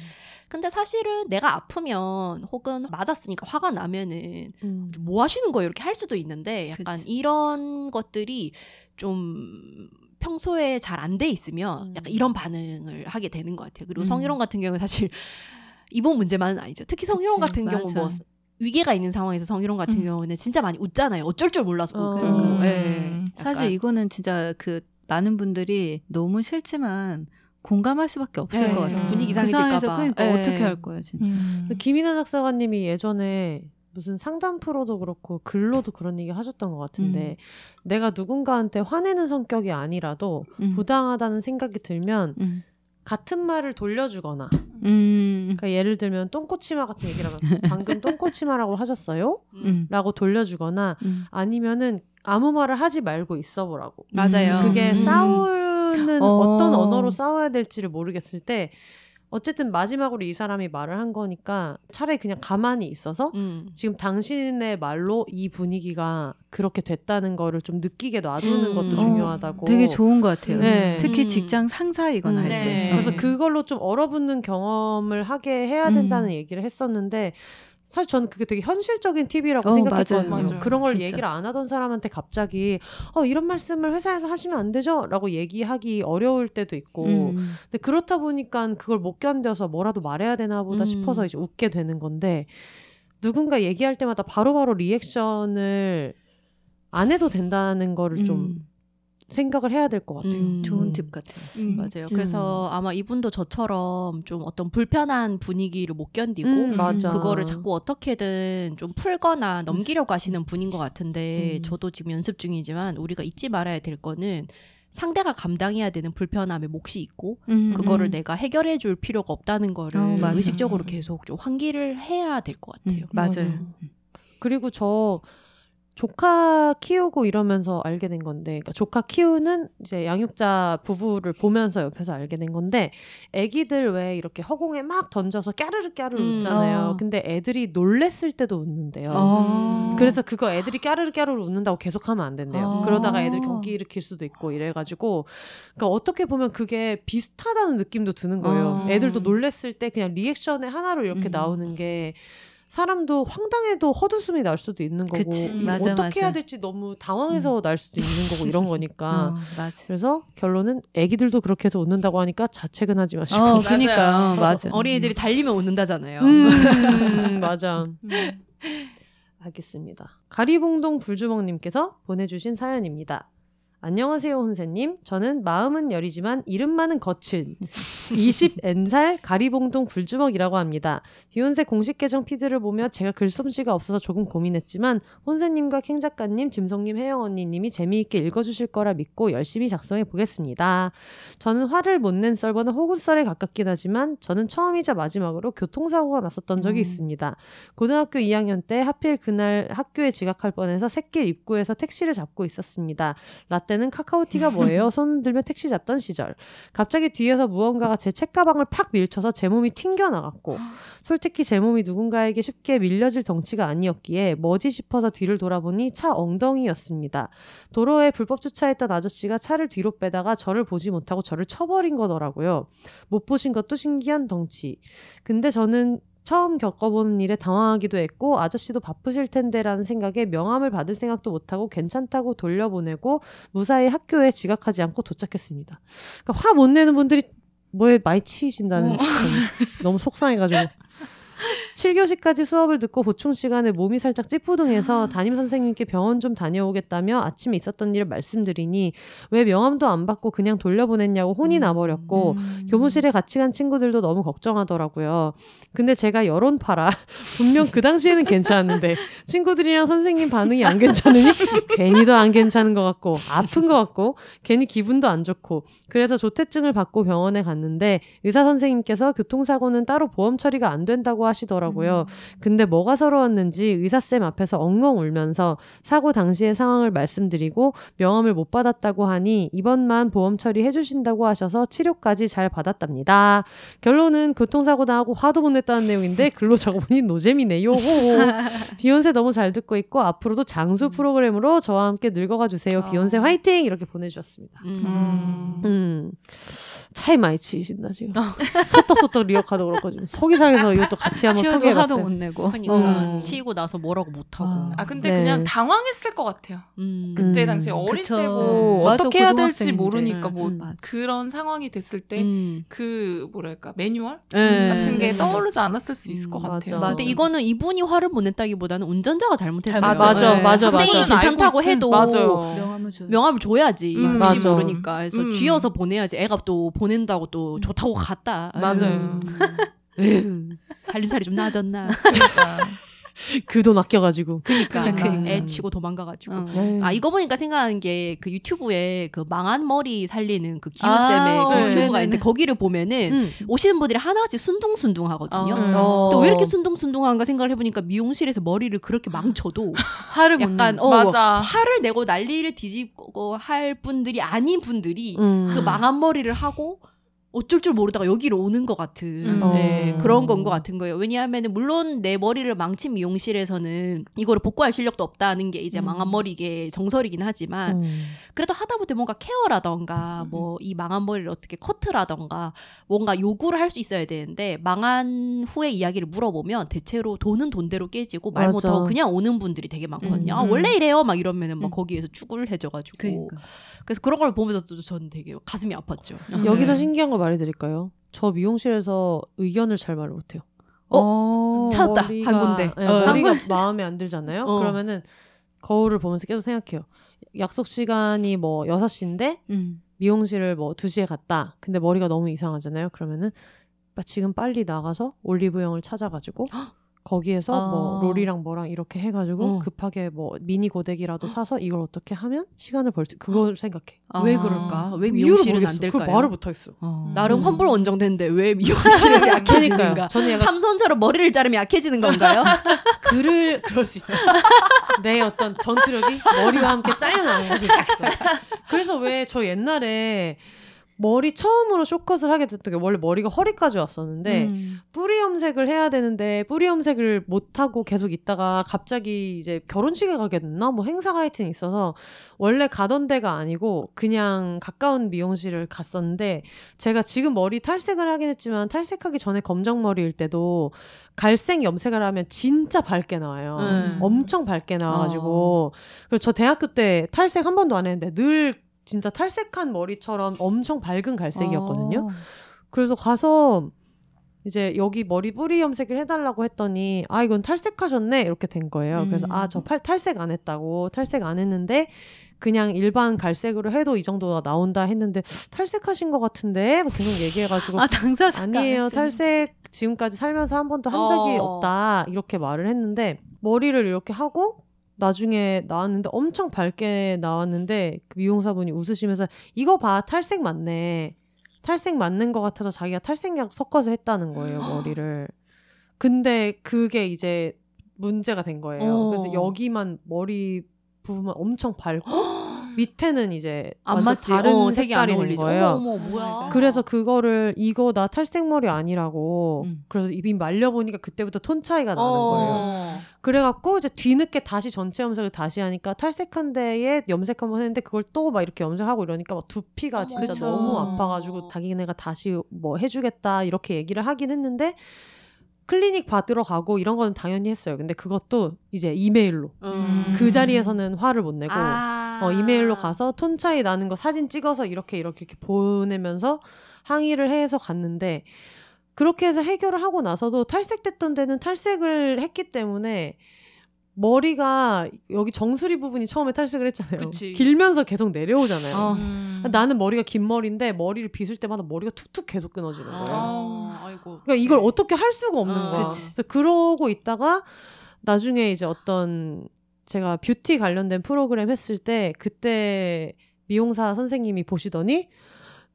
근데 사실은 내가 아프면 혹은 맞았으니까 화가 나면은 음. 뭐 하시는 거예요? 이렇게 할 수도 있는데 약간 그치. 이런 것들이 좀 평소에 잘 안 돼 있으면 약간 음. 이런 반응을 하게 되는 것 같아요. 그리고 음. 성희롱 같은 경우는 사실 이번 문제만은 아니죠. 특히 성희롱 그치, 같은 경우 뭐 맞아. 위계가 있는 상황에서 성희롱 같은 음. 경우는 진짜 많이 웃잖아요. 어쩔 줄 몰라서 어. 음. 예. 사실 약간. 이거는 진짜 그 많은 분들이 너무 싫지만 공감할 수밖에 없을 네, 것 같아요. 분위기 그 이상해질까 상황에서 봐. 그러니까 네. 어떻게 할 거예요, 진짜. 음. 김이나 작사가님이 예전에 무슨 상담 프로도 그렇고 글로도 그런 얘기 하셨던 것 같은데 내가 누군가한테 화내는 성격이 아니라도 음. 부당하다는 생각이 들면 음. 같은 말을 돌려주거나 음. 그러니까 예를 들면 똥꼬치마 같은 얘기를 하면 방금 똥꼬치마라고 하셨어요? 음. 라고 돌려주거나 음. 아니면은 아무 말을 하지 말고 있어보라고 맞아요. 그게 음. 싸우는 어. 어떤 언어로 싸워야 될지를 모르겠을 때 어쨌든 마지막으로 이 사람이 말을 한 거니까 차라리 그냥 가만히 있어서 음. 지금 당신의 말로 이 분위기가 그렇게 됐다는 거를 좀 느끼게 놔두는 음. 것도 어, 중요하다고. 되게 좋은 것 같아요. 네. 특히 음. 직장 상사이거나 음. 할 네. 때. 그래서 어. 그걸로 좀 얼어붙는 경험을 하게 해야 된다는 얘기를 했었는데 사실 저는 그게 되게 현실적인 팁이라고 어, 생각했거든요. 맞아요. 맞아요. 그런 걸 진짜. 얘기를 안 하던 사람한테 갑자기 어 이런 말씀을 회사에서 하시면 안 되죠?라고 얘기하기 어려울 때도 있고 음. 근데 그렇다 보니까 그걸 못 견뎌서 뭐라도 말해야 되나 보다 음. 싶어서 이제 웃게 되는 건데 누군가 얘기할 때마다 바로바로 리액션을 안 해도 된다는 거를 좀 음. 생각을 해야 될 것 같아요. 음. 좋은 팁 같아요. 음. 맞아요. 그래서 아마 이분도 저처럼 좀 어떤 불편한 분위기를 못 견디고 음. 그거를 자꾸 어떻게든 좀 풀거나 넘기려고 하시는 분인 것 같은데 음. 저도 지금 연습 중이지만 우리가 잊지 말아야 될 거는 상대가 감당해야 되는 불편함의 몫이 있고 음. 그거를 음. 내가 해결해 줄 필요가 없다는 거를 어. 의식적으로 계속 좀 환기를 해야 될것 음, 같아요. 맞아요. 그리고 저 조카 키우고 이러면서 알게 된 건데, 그러니까 조카 키우는 이제 양육자 부부를 보면서 옆에서 알게 된 건데, 애기들 왜 이렇게 허공에 막 던져서 까르르 까르르 음, 웃잖아요. 어. 근데 애들이 놀랬을 때도 웃는데요. 어. 그래서 그거 애들이 까르르 까르르 웃는다고 계속하면 안 된대요. 어. 그러다가 애들 경기 일으킬 수도 있고 이래가지고, 그러니까 어떻게 보면 그게 비슷하다는 느낌도 드는 거예요. 어. 애들도 놀랬을 때 그냥 리액션의 하나로 이렇게 음. 나오는 게 사람도 황당해도 헛웃음이 날 수도 있는 거고 그치. 이거 맞아, 어떻게 맞아. 해야 될지 너무 당황해서 날 수도 있는 거고 이런 거니까. 어, 맞아. 그래서 결론은 애기들도 그렇게 해서 웃는다고 하니까 자책은 하지 마시고. 어, 그니까요. 맞아. 어린이들이 달리면 웃는다잖아요. 음, 맞아. 알겠습니다. 가리봉동 불주먹님께서 보내주신 사연입니다. 안녕하세요, 혼세님. 저는 마음은 여리지만 이름만은 거친 20N살 가리봉동 불주먹이라고 합니다. 비욘세 공식 계정 피드를 보며 제가 글솜씨가 없어서 조금 고민했지만 혼세님과 캥 작가님, 짐송님, 혜영 언니님이 재미있게 읽어주실 거라 믿고 열심히 작성해 보겠습니다. 저는 화를 못 낸 썰보는 호구썰에 가깝긴 하지만 저는 처음이자 마지막으로 교통사고가 났었던 적이 음. 있습니다. 고등학교 2학년 때 하필 그날 학교에 지각할 뻔해서 샛길 입구에서 택시를 잡고 있었습니다. 라떼 는 카카오티가 뭐예요? 손 들며 택시 잡던 시절. 갑자기 뒤에서 무언가가 제 책가방을 팍 밀쳐서 제 몸이 튕겨나갔고 솔직히 제 몸이 누군가에게 쉽게 밀려질 덩치가 아니었기에 뭐지 싶어서 뒤를 돌아보니 차 엉덩이였습니다. 도로에 불법 주차했던 아저씨가 차를 뒤로 빼다가 저를 보지 못하고 저를 쳐버린 거더라고요. 못 보신 것도 신기한 덩치. 근데 저는 처음 겪어보는 일에 당황하기도 했고 아저씨도 바쁘실 텐데라는 생각에 명함을 받을 생각도 못하고 괜찮다고 돌려보내고 무사히 학교에 지각하지 않고 도착했습니다. 그러니까 화 못 내는 분들이 뭐에 많이 치이신다는 어. 너무 속상해가지고 7교시까지 수업을 듣고 보충 시간에 몸이 살짝 찌뿌둥해서 담임 선생님께 병원 좀 다녀오겠다며 아침에 있었던 일을 말씀드리니 왜 명함도 안 받고 그냥 돌려보냈냐고 혼이 나버렸고 음. 교무실에 같이 간 친구들도 너무 걱정하더라고요. 근데 제가 여론 팔아 분명 그 당시에는 괜찮았는데 친구들이랑 선생님 반응이 안 괜찮으니 괜히 더 안 괜찮은 것 같고 아픈 것 같고 괜히 기분도 안 좋고 그래서 조퇴증을 받고 병원에 갔는데 의사 선생님께서 교통사고는 따로 보험 처리가 안 된다고 하시더라고요. 근데 뭐가 서러웠는지 의사쌤 앞에서 엉엉 울면서 사고 당시의 상황을 말씀드리고 명함을 못 받았다고 하니 이번만 보험 처리해 주신다고 하셔서 치료까지 잘 받았답니다. 결론은 교통사고 당하고 화도 못 냈다는 내용인데 글로 적어보니 노잼이네요. 비욘세 너무 잘 듣고 있고 앞으로도 장수 프로그램으로 저와 함께 늙어가 주세요. 어. 비욘세 화이팅 이렇게 보내주셨습니다. 음. 음. 차이 많이 치신다 지금. 소떡소떡 리어카도 그렇고 지금 서기상에서 이것도 같이 한번 소개해봤어요. 못 내고. 그러니까 어. 치이고 나서 뭐라고 못 하고. 아. 아 근데 네. 그냥 당황했을 것 같아요. 음. 그때 음. 당시에 어릴 그쵸. 때고 맞아, 어떻게 해야 될지. 모르니까 뭐 음. 그런 상황이 됐을 때 음. 그 뭐랄까 매뉴얼 네. 같은 게 음. 떠오르지 않았을 수 있을 음, 것 맞아. 같아요. 맞아. 근데 이거는 이분이 화를 못 냈다기보다는 운전자가 잘못했어요. 잘- 맞아, 네. 맞아, 맞아. 괜찮다고 해도 맞아요. 명함을 줘. 명함을 줘야지. 음. 혹시 맞아. 모르니까. 그래서 음. 쥐어서 보내야지. 애가 또 보낸다고 또 좋다고 갔다. 맞아요. 음. 에휴, 살림살이 좀 나아졌나. 그러니까. 그 돈 아껴가지고. 그러니까 그러니까. 애 치고 도망가가지고. 어. 아 이거 보니까 생각하는 게 그 유튜브에 그 망한 머리 살리는 그 아, 기우쌤의 그 어, 유튜브가. 있는데 거기를 보면은 음. 오시는 분들이 하나같이 순둥순둥 하거든요. 어. 음. 어. 또왜 이렇게 순둥순둥한가 생각을 해보니까 미용실에서 머리를 그렇게 망쳐도 화를 못 약간 내. 어, 맞아. 화를 내고 난리를 뒤집고 할 분들이 아닌 분들이 음. 그 망한 머리를 하고 어쩔 줄 모르다가 여기로 오는 것 같은 음. 네, 어. 그런 건 것 같은 거예요. 왜냐하면 물론 내 머리를 망친 미용실에서는 이거를 복구할 실력도 없다는 게 이제 음. 망한 머리의 정설이긴 하지만 음. 그래도 하다못해 뭔가 케어라던가 뭐 이 망한 머리를 어떻게 커트라던가 뭔가 요구를 할 수 있어야 되는데 망한 후에 이야기를 물어보면 대체로 돈은 돈대로 깨지고 말 맞아. 못하고 그냥 오는 분들이 되게 많거든요. 음. 아, 원래 이래요 막 이러면은 막 음. 거기에서 쭈글해져가지고 그러니까. 그래서 그런 걸 보면서도 저는 되게 가슴이 아팠죠. 음. 여기서 네. 신기한 거 말해드릴까요? 저 미용실에서 의견을 잘 말을 못해요. 어. 찾았다. 머리가- 한 군데. 네, 어. 머리가 마음에 안 들잖아요. 어. 그러면은 거울을 보면서 계속 생각해요. 약속 시간이 뭐 6시인데 음. 미용실을 뭐 2시에 갔다. 근데 머리가 너무 이상하잖아요. 그러면은 빠- 지금 빨리 나가서 올리브영을 찾아가지고 거기에서 아. 뭐 롤이랑 뭐랑 이렇게 해가지고 어. 급하게 뭐 미니 고데기라도 사서 이걸 어떻게 하면 시간을 벌 수, 그걸 생각해. 왜 아. 그럴까? 왜 이유를 미용실은 안. 될까요? 말을 못하겠어. 어. 나름 음. 환불 원정대인데 왜 미용실에서 약해지는가? 저는 약간 삼손처럼 머리를 자르면 약해지는 건가요? 글을 그럴 수 있다. 내 어떤 전투력이 머리와 함께 잘려나는 것을 있었어. 그래서 왜 저 옛날에 머리 처음으로 쇼컷을 하게 됐던 게 원래 머리가 허리까지 왔었는데 음. 뿌리 염색을 해야 되는데 뿌리 염색을 못 하고 계속 있다가 갑자기 이제 결혼식에 가게 됐나 뭐 행사가 하여튼 있어서 원래 가던 데가 아니고 그냥 가까운 미용실을 갔었는데 제가 지금 머리 탈색을 하긴 했지만 탈색하기 전에 검정 머리일 때도 갈색 염색을 하면 진짜 밝게 나와요. 음. 엄청 밝게 나와가지고 그래서 저 대학교 때 탈색 한 번도 안 했는데 늘 진짜 탈색한 머리처럼 엄청 밝은 갈색이었거든요. 어. 그래서 가서 이제 여기 머리 뿌리 염색을 해달라고 했더니 아 이건 탈색하셨네 이렇게 된 거예요. 그래서 음. 아저 탈색 안 했다고 탈색 안 했는데 그냥 일반 갈색으로 해도 이 정도가 나온다 했는데 탈색하신 것 같은데 뭐 계속 얘기해가지고 아 당사자 아니에요 탈색 지금까지 살면서 한 번도 한 적이 어. 없다 이렇게 말을 했는데 머리를 이렇게 하고 나중에 나왔는데 엄청 밝게 나왔는데 그 미용사분이 웃으시면서 이거 봐 탈색 맞네. 탈색 맞는 것 같아서 자기가 탈색약 섞어서 했다는 거예요 머리를. 근데 그게 이제 문제가 된 거예요. 어. 그래서 여기만 머리 부분만 엄청 밝고 밑에는 이제 안 완전 맞지. 다른 어, 색이 어울리지. 거예요 어머 어머 뭐야? 그래서 그거를 이거 나 탈색머리 아니라고 음. 그래서 입이 말려보니까 그때부터 톤 차이가 나는 어. 거예요. 그래갖고 이제 뒤늦게 다시 전체 염색을 다시 하니까 탈색한 데에 염색 한번 했는데 그걸 또 막 이렇게 염색하고 이러니까 막 두피가 어머. 진짜 그쵸. 너무 아파가지고 자기네가 다시 뭐 해주겠다 이렇게 얘기를 하긴 했는데 클리닉 받으러 가고 이런 거는 당연히 했어요. 근데 그것도 이제 이메일로 음. 그 자리에서는 화를 못 내고 아. 어, 이메일로 가서 톤 차이 나는 거 사진 찍어서 이렇게 이렇게, 이렇게 보내면서 항의를 해서 갔는데 그렇게 해서 해결을 하고 나서도 탈색됐던 데는 탈색을 했기 때문에 머리가 여기 정수리 부분이 처음에 탈색을 했잖아요. 그치. 길면서 계속 내려오잖아요. 어. 음. 나는 머리가 긴 머리인데 머리를 빗을 때마다 머리가 툭툭 계속 끊어지는 거예요. 아, 아이고. 그러니까 이걸 어떻게 할 수가 없는 아, 거야. 그치. 그래서 그러고 있다가 나중에 이제 어떤 제가 뷰티 관련된 프로그램 했을 때 그때 미용사 선생님이 보시더니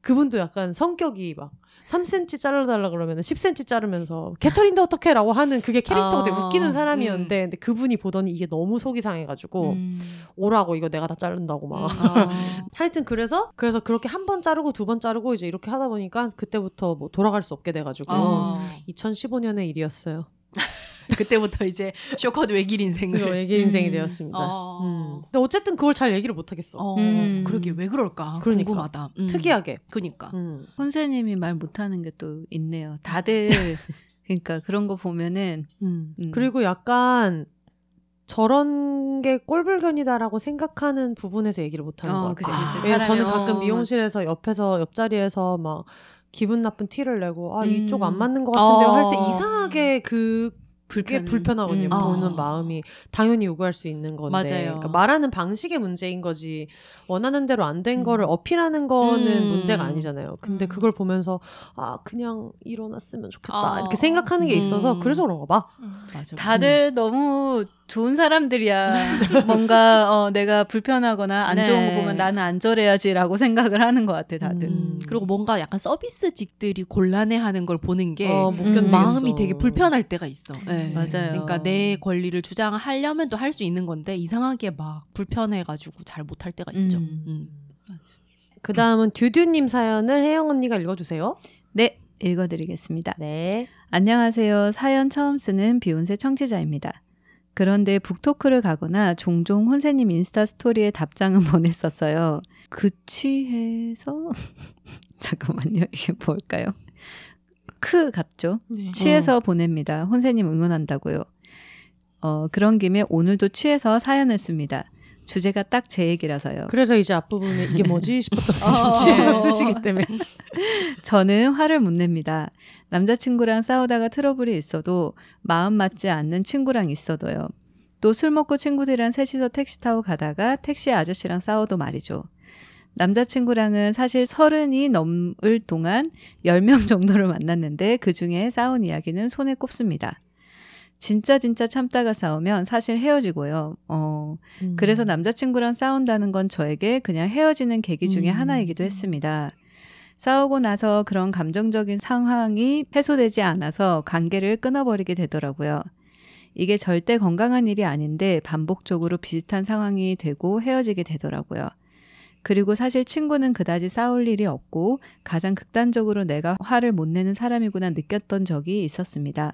그분도 약간 성격이 막 3cm 자르달라 그러면 10cm 자르면서 개털인데 어떡해라고 하는 그게 캐릭터가 되게 어, 웃기는 사람이었는데 근데 그분이 보더니 이게 너무 속이 상해가지고 음. 오라고 이거 내가 다 자른다고 막 어. 하여튼 그래서 그래서 그렇게 한 번 자르고 두 번 자르고 이제 이렇게 하다 보니까 그때부터 뭐 돌아갈 수 없게 돼가지고 어. 2015년의 일이었어요. 그때부터 이제 쇼커드 외길 인생을. 애기 인생이 음. 되었습니다. 어. 음. 근데 어쨌든 그걸 잘 얘기를 못 하겠어. 어, 음. 그러게 왜 그럴까? 그러니까. 궁금하다. 음. 특이하게. 그니까. 음. 혼세님이 말 못하는 게 또 있네요. 다들 그러니까 그런 거 보면은 음. 음. 그리고 약간 저런 게 꼴불견이다라고 생각하는 부분에서 얘기를 못 하는 어, 것 같아요. 그치. 왜냐면 저는 가끔 어, 미용실에서 옆에서 옆자리에서 막 기분 나쁜 티를 내고 아 이쪽 안 음. 맞는 것 같은데요 할때 어. 이상하게 그 불편해. 불편하거든요. 음. 보는 어. 마음이 당연히 요구할 수 있는 건데 맞아요. 그러니까 말하는 방식의 문제인 거지 원하는 대로 안 된 거를 어필하는 거는 음. 문제가 아니잖아요. 근데 음. 그걸 보면서 아 그냥 일어났으면 좋겠다 어. 이렇게 생각하는 게 있어서 음. 그래서 그런가 봐. 맞아. 다들 너무 좋은 사람들이야. 뭔가 어, 내가 불편하거나 안 좋은 네. 거 보면 나는 안 저래야지라고 생각을 하는 것 같아 다들. 음. 그리고 뭔가 약간 서비스직들이 곤란해하는 걸 보는 게 어, 못 음. 마음이 되게 불편할 때가 있어. 네. 맞아요. 그러니까 내 권리를 주장하려면 또 할 수 있는 건데 이상하게 막 불편해가지고 잘 못할 때가 있죠. 음. 음. 그 다음은 듀듀님 사연을 혜영 언니가 읽어주세요. 네, 읽어드리겠습니다. 네. 안녕하세요. 사연 처음 쓰는 비욘세 청취자입니다. 그런데 북토크를 가거나 종종 혼세님 인스타 스토리에 답장은 보냈었어요. 그 취해서 잠깐만요. 이게 뭘까요? 크 같죠? 네. 취해서 보냅니다. 혼세님 응원한다고요. 어, 그런 김에 오늘도 취해서 사연을 씁니다. 주제가 딱 제 얘기라서요. 그래서 이제 앞부분에 이게 뭐지 싶었던 어. 취해서 쓰시기 때문에. 저는 화를 못 냅니다. 남자친구랑 싸우다가 트러블이 있어도 마음 맞지 않는 친구랑 있어도요. 또 술 먹고 친구들이랑 셋이서 택시 타고 가다가 택시 아저씨랑 싸워도 말이죠. 남자친구랑은 사실 서른이 넘을 동안 10명 정도를 만났는데 그 중에 싸운 이야기는 손에 꼽습니다. 진짜 진짜 참다가 싸우면 사실 헤어지고요. 어, 음. 그래서 남자친구랑 싸운다는 건 저에게 그냥 헤어지는 계기 중에 음. 하나이기도 했습니다. 싸우고 나서 그런 감정적인 상황이 해소되지 않아서 관계를 끊어버리게 되더라고요. 이게 절대 건강한 일이 아닌데 반복적으로 비슷한 상황이 되고 헤어지게 되더라고요. 그리고 사실 친구는 그다지 싸울 일이 없고 가장 극단적으로 내가 화를 못 내는 사람이구나 느꼈던 적이 있었습니다.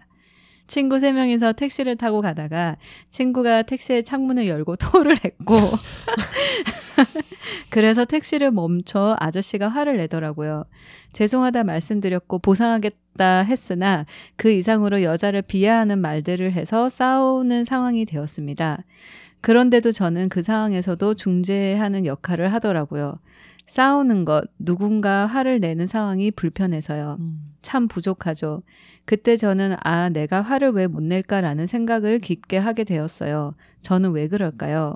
친구 세명이서 택시를 타고 가다가 친구가 택시의 창문을 열고 토를 했고 그래서 택시를 멈춰 아저씨가 화를 내더라고요. 죄송하다 말씀드렸고 보상하겠다 했으나 그 이상으로 여자를 비하하는 말들을 해서 싸우는 상황이 되었습니다. 그런데도 저는 그 상황에서도 중재하는 역할을 하더라고요. 싸우는 것, 누군가 화를 내는 상황이 불편해서요. 음. 참 부족하죠. 그때 저는 아, 내가 화를 왜 못 낼까라는 생각을 깊게 하게 되었어요. 저는 왜 그럴까요?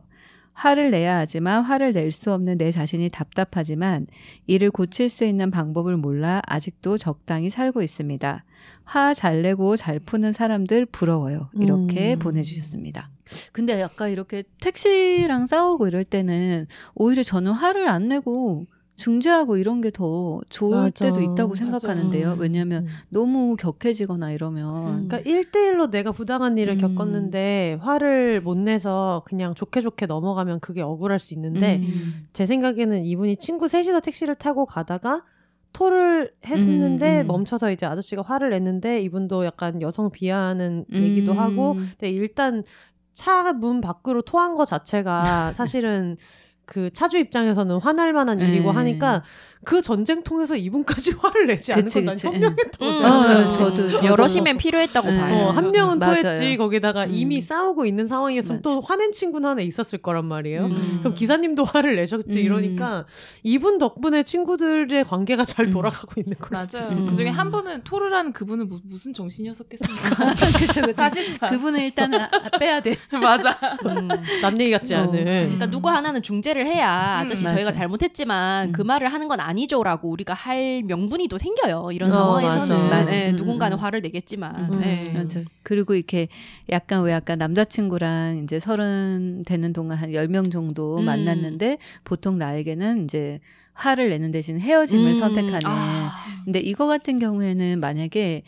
화를 내야 하지만 화를 낼 수 없는 내 자신이 답답하지만 이를 고칠 수 있는 방법을 몰라 아직도 적당히 살고 있습니다. 화 잘 내고 잘 푸는 사람들 부러워요. 이렇게 음. 보내주셨습니다. 근데 아까 이렇게 택시랑 싸우고 이럴 때는 오히려 저는 화를 안 내고 중재하고 이런 게 더 좋을 맞아. 때도 있다고 생각하는데요. 맞아. 왜냐하면 음. 너무 격해지거나 이러면 그러니까 1대1로 내가 부당한 일을 음. 겪었는데 화를 못 내서 그냥 좋게 좋게 넘어가면 그게 억울할 수 있는데 음. 제 생각에는 이분이 친구 셋이서 택시를 타고 가다가 토를 했는데 음, 음. 멈춰서 이제 아저씨가 화를 냈는데 이분도 약간 여성 비하하는 음. 얘기도 하고 근데 일단 차 문 밖으로 토한 거 자체가 사실은 그 차주 입장에서는 화날 만한 일이고 네. 하니까 그 전쟁통에서 이분까지 화를 내지 않은 건난. 현명했다고 음. 생각해요. 어, 저도- 저도 여럿이면 필요했다고 네. 봐요. 어, 한 명은 맞아요. 토했지 거기다가 음. 이미 싸우고 있는 상황이었으면 또 화낸 친구는 하나 있었을 거란 말이에요. 음. 그럼 기사님도 화를 내셨지 음. 이러니까 이분 덕분에 친구들의 관계가 잘 음. 돌아가고 있는 걸 수도 맞아요. 있어요. 음. 그 중에 한 분은 토를 하는 그분은 무, 무슨 정신이었었겠습니까? 사실상 그분은 일단은 아- 빼야 돼. 맞아. 음. 남 얘기 같지 어. 않은. 그러니까 누구 하나는 중재를 해야 음, 아저씨 맞아. 저희가 잘못했지만 음. 그 말을 하는 건 아니 죠라고 우리가 할 명분이 또 생겨요. 이런 어, 상황에서는 맞아. 네, 맞아. 누군가는 음. 화를 내겠지만 음. 네. 맞아. 그리고 이렇게 약간 왜 약간 남자친구랑 이제 서른 되는 동안 한 열 명 정도 음. 만났는데 보통 나에게는 이제 화를 내는 대신 헤어짐을 음. 선택하는. 아. 근데 이거 같은 경우에는 만약에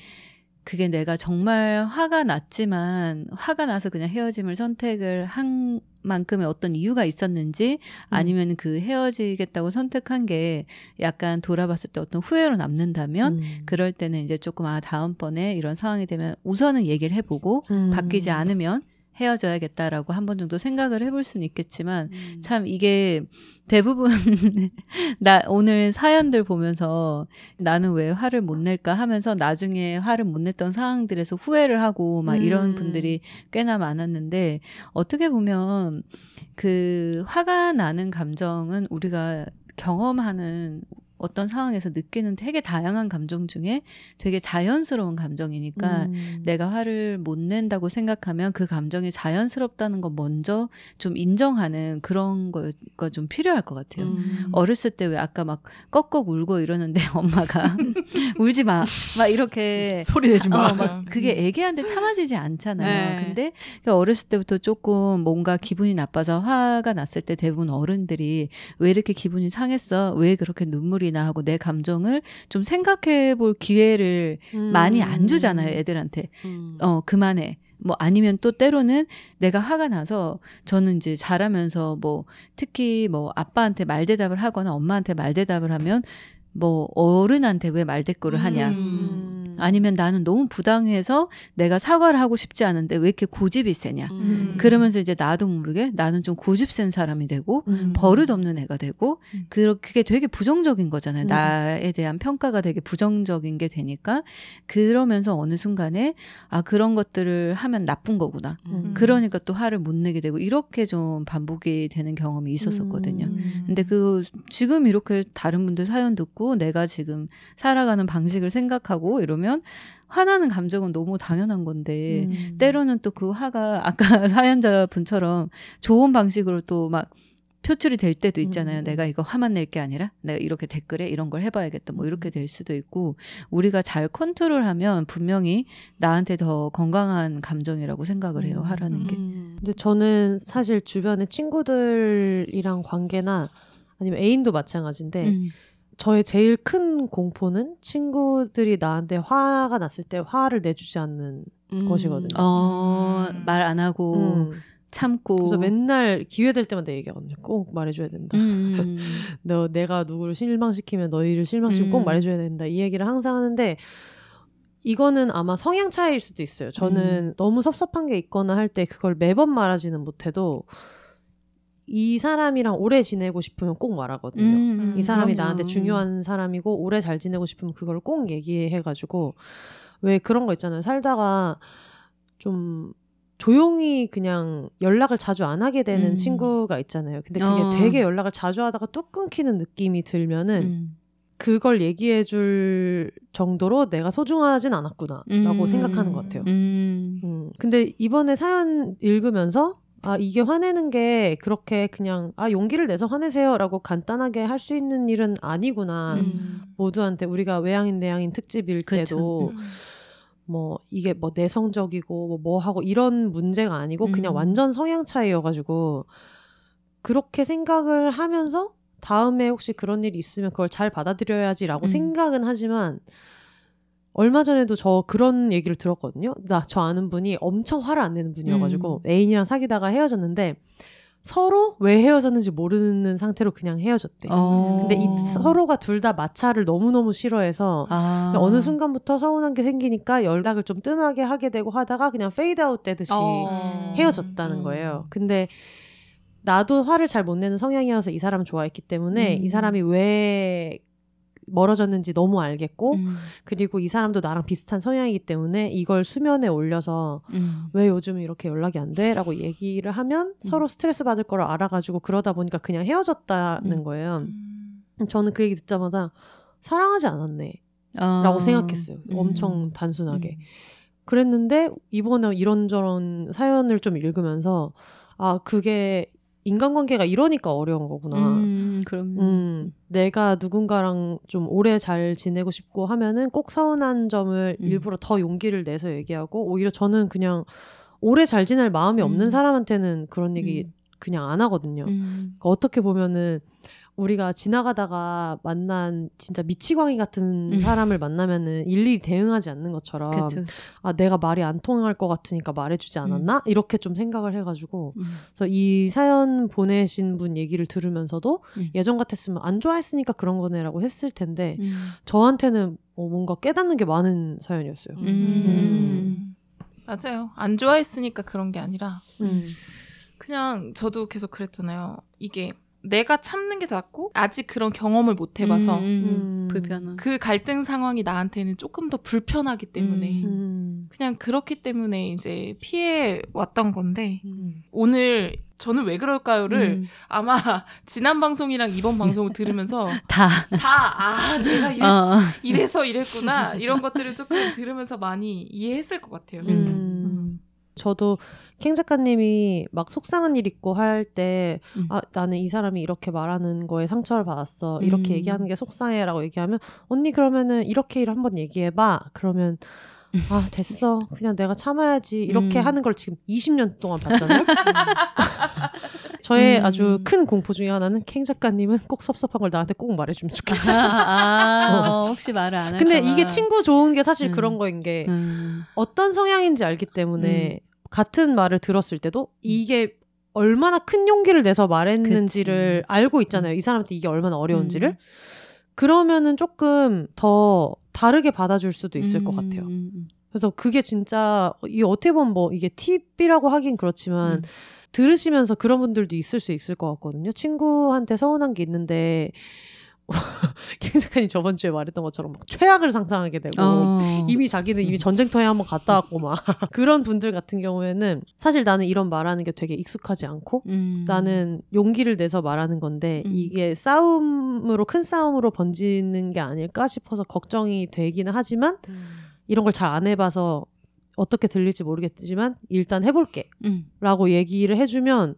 그게 내가 정말 화가 났지만 화가 나서 그냥 헤어짐을 선택을 한 만큼의 어떤 이유가 있었는지 아니면 그 헤어지겠다고 선택한 게 약간 돌아봤을 때 어떤 후회로 남는다면 음. 그럴 때는 이제 조금 아 다음번에 이런 상황이 되면 우선은 얘기를 해보고 음. 바뀌지 않으면 헤어져야겠다라고 한 번 정도 생각을 해볼 수는 있겠지만 음. 참 이게 대부분 나 오늘 사연들 보면서 나는 왜 화를 못 낼까 하면서 나중에 화를 못 냈던 상황들에서 후회를 하고 막 이런 음. 분들이 꽤나 많았는데 어떻게 보면 그 화가 나는 감정은 우리가 경험하는 어떤 상황에서 느끼는 되게 다양한 감정 중에 되게 자연스러운 감정이니까 음. 내가 화를 못 낸다고 생각하면 그 감정이 자연스럽다는 거 먼저 좀 인정하는 그런 거가 좀 필요할 것 같아요. 음. 어렸을 때 왜 아까 막 꺽꺽 울고 이러는데 엄마가 울지 마. 막 이렇게 소리 내지 어, 마. 맞아. 막 그게 애기한테 참아지지 않잖아요. 네. 근데 그 어렸을 때부터 조금 뭔가 기분이 나빠서 화가 났을 때 대부분 어른들이 왜 이렇게 기분이 상했어? 왜 그렇게 눈물이 나? 하고 내 감정을 좀 생각해 볼 기회를 많이 안 주잖아요, 애들한테. 음. 어, 그만해. 뭐 아니면 또 때로는 내가 화가 나서 저는 이제 자라면서 뭐 특히 뭐 아빠한테 말대답을 하거나 엄마한테 말대답을 하면 뭐 어른한테 왜 말대꾸를 하냐. 음. 아니면 나는 너무 부당해서 내가 사과를 하고 싶지 않은데 왜 이렇게 고집이 세냐. 음. 그러면서 이제 나도 모르게 나는 좀 고집 센 사람이 되고 음. 버릇 없는 애가 되고 음. 그 그게 되게 부정적인 거잖아요. 음. 나에 대한 평가가 되게 부정적인 게 되니까 그러면서 어느 순간에 아 그런 것들을 하면 나쁜 거구나. 음. 그러니까 또 화를 못 내게 되고 이렇게 좀 반복이 되는 경험이 있었었거든요. 음. 근데 그 지금 이렇게 다른 분들 사연 듣고 내가 지금 살아가는 방식을 생각하고 이러면 화나는 감정은 너무 당연한 건데 음. 때로는 또 그 화가 아까 사연자 분처럼 좋은 방식으로 또 막 표출이 될 때도 있잖아요. 음. 내가 이거 화만 낼 게 아니라 내가 이렇게 댓글에 이런 걸 해봐야겠다. 뭐 이렇게 될 수도 있고 우리가 잘 컨트롤하면 분명히 나한테 더 건강한 감정이라고 생각을 해요. 음. 화라는 게. 음. 근데 저는 사실 주변에 친구들이랑 관계나 아니면 애인도 마찬가지인데 음. 저의 제일 큰 공포는 친구들이 나한테 화가 났을 때 화를 내주지 않는 음. 것이거든요. 어, 음. 말안 하고 음. 참고. 그래서 맨날 기회 될 때마다 얘기하거든요. 꼭 말해줘야 된다. 음. 너 내가 누구를 실망시키면 너희를 실망시키면 꼭 음. 말해줘야 된다. 이 얘기를 항상 하는데 이거는 아마 성향 차이일 수도 있어요. 저는 음. 너무 섭섭한 게 있거나 할 때 그걸 매번 말하지는 못해도 이 사람이랑 오래 지내고 싶으면 꼭 말하거든요. 음, 이 사람이 그럼요. 나한테 중요한 사람이고 오래 잘 지내고 싶으면 그걸 꼭 얘기해가지고 왜 그런 거 있잖아요. 살다가 좀 조용히 그냥 연락을 자주 안 하게 되는 음. 친구가 있잖아요. 근데 그게 어. 되게 연락을 자주 하다가 뚝 끊기는 느낌이 들면은 음. 그걸 얘기해 줄 정도로 내가 소중하진 않았구나라고 음. 생각하는 것 같아요. 음. 음. 근데 이번에 사연 읽으면서 아 이게 화내는 게 그렇게 그냥 아 용기를 내서 화내세요 라고 간단하게 할 수 있는 일은 아니구나. 음. 모두한테 우리가 외향인 내향인 특집일. 때도 음. 뭐 이게 뭐 내성적이고 뭐, 뭐 하고 이런 문제가 아니고 그냥 음. 완전 성향 차이여가지고 그렇게 생각을 하면서 다음에 혹시 그런 일이 있으면 그걸 잘 받아들여야지라고 음. 생각은 하지만 얼마 전에도 저 그런 얘기를 들었거든요. 나 저 아는 분이 엄청 화를 안 내는 분이어가지고 음. 애인이랑 사귀다가 헤어졌는데 서로 왜 헤어졌는지 모르는 상태로 그냥 헤어졌대. 어. 근데 이 서로가 둘 다 마찰을 너무너무 싫어해서 아. 어느 순간부터 서운한 게 생기니까 연락을 좀 뜸하게 하게 되고 하다가 그냥 페이드 아웃 되듯이 어. 헤어졌다는 음. 거예요. 근데 나도 화를 잘 못 내는 성향이어서 이 사람을 좋아했기 때문에 음. 이 사람이 왜 멀어졌는지 너무 알겠고 음. 그리고 이 사람도 나랑 비슷한 성향이기 때문에 이걸 수면에 올려서 음. 왜 요즘 이렇게 연락이 안 돼? 라고 얘기를 하면 서로 스트레스 받을 거를 알아가지고 그러다 보니까 그냥 헤어졌다는 음. 거예요. 음. 저는 그 얘기 듣자마자 사랑하지 않았네. 어. 라고 생각했어요. 음. 엄청 단순하게. 그랬는데 이번에 이런저런 사연을 좀 읽으면서 아, 그게 인간관계가 이러니까 어려운 거구나. 음, 그럼. 음, 내가 누군가랑 좀 오래 잘 지내고 싶고 하면은 꼭 서운한 점을 음. 일부러 더 용기를 내서 얘기하고 오히려 저는 그냥 오래 잘 지낼 마음이 없는 음. 사람한테는 그런 얘기 음. 그냥 안 하거든요. 음. 그러니까 어떻게 보면은 우리가 지나가다가 만난 진짜 미치광이 같은 음. 사람을 만나면은 일일이 대응하지 않는 것처럼 그쵸, 그쵸. 아 내가 말이 안 통할 것 같으니까 말해주지 않았나 이렇게 좀 생각을 해가지고 음. 그래서 이 사연 보내신 분 얘기를 들으면서도 음. 예전 같았으면 안 좋아했으니까 그런 거네라고 했을 텐데 음. 저한테는 어, 뭔가 깨닫는 게 많은 사연이었어요. 음. 맞아요. 안 좋아했으니까 그런 게 아니라 음. 그냥 저도 계속 그랬잖아요. 이게 내가 참는 게 낫고 아직 그런 경험을 못 해봐서 음, 음, 음. 불편한. 그 갈등 상황이 나한테는 조금 더 불편하기 때문에 음. 음. 그냥 그렇기 때문에 이제 피해 왔던 건데 음. 오늘 저는 왜 그럴까요를 음. 아마 지난 방송이랑 이번 방송을 들으면서 다. 다아 내가 이래, 어. 이래서 이랬구나 이런 것들을 조금 들으면서 많이 이해했을 것 같아요. 음. 음. 저도 캥 작가님이 막 속상한 일 있고 할때 음. 아, 나는 이 사람이 이렇게 말하는 거에 상처를 받았어. 이렇게 음. 얘기하는 게 속상해라고 얘기하면 언니 그러면은 이렇게 일 한번 얘기해 봐. 그러면 아, 됐어. 그냥 내가 참아야지. 이렇게 음. 하는 걸 지금 20년 동안 봤잖아요. 저의 음. 아주 큰 공포 중에 하나는 캥 작가님은 꼭 섭섭한 걸 나한테 꼭 말해주면 좋겠다. 아, 어, 혹시 말을 안 할까 근데 봐. 이게 친구 좋은 게 사실 음. 그런 거인 게 음. 어떤 성향인지 알기 때문에 같은 말을 들었을 때도 이게 얼마나 큰 용기를 내서 말했는지를 알고 있잖아요. 이 사람한테 이게 얼마나 어려운지를. 음. 그러면은 조금 더 다르게 받아줄 수도 있을 것 음, 같아요. 음, 음. 그래서 그게 진짜 이게 어떻게 보면 뭐 이게 팁이라고 하긴 그렇지만 음. 들으시면서 그런 분들도 있을 수 있을 것 같거든요. 친구한테 서운한 게 있는데 캥 작가님 저번 주에 말했던 것처럼 막 최악을 상상하게 되고 어. 이미 자기는 이미 전쟁터에 한번 갔다 왔고 막 그런 분들 같은 경우에는 사실 나는 이런 말하는 게 되게 익숙하지 않고 음. 나는 용기를 내서 말하는 건데 음. 이게 싸움으로 큰 싸움으로 번지는 게 아닐까 싶어서 걱정이 되기는 하지만 이런 걸 잘 안 해봐서 어떻게 들릴지 모르겠지만 일단 해볼게 음. 라고 얘기를 해주면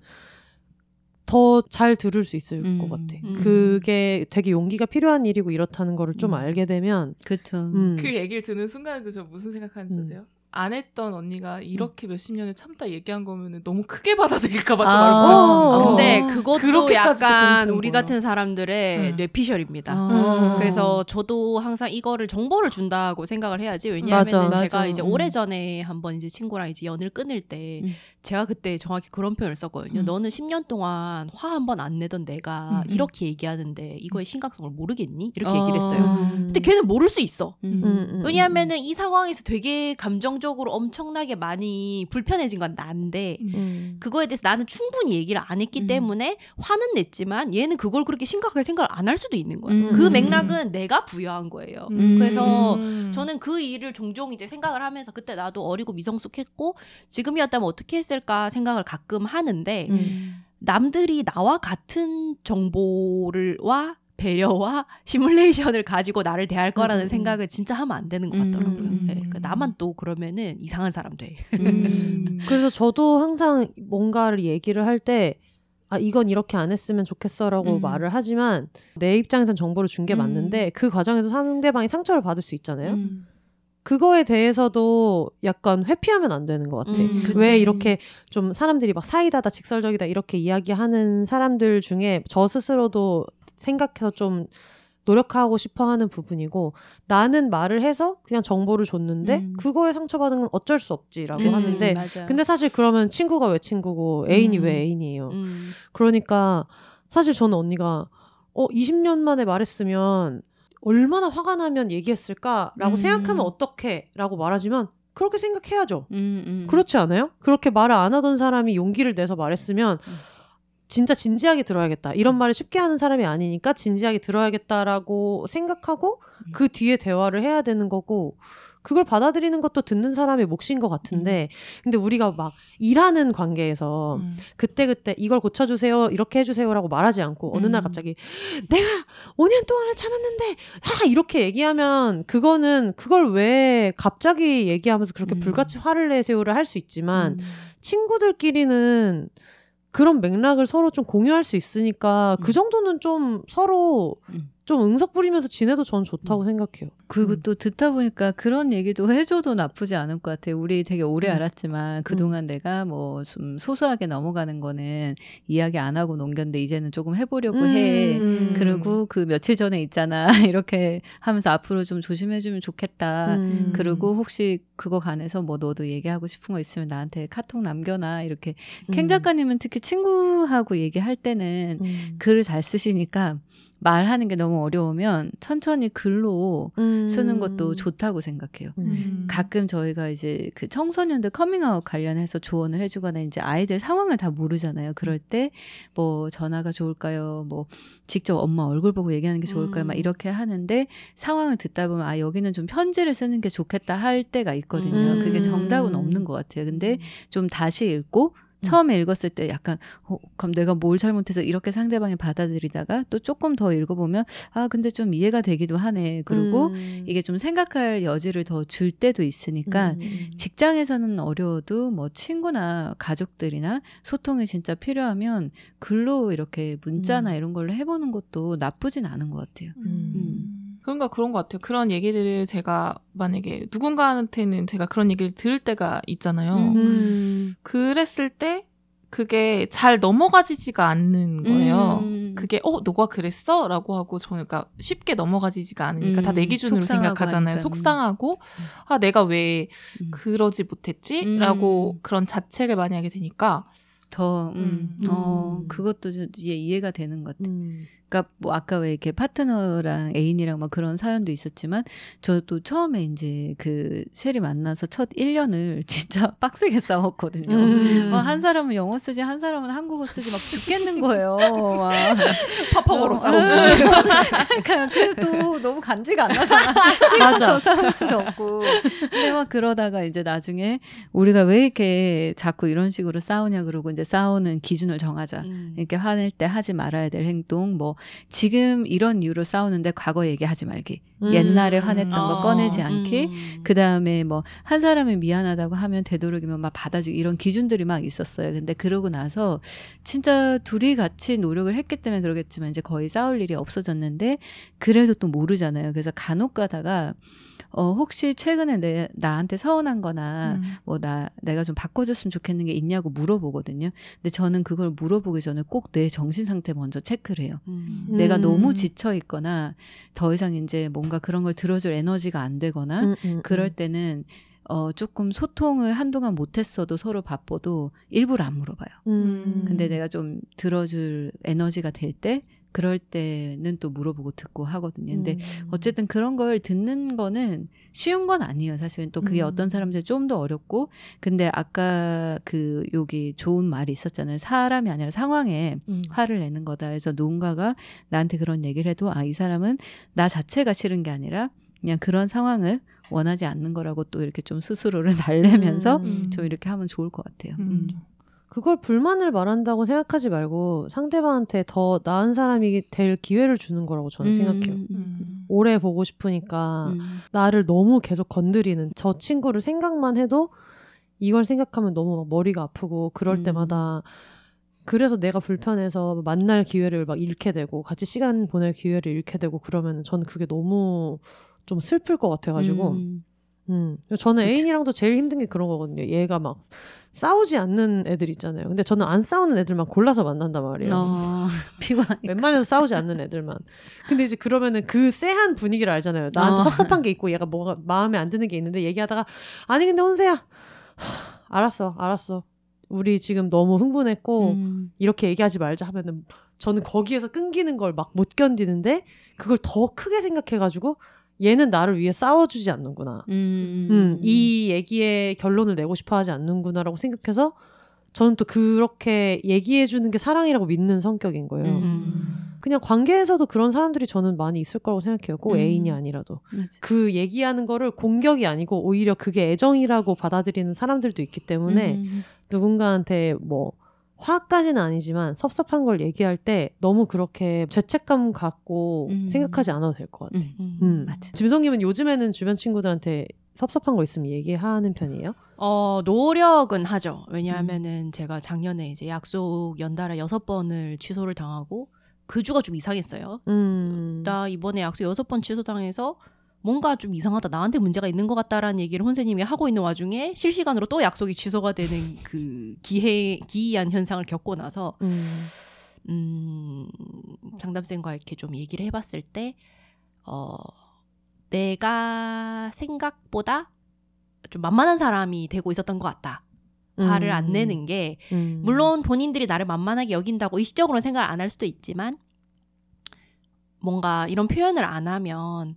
더 잘 들을 수 있을 음. 것 같아. 음. 그게 되게 용기가 필요한 일이고 이렇다는 거를 좀 음. 알게 되면 그쵸. 음. 그 얘기를 듣는 순간에도 저 무슨 생각하는지 음. 아세요? 안 했던 언니가 이렇게 몇십 년을 참다 얘기한 거면은 너무 크게 받아들일까 봐 또 아. 말고 어. 근데 어. 그것도 약간 우리 거야. 같은 사람들의 음. 뇌피셜입니다. 어. 그래서 저도 항상 이거를 정보를 준다고 생각을 해야지. 왜냐하면 맞아, 제가 맞아. 이제 음. 오래 전에 한번 이제 친구랑 이제 연을 끊을 때 음. 제가 그때 정확히 그런 표현을 썼거든요. 음. 너는 10년 동안 화 한 번 안 내던 내가 음. 이렇게 얘기하는데 이거의 심각성을 모르겠니? 이렇게 어. 얘기를 했어요. 음. 근데 걔는 모를 수 있어. 음. 음, 음, 왜냐하면은 이 상황에서 되게 감정적 으로 엄청나게 많이 불편해진 건 난데 음. 그거에 대해서 나는 충분히 얘기를 안 했기 음. 때문에 화는 냈지만 얘는 그걸 그렇게 심각하게 생각을 안 할 수도 있는 거예요. 음. 그 음. 맥락은 내가 부여한 거예요. 음. 그래서 음. 저는 그 일을 종종 이제 생각을 하면서 그때 나도 어리고 미성숙했고 지금이었다면 어떻게 했을까 생각을 가끔 하는데 음. 남들이 나와 같은 정보를와 배려와 시뮬레이션을 가지고 나를 대할 거라는 음, 음. 생각을 진짜 하면 안 되는 것 음, 같더라고요. 음, 네, 그러니까 나만 또 그러면은 이상한 사람 돼. 음. 그래서 저도 항상 뭔가를 얘기를 할 때 아, 이건 이렇게 안 했으면 좋겠어라고 음. 말을 하지만 내 입장에선 정보를 준게 음. 맞는데 그 과정에서 상대방이 상처를 받을 수 있잖아요. 음. 그거에 대해서도 약간 회피하면 안 되는 것 같아. 음. 왜 이렇게 좀 사람들이 막 사이다다 직설적이다 이렇게 이야기하는 사람들 중에 저 스스로도 생각해서 좀 노력하고 싶어 하는 부분이고 나는 말을 해서 그냥 정보를 줬는데 음. 그거에 상처받은 건 어쩔 수 없지라고 그치. 하는데 맞아요. 근데 사실 그러면 친구가 왜 친구고 애인이 음. 왜 애인이에요. 음. 그러니까 사실 저는 언니가 어 20년 만에 말했으면 얼마나 화가 나면 얘기했을까라고 음. 생각하면 어떡해라고 말하지만 그렇게 생각해야죠. 음, 음. 그렇지 않아요? 그렇게 말을 안 하던 사람이 용기를 내서 말했으면 음. 진짜 진지하게 들어야겠다. 이런 말을 쉽게 하는 사람이 아니니까 진지하게 들어야겠다라고 생각하고 음. 그 뒤에 대화를 해야 되는 거고 그걸 받아들이는 것도 듣는 사람의 몫인 것 같은데 근데 우리가 막 일하는 관계에서 음. 그때 그때 이걸 고쳐주세요 이렇게 해주세요라고 말하지 않고 어느 날 음. 갑자기 내가 5년 동안을 참았는데 아 이렇게 얘기하면 그거는 그걸 왜 갑자기 얘기하면서 그렇게 음. 불같이 화를 내세요를 할 수 있지만 음. 친구들끼리는 그런 맥락을 서로 좀 공유할 수 있으니까 그 음. 정도는 좀 서로 음. 좀 응석 부리면서 지내도 전 좋다고 생각해요. 그리고 음. 또 듣다 보니까 그런 얘기도 해줘도 나쁘지 않을 것 같아요. 우리 되게 오래 음. 알았지만 그동안 내가 뭐 좀 소소하게 넘어가는 거는 이야기 안 하고 넘겼는데 이제는 조금 해보려고 해. 음. 그리고 그 며칠 전에 있잖아. 이렇게 하면서 앞으로 좀 조심해주면 좋겠다. 음. 그리고 혹시 그거 관해서 뭐 너도 얘기하고 싶은 거 있으면 나한테 카톡 남겨놔. 이렇게 음. 캥 작가님은 특히 친구하고 얘기할 때는 음. 글을 잘 쓰시니까 말하는 게 너무 어려우면 천천히 글로 음. 쓰는 것도 좋다고 생각해요. 음. 가끔 저희가 이제 그 청소년들 커밍아웃 관련해서 조언을 해주거나 이제 아이들 상황을 다 모르잖아요. 그럴 때 뭐 전화가 좋을까요? 뭐 직접 엄마 얼굴 보고 얘기하는 게 좋을까요? 막 음. 이렇게 하는데 상황을 듣다 보면 아 여기는 좀 편지를 쓰는 게 좋겠다 할 때가 있거든요. 음. 그게 정답은 없는 것 같아요. 근데 좀 다시 읽고 처음에 읽었을 때 약간 어, 그럼 내가 뭘 잘못해서 이렇게 상대방이 받아들이다가 또 조금 더 읽어보면 아 근데 좀 이해가 되기도 하네. 그리고 음. 이게 좀 생각할 여지를 더 줄 때도 있으니까 음. 직장에서는 어려워도 뭐 친구나 가족들이나 소통이 진짜 필요하면 글로 이렇게 문자나 음. 이런 걸로 해보는 것도 나쁘진 않은 것 같아요. 음. 그런가 그런 것 같아요. 그런 얘기들을 제가 만약에 누군가한테는 제가 그런 얘기를 들을 때가 있잖아요. 음. 그랬을 때 그게 잘 넘어가지지가 않는 거예요. 음. 그게 어 너가 그랬어? 라고 하고 저는 그러니까 쉽게 넘어가지지가 않으니까 다내 음, 기준으로 속상하고 생각하잖아요. 속상하고 아 내가 왜 음. 그러지 못했지? 음. 라고 그런 자책을 많이 하게 되니까 더, 음, 음. 어, 음. 그것도 좀 이해, 이해가 되는 것 같아요. 음. 그러니까 뭐 아까 왜 이렇게 파트너랑 애인이랑 막 그런 사연도 있었지만 저도 처음에 이제 그 쉐리 만나서 첫 1년을 진짜 빡세게 싸웠거든요. 음. 어, 한 사람은 영어 쓰지 한 사람은 한국어 쓰지 막 죽겠는 거예요. 막. 어, 싸우고. 그러니까 그래도 너무 간지가 안 나잖아. 맞아. 싸울 수도 없고. 근데 막 그러다가 이제 나중에 우리가 왜 이렇게 자꾸 이런 식으로 싸우냐 그러고 이제 싸우는 기준을 정하자. 음. 이렇게 화낼 때 하지 말아야 될 행동, 뭐 지금 이런 이유로 싸우는데 과거 얘기하지 말기, 음. 옛날에 화냈던 거 어, 꺼내지 않기, 음. 그 다음에 뭐 한 사람이 미안하다고 하면 되도록이면 막 받아주기 이런 기준들이 막 있었어요. 근데 그러고 나서 진짜 둘이 같이 노력을 했기 때문에 그러겠지만 이제 거의 싸울 일이 없어졌는데 그래도 또 모르잖아요. 그래서 간혹 가다가 어 혹시 최근에 내 나한테 서운한 거나 음. 뭐 나 내가 좀 바꿔줬으면 좋겠는 게 있냐고 물어보거든요. 근데 저는 그걸 물어보기 전에 꼭 내 정신 상태 먼저 체크를 해요. 음. 내가 음. 너무 지쳐 있거나 더 이상 이제 뭔가 그런 걸 들어줄 에너지가 안 되거나 음, 음, 그럴 음. 때는 어 조금 소통을 한동안 못했어도 서로 바빠도 일부러 안 물어봐요. 음. 근데 내가 좀 들어줄 에너지가 될 때 그럴 때는 또 물어보고 듣고 하거든요. 근데 음. 어쨌든 그런 걸 듣는 거는 쉬운 건 아니에요. 사실은 또 그게 음. 어떤 사람들 좀 더 어렵고 근데 아까 그 여기 좋은 말이 있었잖아요. 사람이 아니라 상황에 음. 화를 내는 거다. 그래서 누군가가 나한테 그런 얘기를 해도 아 이 사람은 나 자체가 싫은 게 아니라 그냥 그런 상황을 원하지 않는 거라고 또 이렇게 좀 스스로를 달래면서 음. 좀 이렇게 하면 좋을 것 같아요. 음. 그걸 불만을 말한다고 생각하지 말고 상대방한테 더 나은 사람이 될 기회를 주는 거라고 저는 생각해요. 음, 음. 오래 보고 싶으니까 음. 나를 너무 계속 건드리는 저 친구를 생각만 해도 이걸 생각하면 너무 막 머리가 아프고 그럴 음. 때마다 그래서 내가 불편해서 만날 기회를 막 잃게 되고 같이 시간 보낼 기회를 잃게 되고 그러면 저는 그게 너무 좀 슬플 것 같아가지고 음. 음. 저는 그쵸. 애인이랑도 제일 힘든 게 그런 거거든요. 얘가 막 싸우지 않는 애들 있잖아요. 근데 저는 안 싸우는 애들만 골라서 만난단 말이에요. 어, 피곤하니까. 웬만해서 싸우지 않는 애들만. 근데 이제 그러면은 그 쎄한 분위기를 알잖아요. 나한테 어. 섭섭한 게 있고 얘가 뭐가 마음에 안 드는 게 있는데 얘기하다가 아니 근데 혼세야. 하, 알았어, 알았어. 우리 지금 너무 흥분했고 음. 이렇게 얘기하지 말자 하면은 저는 거기에서 끊기는 걸 막 못 견디는데 그걸 더 크게 생각해가지고 얘는 나를 위해 싸워주지 않는구나. 음. 음, 이 얘기의 결론을 내고 싶어 하지 않는구나라고 생각해서 저는 또 그렇게 얘기해 주는 게 사랑이라고 믿는 성격인 거예요. 음. 그냥 관계에서도 그런 사람들이 저는 많이 있을 거라고 생각해요. 꼭 음. 애인이 아니라도. 맞아. 그 얘기하는 거를 공격이 아니고 오히려 그게 애정이라고 받아들이는 사람들도 있기 때문에 음. 누군가한테 뭐 화까지는 아니지만 섭섭한 걸 얘기할 때 너무 그렇게 죄책감 갖고 음. 생각하지 않아도 될 것 같아. 음. 음. 맞아. 짐성님은 요즘에는 주변 친구들한테 섭섭한 거 있으면 얘기하는 편이에요? 어, 노력은 하죠. 왜냐하면은 제가 작년에 이제 약속 연달아 여섯 번을 취소를 당하고 그 주가 좀 이상했어요. 음. 나 이번에 약속 여섯 번 취소당해서 뭔가 좀 이상하다. 나한테 문제가 있는 것 같다라는 얘기를 혼세님이 하고 있는 와중에 실시간으로 또 약속이 취소가 되는 그 기해 기이한 현상을 겪고 나서 음. 음, 상담쌤과 이렇게 좀 얘기를 해봤을 때, 어, 내가 생각보다 좀 만만한 사람이 되고 있었던 것 같다. 화를 안 음. 내는 게, 음. 물론 본인들이 나를 만만하게 여긴다고 의식적으로 생각을 안 할 수도 있지만, 뭔가 이런 표현을 안 하면,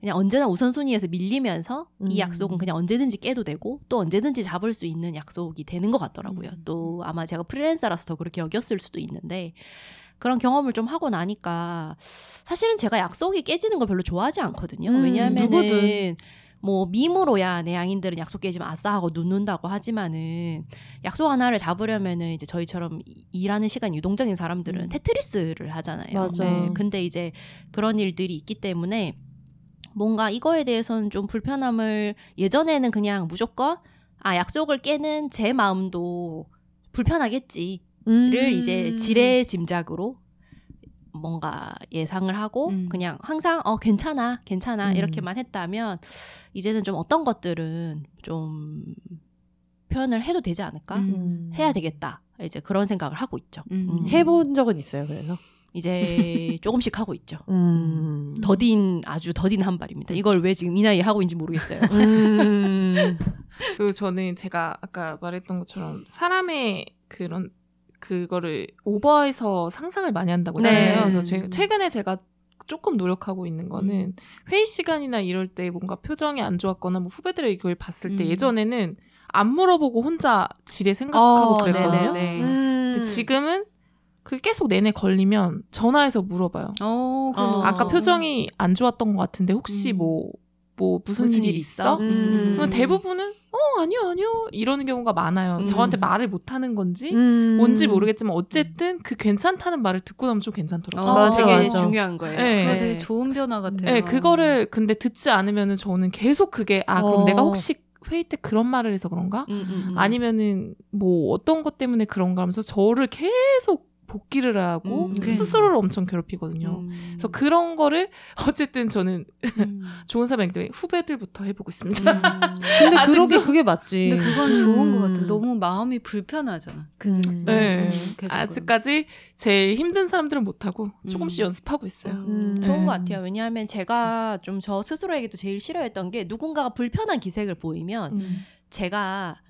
그냥 언제나 우선순위에서 밀리면서 음. 이 약속은 그냥 언제든지 깨도 되고 또 언제든지 잡을 수 있는 약속이 되는 것 같더라고요. 음. 또 아마 제가 프리랜서라서 더 그렇게 여겼을 수도 있는데 그런 경험을 좀 하고 나니까 사실은 제가 약속이 깨지는 걸 별로 좋아하지 않거든요. 음, 왜냐하면은 누구든. 뭐 밈으로야 내 양인들은 약속 깨지면 아싸 하고 눕는다고 하지만은 약속 하나를 잡으려면은 이제 저희처럼 이- 일하는 시간 유동적인 사람들은 음. 테트리스를 하잖아요. 네. 맞아. 근데 이제 그런 일들이 있기 때문에 뭔가 이거에 대해서는 좀 불편함을 예전에는 그냥 무조건 아 약속을 깨는 제 마음도 불편하겠지를 음. 이제 지레 짐작으로 뭔가 예상을 하고 음. 그냥 항상 어 괜찮아 괜찮아 음. 이렇게만 했다면 이제는 좀 어떤 것들은 좀 표현을 해도 되지 않을까 음. 음. 해야 되겠다 이제 그런 생각을 하고 있죠. 음. 음. 해본 적은 있어요, 그래서? 이제 조금씩 하고 있죠. 음. 더딘 아주 더딘 한 발입니다. 이걸 왜 지금 이 나이에 하고 있는지 모르겠어요. 음. 그리고 저는 제가 아까 말했던 것처럼 사람의 그런 그거를 오버해서 상상을 많이 한다고 네. 했잖아요. 그래서 제- 최근에 제가 조금 노력하고 있는 거는 음. 회의 시간이나 이럴 때 뭔가 표정이 안 좋았거나 뭐 후배들의 이걸 봤을 때 음. 예전에는 안 물어보고 혼자 지레 생각하고 어, 그랬거든요. 음. 근데 지금은 그게 계속 내내 걸리면 전화해서 물어봐요. 어, 어. 아까. 표정이 안 좋았던 것 같은데 혹시 음. 뭐, 뭐 무슨, 무슨 일이 일 있어? 있어? 음. 그럼 대부분은 어 아니요 아니요 이러는 경우가 많아요. 음. 저한테 말을 못하는 건지 음. 뭔지 모르겠지만 어쨌든 그 괜찮다는 말을 듣고 나면 좀 괜찮더라고요. 어, 어, 맞아, 되게 맞아. 중요한 거예요. 네. 그거 되게 좋은 변화 같아요. 네, 그거를 근데 듣지 않으면은 저는 계속 그게 아 그럼 어. 내가 혹시 회의 때 그런 말을 해서 그런가? 음, 음, 음. 아니면은 뭐 어떤 것 때문에 그런가 하면서 저를 계속 복귀를 하고 음. 스스로를 엄청 괴롭히거든요. 음. 그래서 그런 거를 어쨌든 저는 음. 좋은 사람이기 때문에 후배들부터 해보고 있습니다. 음. 근데 아직 그러게 좀- 그게 맞지. 근데 그건 좋은 것 음. 같아. 너무 마음이 불편하잖아. 음. 네. 음, 계속 아직까지 제일 힘든 사람들은 못하고 조금씩 음. 연습하고 있어요. 음, 음. 좋은 네. 것 같아요. 왜냐하면 제가 좀 저 스스로에게도 제일 싫어했던 게 누군가가 불편한 기색을 보이면 음. 제가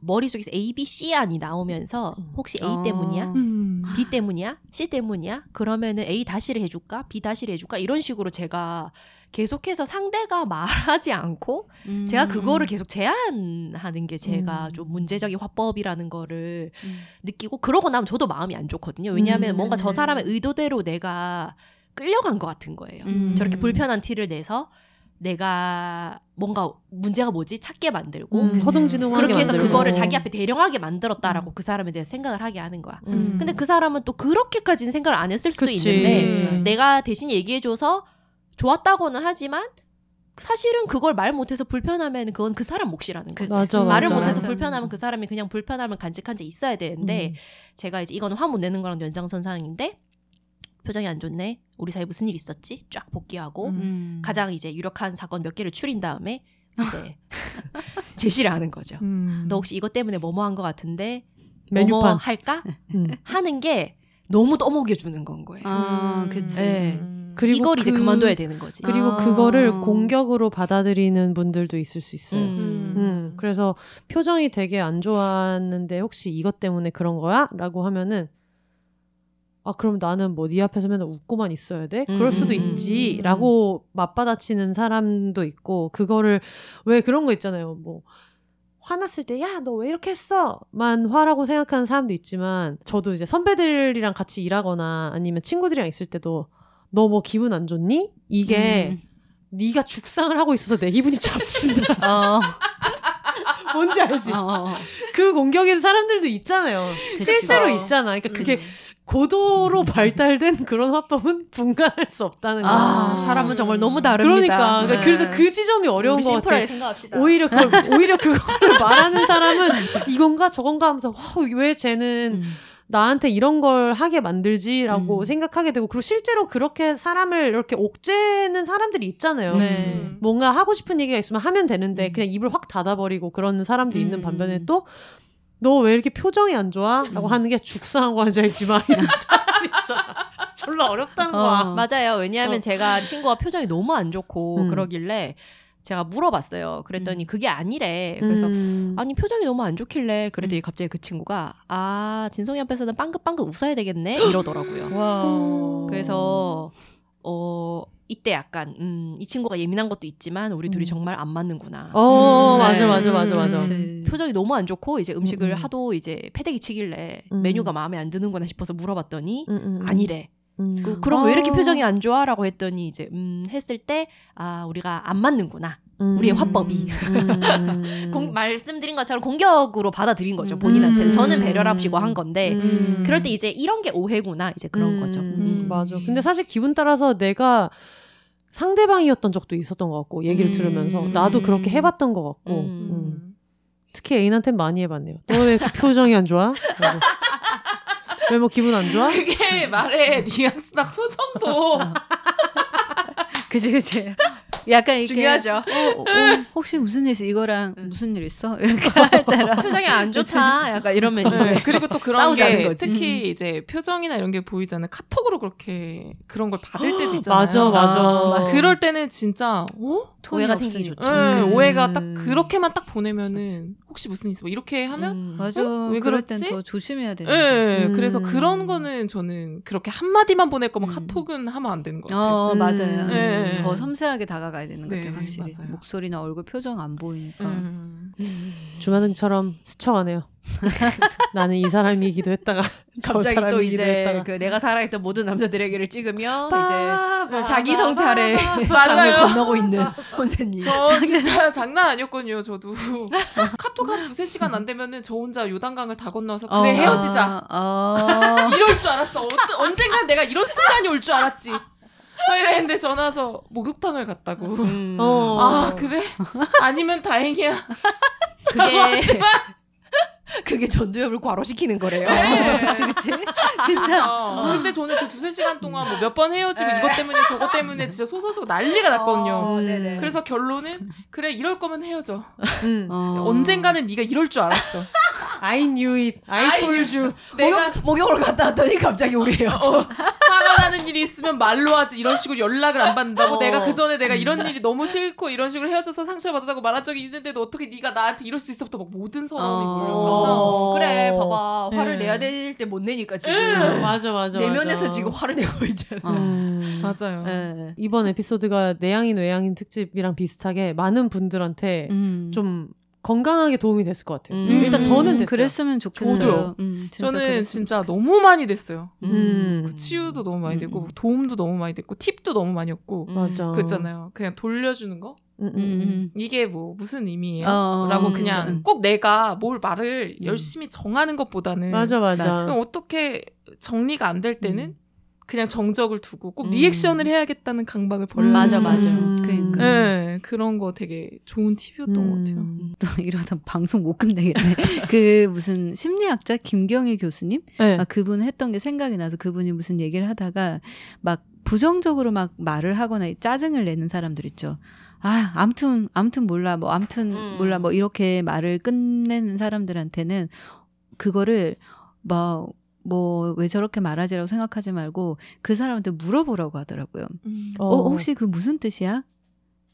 머릿속에서 A, B, C 안이 나오면서 혹시 A 어. 때문이야? 음. B 때문이야? C 때문이야? 그러면은 A 다시를 해줄까? B 다시를 해줄까? 이런 식으로 제가 계속해서 상대가 말하지 않고 음. 제가 그거를 계속 제한하는 게 제가 음. 좀 문제적인 화법이라는 거를 음. 느끼고 그러고 나면 저도 마음이 안 좋거든요. 왜냐하면 음. 뭔가 저 사람의 의도대로 내가 끌려간 것 같은 거예요. 음. 저렇게 불편한 티를 내서 내가 뭔가 문제가 뭐지 찾게 만들고 음, 허둥지둥하게 그렇게 해서 만들고. 그거를 자기 앞에 대령하게 만들었다라고 그 사람에 대해서 생각을 하게 하는 거야. 음. 근데 그 사람은 또 그렇게까지는 생각을 안 했을 수도 그치. 있는데 음. 내가 대신 얘기해줘서 좋았다고는 하지만 사실은 그걸 말 못해서 불편하면 그건 그 사람 몫이라는 거지. 그치. 맞아, 말을 맞아. 못해서 맞아. 불편하면 그 사람이 그냥 불편함을 간직한 적 있어야 되는데 음. 제가 이제 이거는 화못 내는 거랑 연장선상인데 표정이 안 좋네. 우리 사이 무슨 일 있었지? 쫙 복귀하고 음. 음. 가장 이제 유력한 사건 몇 개를 추린 다음에 이제 제시를 하는 거죠. 음. 너 혹시 이것 때문에 뭐뭐 한 것 같은데 메뉴판. 뭐뭐 할까? 음. 하는 게 너무 떠먹여 주는 건 거예요. 아, 음. 그치. 네. 음. 그리고 이걸 이제 그- 그만둬야 되는 거지. 그리고 아. 그거를 공격으로 받아들이는 분들도 있을 수 있어요. 음. 음, 그래서 표정이 되게 안 좋았는데 혹시 이것 때문에 그런 거야? 라고 하면은 아 그럼 나는 뭐 네 앞에서 맨날 웃고만 있어야 돼? 그럴 음, 수도 음, 있지 음. 라고 맞받아치는 사람도 있고 그거를 왜 그런 거 있잖아요 뭐 화났을 때 야 너 왜 이렇게 했어?만 화라고 생각하는 사람도 있지만 저도 이제 선배들이랑 같이 일하거나 아니면 친구들이랑 있을 때도 너 뭐 기분 안 좋니? 이게 네가 죽상을 하고 있어서 내 기분이 잡친다. 어, 뭔지 알지? 어, 그 공격인 사람들도 있잖아요. 실제로 그치. 있잖아. 그러니까 그게 그치. 고도로 발달된 그런 화법은 분간할 수 없다는. 아, 아. 사람은 정말 너무 다릅니다. 그러니까, 그러니까 네. 그래서 그 지점이 어려운 것 같아. 심플하게 생각합시다. 오히려 그 오히려 그거를 말하는 사람은 이건가 저건가 하면서 와, 왜 쟤는 음. 나한테 이런 걸 하게 만들지라고 음. 생각하게 되고 그리고 실제로 그렇게 사람을 이렇게 옥죄는 사람들이 있잖아요. 네. 뭔가 하고 싶은 얘기가 있으면 하면 되는데 음. 그냥 입을 확 닫아버리고 그런 사람도 있는 음. 반면에 또 너 왜 이렇게 표정이 안 좋아? 라고 음. 하는 게 이런 사람 있잖아. 졸라 어렵다는 거야. 어. 맞아요. 왜냐하면 어. 제가 친구가 표정이 너무 안 좋고 음. 그러길래 제가 물어봤어요. 그랬더니 음. 그게 아니래. 그래서 음. 아니 표정이 너무 안 좋길래 그랬더니 갑자기 그 친구가 아 진성이 앞에서는 빵긋빵긋 웃어야 되겠네 이러더라고요. 와. 그래서 어 이때 약간 음, 이 친구가 예민한 것도 있지만 우리 둘이 음. 정말 안 맞는구나. 어, 음. 맞아, 네. 맞아, 맞아, 맞아. 그치. 표정이 너무 안 좋고 이제 음식을 음, 음. 하도 이제 패대기 치길래 음. 메뉴가 마음에 안 드는구나 싶어서 물어봤더니 음, 음, 음. 아니래. 음. 그, 그럼 왜 이렇게 아. 표정이 안 좋아라고 했더니 이제 음 했을 때 아 우리가 안 맞는구나. 음. 우리의 화법이. 음. 공- 말씀드린 것처럼 공격으로 받아들인 거죠 본인한테는. 음. 저는 배려랍시고 한 건데 음. 그럴 때 이제 이런 게 오해구나 이제 그런 음, 거죠. 음, 음. 맞아. 근데 사실 기분 따라서 내가 상대방이었던 적도 있었던 것 같고 얘기를 음. 들으면서 나도 그렇게 해봤던 것 같고 음. 음. 특히 애인한테는 많이 해봤네요. 너 왜 이렇게 표정이 안 좋아? 왜 뭐 기분 안 좋아? 그게 말의 뉘앙스나 표정도 그치 그치. 약간 이게 중요하죠. 어, 어, 어, 혹시 무슨 일 있어? 이거랑 응. 무슨 일 있어? 이렇게 할 때랑 표정이 안 좋다. 약간 이러면 이제 네, 그리고 또 그런 싸우자는 게 거지. 특히 이제 표정이나 이런 게 보이잖아요. 카톡으로 그렇게 그런 걸 받을 때도 있잖아요. 맞아, 맞아. 아, 맞아. 그럴 때는 진짜 어? 오해가 좋죠. 네. 오해가 딱 음. 그렇게만 딱 보내면은 혹시 무슨 있어? 뭐 이렇게 하면 음. 맞아. 어? 왜 그럴? 땐 더 조심해야 돼. 네, 음. 그래서 그런 거는 저는 그렇게 한 마디만 보낼 거면 음. 카톡은 하면 안 되는 것 같아요. 어 음. 맞아요. 네. 더 섬세하게 다가가야 되는 것 네, 같아요. 확실히 맞아요. 목소리나 얼굴 표정 안 보이니까. 음. 주마등처럼 스쳐가네요. 나는 이 사람이기도 했다가 저 갑자기 또 사람이기도 이제 했다가. 그 내가 사랑했던 모든 남자들에게를 찍으면 빠, 이제 빠, 자기 빠, 성찰에 맞아요. 건너고 있는 혼세님. 저 진짜 장난 아니었거든요. 저도 카톡 한 두세 시간 안 되면은 저 혼자 요단강을 다 건너서 그래 어. 헤어지자 아, 이럴 줄 알았어. 어떤, 언젠간 내가 이런 순간이 올 줄 알았지. 막 이랬는데 전화 와서 목욕탕을 갔다고. 음. 어. 아 그래? 아니면 다행이야. 그게 그게 전두엽을 과로시키는 거래요. 네. 그치 그치. 진짜. 근데 저는 그 두세 시간 동안 뭐 몇 번 헤어지고 이것 때문에 저것 때문에 진짜 소소소 난리가 났거든요. 어, 네네. 그래서 결론은 그래 이럴 거면 헤어져. 음. 어. 언젠가는 네가 이럴 줄 알았어. I knew it. I told you. 내가 목욕, 목욕을 갔다 왔더니 갑자기 우리 헤어져. 어, 화가 나는 일이 있으면 말로 하지 이런 식으로 연락을 안 받는다고 어. 내가 그 전에 내가 이런 일이 너무 싫고 이런 식으로 헤어져서 상처받았다고 말한 적이 있는데도 어떻게 네가 나한테 이럴 수 있어부터 막 모든 서러움이 어. 몰려오면서 어. 그래, 봐봐. 화를 네. 내야 될 때 못 내니까 지금. 네. 맞아, 맞아. 내면에서 맞아. 지금 화를 내고 있잖아. 어. 음. 맞아요. 예. 이번 에피소드가 내향인 외향인 특집이랑 비슷하게 많은 분들한테 음. 좀 건강하게 도움이 됐을 것 같아요. 음. 일단 저는 됐어요. 그랬으면 좋겠어요. 저도요. 음, 진짜 저는 진짜 너무 많이 됐어요. 음. 그 치유도 너무 많이 음, 됐고 음. 도움도 너무 많이 됐고 팁도 너무 많이 얻고 맞아. 그 있잖아요. 그냥 돌려주는 거 음, 음, 음, 음. 음. 이게 뭐 무슨 의미예요? 어, 라고 음, 그냥 그쵸. 꼭 내가 뭘 말을 음. 열심히 정하는 것보다는 맞아, 맞아. 어떻게 정리가 안 될 때는 음. 그냥 정적을 두고 꼭 음. 리액션을 해야겠다는 강박을 버려야 맞아, 맞아. 음. 그러니까. 네, 그런 거 되게 좋은 팁이었던 것 같아요. 음. 또 이러다 방송 못 끝내겠네. 그 무슨 심리학자 김경희 교수님 네. 막 그분 했던 게 생각이 나서 그분이 무슨 얘기를 하다가 막 부정적으로 막 말을 하거나 짜증을 내는 사람들 있죠. 아, 암튼 암튼 몰라. 뭐 암튼 음. 몰라. 뭐 이렇게 말을 끝내는 사람들한테는 그거를 뭐 뭐 왜 저렇게 말하지라고 생각하지 말고 그 사람한테 물어보라고 하더라고요. 음. 어. 어, 혹시 그 무슨 뜻이야?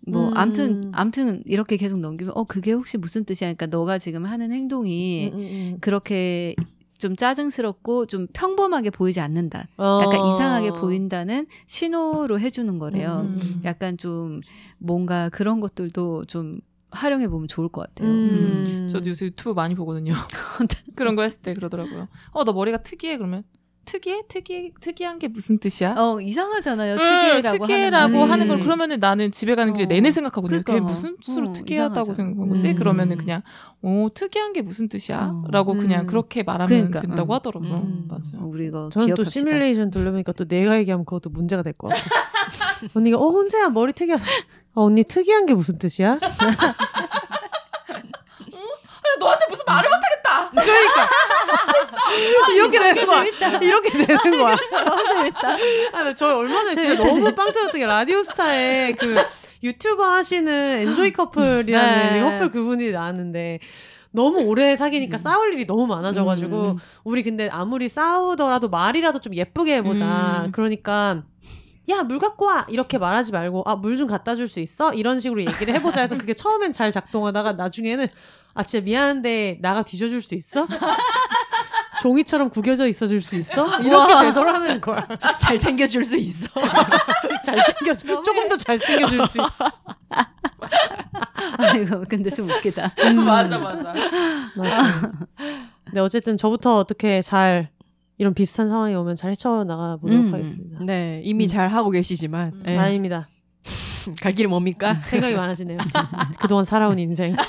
뭐 음. 암튼 암튼 이렇게 계속 넘기면 어 그게 혹시 무슨 뜻이야? 그러니까 너가 지금 하는 행동이 음, 음, 음. 그렇게 좀 짜증스럽고 좀 평범하게 보이지 않는다. 어. 약간 이상하게 보인다는 신호로 해주는 거래요. 음. 약간 좀 뭔가 그런 것들도 좀 활용해 보면 좋을 것 같아요. 음. 저도 요새 유튜브 많이 보거든요. 그런 거 했을 때 그러더라고요. 어, 너 머리가 특이해 그러면 특이해? 특이 특이한 게 무슨 뜻이야? 어 이상하잖아요. 응, 특이라고 특이라고 하는, 하는 걸. 그러면은 나는 집에 가는 길에 어. 내내 생각하거든요. 그게 그러니까. 무슨 수로 어, 특이하다고. 생각한 거지? 음. 그러면은 그냥 오 특이한 게 무슨 뜻이야? 어. 라고 그냥 음. 그렇게 말하면 그러니까, 된다고 응. 하더라고요. 음. 맞아. 어, 우리가 저는 또 기억합시다. 시뮬레이션 돌려보니까 또 내가 얘기하면 그것도 문제가 될 것 같아. 언니가 어 혼세야 머리 특이하다. 어, 언니 특이한 게 무슨 뜻이야? 너한테 무슨 말을 못하겠다. 그러니까 이렇게 되는 거야. 이렇게 되는 거야. 재밌다. 아, 나저 얼마 전에 진짜 너무. 빵 터졌던 게 라디오스타에 그 유튜버 하시는 엔조이 커플이라는 네. 커플 그분이 나왔는데 너무 오래 사귀니까 싸울 일이 너무 많아져가지고 음. 우리 근데 아무리 싸우더라도 말이라도 좀 예쁘게 해보자. 음. 그러니까 야 물 갖고 와 이렇게 말하지 말고 아 물 좀 갖다 줄 수 있어 이런 식으로 얘기를 해보자 해서 그게 처음엔 잘 작동하다가 나중에는 아 진짜 미안한데 나가 뒤져줄 수 있어? 종이처럼 구겨져 있어줄 수 있어? 이렇게 되더라는 거야. 잘 생겨줄 수 있어. 잘 생겨 조금 더 잘 생겨줄 수 있어. 아이고 근데 좀 웃기다. 맞아 맞아. 맞아. 근데 어쨌든 저부터 어떻게 잘 이런 비슷한 상황이 오면 잘 헤쳐나가 보도록 음. 하겠습니다. 네, 이미 잘 하고 계시지만 음. 네. 아닙니다. 갈 길이 뭡니까? 생각이 많아지네요. 그동안 살아온 인생.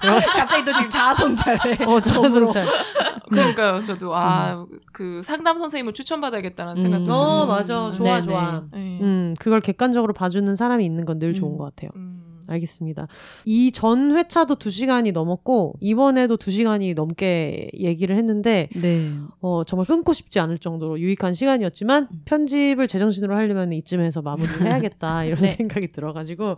갑자기 또 지금 자아성찰해. 어, 저승잘. 그러니까요. 저도 아 그 상담 선생님을 추천받아야겠다는 생각도 음. 들고. 어, 맞아. 좋아, 네네. 좋아. 네. 음, 그걸 객관적으로 봐주는 사람이 있는 건 늘 좋은 음. 것 같아요. 음. 알겠습니다. 이 전 회차도 2시간이 넘었고, 이번에도 2시간이 넘게 얘기를 했는데, 네. 어, 정말 끊고 싶지 않을 정도로 유익한 시간이었지만 편집을 제정신으로 하려면 이쯤에서 마무리를 해야겠다 이런 네. 생각이 들어가지고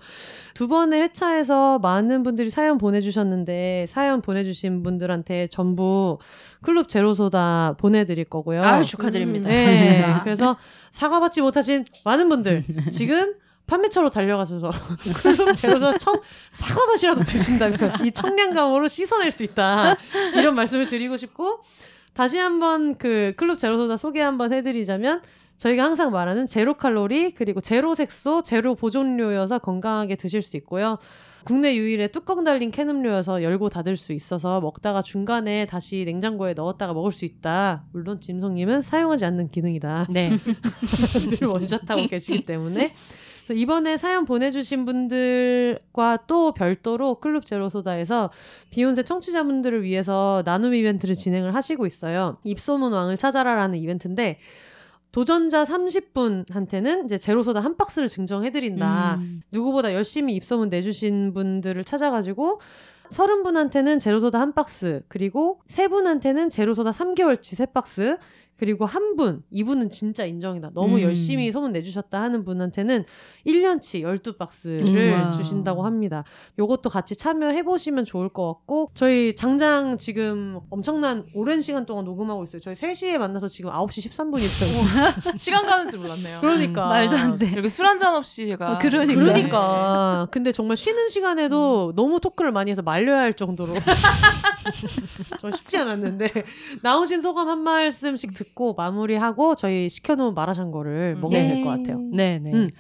두 번의 회차에서 많은 분들이 사연 보내주셨는데 사연 보내주신 분들한테 전부 클럽 제로소다 보내드릴 거고요. 아유 축하드립니다. 네, 축하드립니다. 그래서 사과받지 못하신 많은 분들 지금 판매처로 달려가셔서 클럽 제로소다 청 사과 맛이라도 드신다면 이 청량감으로 씻어낼 수 있다 이런 말씀을 드리고 싶고 다시 한번 그 클럽 제로소다 소개 한번 해드리자면 저희가 항상 말하는 제로 칼로리 그리고 제로 색소 제로 보존료여서 건강하게 드실 수 있고요. 국내 유일의 뚜껑 달린 캔 음료여서 열고 닫을 수 있어서 먹다가 중간에 다시 냉장고에 넣었다가 먹을 수 있다. 물론 짐송님은 사용하지 않는 기능이다. 네. 늘 원샷하고 계시기 때문에 이번에 사연 보내주신 분들과 또 별도로 클럽 제로소다에서 비욘세 청취자분들을 위해서 나눔 이벤트를 진행을 하시고 있어요. 입소문 왕을 찾아라라는 이벤트인데 도전자 30분한테는 이제 제로소다 한 박스를 증정해드린다. 음. 누구보다 열심히 입소문 내주신 분들을 찾아가지고 서른 분한테는 제로소다 한 박스, 그리고 세 분한테는 제로소다 3개월치 세 박스, 그리고 한 분, 이분은 진짜 인정이다. 너무 음. 열심히 소문 내주셨다 하는 분한테는 1년치 12박스를 음. 주신다고 합니다. 요것도 같이 참여해보시면 좋을 것 같고, 저희 장장 지금 엄청난 오랜 시간 동안 녹음하고 있어요. 저희 3시에 만나서 지금 9시 13분이 있어요. 시간 가는 줄 몰랐네요. 그러니까. 말도 안 돼. 이렇게 술 한 잔 없이 제가 어, 그러니까. 그러니까. 근데 정말 쉬는 시간에도 너무 토크를 많이 해서 말려야 할 정도로. 저 쉽지 않았는데. 나오신 소감 한 말씀씩 듣고 마무리하고 저희 시켜놓은 마라샹궈를 음. 먹으면 예. 될것 같아요. 네, 네. 음.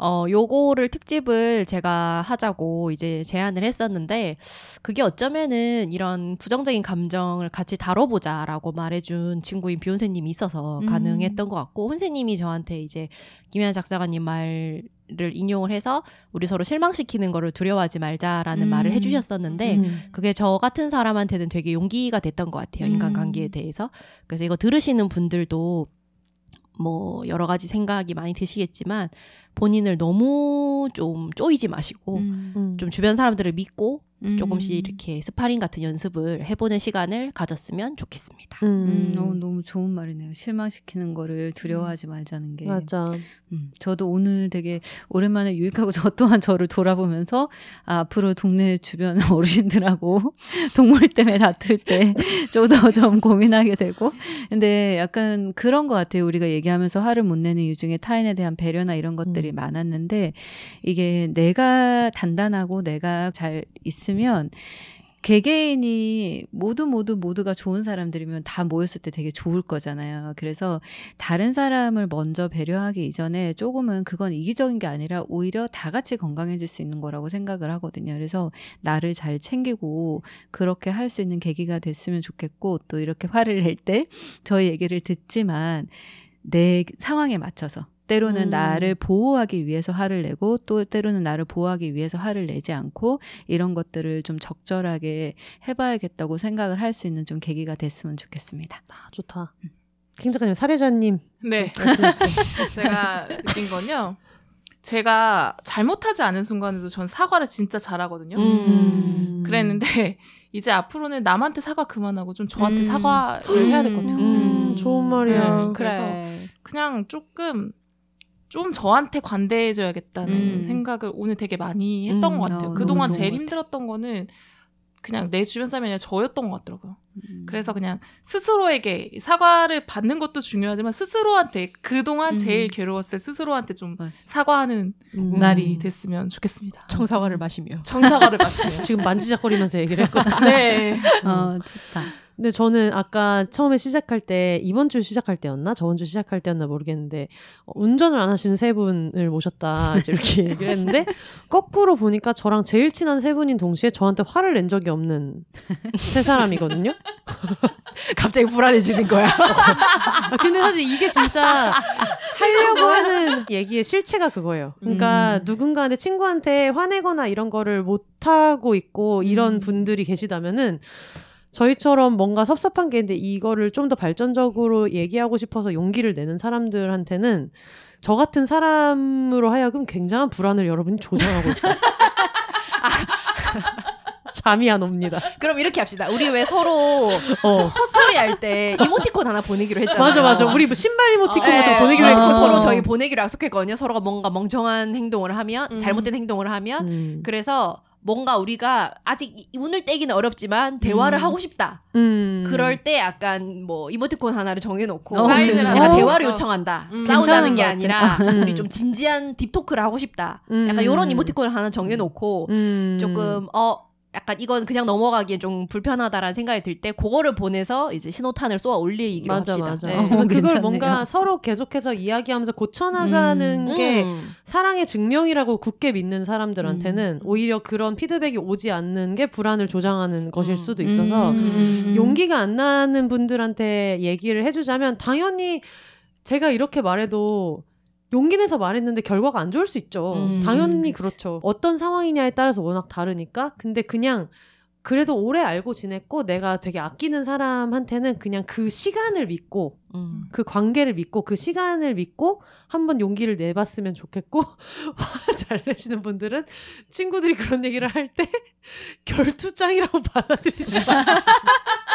어, 요거를 특집을 제가 하자고 이제 제안을 했었는데, 그게 어쩌면은 이런 부정적인 감정을 같이 다뤄보자라고 말해준 친구인 비욘세님이 있어서 음. 가능했던 것 같고, 혼세님이 저한테 이제 김현 작사가님 말 을 인용을 해서 우리 서로 실망시키는 거를 두려워하지 말자라는 음. 말을 해주셨었는데, 음. 그게 저 같은 사람한테는 되게 용기가 됐던 것 같아요. 음. 인간관계에 대해서. 그래서 이거 들으시는 분들도 뭐 여러 가지 생각이 많이 드시겠지만 본인을 너무 좀 쪼이지 마시고 음. 음. 좀 주변 사람들을 믿고 음. 조금씩 이렇게 스파링 같은 연습을 해보는 시간을 가졌으면 좋겠습니다. 음, 음. 어, 너무 좋은 말이네요. 실망시키는 거를 두려워하지 말자는 게. 맞아. 음, 저도 오늘 되게 오랜만에 유익하고 저 또한 저를 돌아보면서 아, 앞으로 동네 주변 어르신들하고 동물 때문에 다툴 때 좀 더좀 고민하게 되고 근데 약간 그런 것 같아요. 우리가 얘기하면서 화를 못 내는 이유 중에 타인에 대한 배려나 이런 것들이 음. 많았는데 이게 내가 단단하고 내가 잘 있 으면 개개인이 모두 모두 모두가 좋은 사람들이면 다 모였을 때 되게 좋을 거잖아요. 그래서 다른 사람을 먼저 배려하기 이전에 조금은 그건 이기적인 게 아니라 오히려 다 같이 건강해질 수 있는 거라고 생각을 하거든요. 그래서 나를 잘 챙기고 그렇게 할 수 있는 계기가 됐으면 좋겠고 또 이렇게 화를 낼 때 저희 얘기를 듣지만 내 상황에 맞춰서 때로는 음. 나를 보호하기 위해서 화를 내고 또 때로는 나를 보호하기 위해서 화를 내지 않고 이런 것들을 좀 적절하게 해봐야겠다고 생각을 할 수 있는 좀 계기가 됐으면 좋겠습니다. 아, 좋다. 킹 작가님 사례자님 네. 주세요. 제가 느낀 건요. 제가 잘못하지 않은 순간에도 전 사과를 진짜 잘하거든요. 음. 그랬는데 이제 앞으로는 남한테 사과 그만하고 좀 저한테 음. 사과를 해야 될 것 같아요. 음, 좋은 말이야. 네, 그래서 그냥 조금 좀 저한테 관대해져야겠다는 음. 생각을 오늘 되게 많이 했던 음, 것 같아요. 어, 그동안 제일. 힘들었던 거는 그냥 내 주변 사람이 아니라 저였던 것 같더라고요. 음. 그래서 그냥 스스로에게 사과를 받는 것도 중요하지만 스스로한테 그동안 음. 제일 괴로웠을 스스로한테 좀 맞아. 사과하는 음. 날이 됐으면 좋겠습니다. 청사과를 마시며. 청사과를 마시면. 지금 만지작거리면서 얘기를 했거든요. 네. 어, 좋다. 근데 저는 아까 처음에 시작할 때 이번 주 시작할 때였나 저번 주 시작할 때였나 모르겠는데 어, 운전을 안 하시는 세 분을 모셨다 이렇게 얘기를 했는데 거꾸로 보니까 저랑 제일 친한 세 분인 동시에 저한테 화를 낸 적이 없는 세 사람이거든요. 갑자기 불안해지는 거야. 아, 근데 사실 이게 진짜 하려고 하는 얘기의 실체가 그거예요. 그러니까 음. 누군가한테 친구한테 화내거나 이런 거를 못 하고 있고 이런 음. 분들이 계시다면은 저희처럼 뭔가 섭섭한 게 있는데 이거를 좀 더 발전적으로 얘기하고 싶어서 용기를 내는 사람들한테는 저 같은 사람으로 하여금 굉장한 불안을 여러분이 조장하고 있다. 잠이 안 옵니다. 그럼 이렇게 합시다. 우리 왜 서로 어. 헛소리 할 때 이모티콘 하나 보내기로 했잖아요. 맞아 맞아. 우리 뭐 신발 이모티콘 네, 같은 거 보내기로 어, 했고 서로 저희 보내기로 약속했거든요. 서로가 뭔가 멍청한 행동을 하면 음. 잘못된 행동을 하면 음. 그래서 뭔가 우리가 아직 이- 운을 떼기는 어렵지만 대화를 음. 하고 싶다. 음. 그럴 때 약간 뭐 이모티콘 하나를 정해놓고 어, 사인을 약간 어. 대화를. 요청한다. 음. 싸우자는 게 아니라 같아. 우리 음. 좀 진지한 딥토크를 하고 싶다. 음. 약간 이런 이모티콘을 하나 정해놓고 음. 조금 어 약간 이건 그냥 넘어가기엔 좀 불편하다라는 생각이 들 때 그거를 보내서 이제 신호탄을 쏘아 올리기로 맞아 합시다. 맞아. 네. 어, 그래서 그걸 괜찮네요. 뭔가 서로 계속해서 이야기하면서 고쳐나가는 음. 게 음. 사랑의 증명이라고 굳게 믿는 사람들한테는 오히려 그런 피드백이 오지 않는 게 불안을 조장하는 것일 음. 수도 있어서 음. 용기가 안 나는 분들한테 얘기를 해주자면 당연히 제가 이렇게 말해도 용기 내서 말했는데 결과가 안 좋을 수 있죠. 음, 당연히 그치. 그렇죠. 어떤 상황이냐에 따라서 워낙 다르니까. 근데 그냥 그래도 오래 알고 지냈고 내가 되게 아끼는 사람한테는 그냥 그 시간을 믿고 음. 그 관계를 믿고 그 시간을 믿고 한번 용기를 내봤으면 좋겠고 화잘 내시는 분들은 친구들이 그런 얘기를 할 때 결투장이라고 받아들이지 마.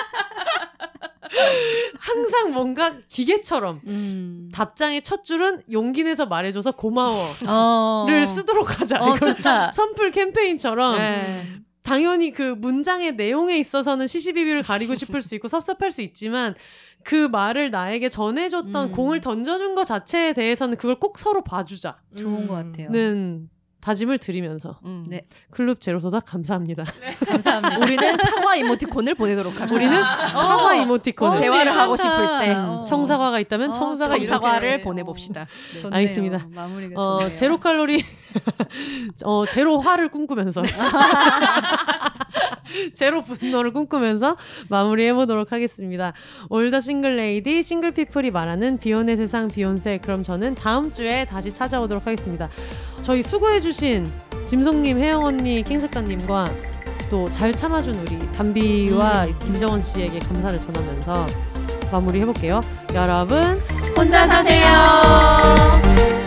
항상 뭔가 기계처럼 음. 답장의 첫 줄은 용기 내서 말해줘서 고마워를 어. 쓰도록 하자. 어, 좋다. 선풀 캠페인처럼 네. 당연히 그 문장의 내용에 있어서는 시시비비를 가리고 싶을 수 있고 섭섭할 수 있지만 그 말을 나에게 전해줬던 음. 공을 던져준 것 자체에 대해서는 그걸 꼭 서로 봐주자는 좋은 것 음. 같아요. 다짐을 드리면서 음. 네. 클럽 제로소다 감사합니다. 감사합니다. 우리는 사과 이모티콘을 보내도록 합시다. 우리는 사과 이모티콘을 어, 대화를 괜찮다. 하고 싶을 때 어. 청사과가 있다면 어, 청사과 청사과를 이렇게. 보내봅시다. 좋네요. 알겠습니다. 마무리가 어, 좋네요. 제로 칼로리 어, 제로 화를 꿈꾸면서 제로 분노를 꿈꾸면서 마무리해 보도록 하겠습니다. All the single lady single people이 말하는 비혼의 세상 비욘세 그럼 저는 다음 주에 다시 찾아오도록 하겠습니다. 저희 수고해 주신 짐송님, 혜영 언니, 캥 작가님과 또 잘 참아준 우리 담비와 김정원 씨에게 감사를 전하면서 마무리 해 볼게요. 여러분 혼자 사세요.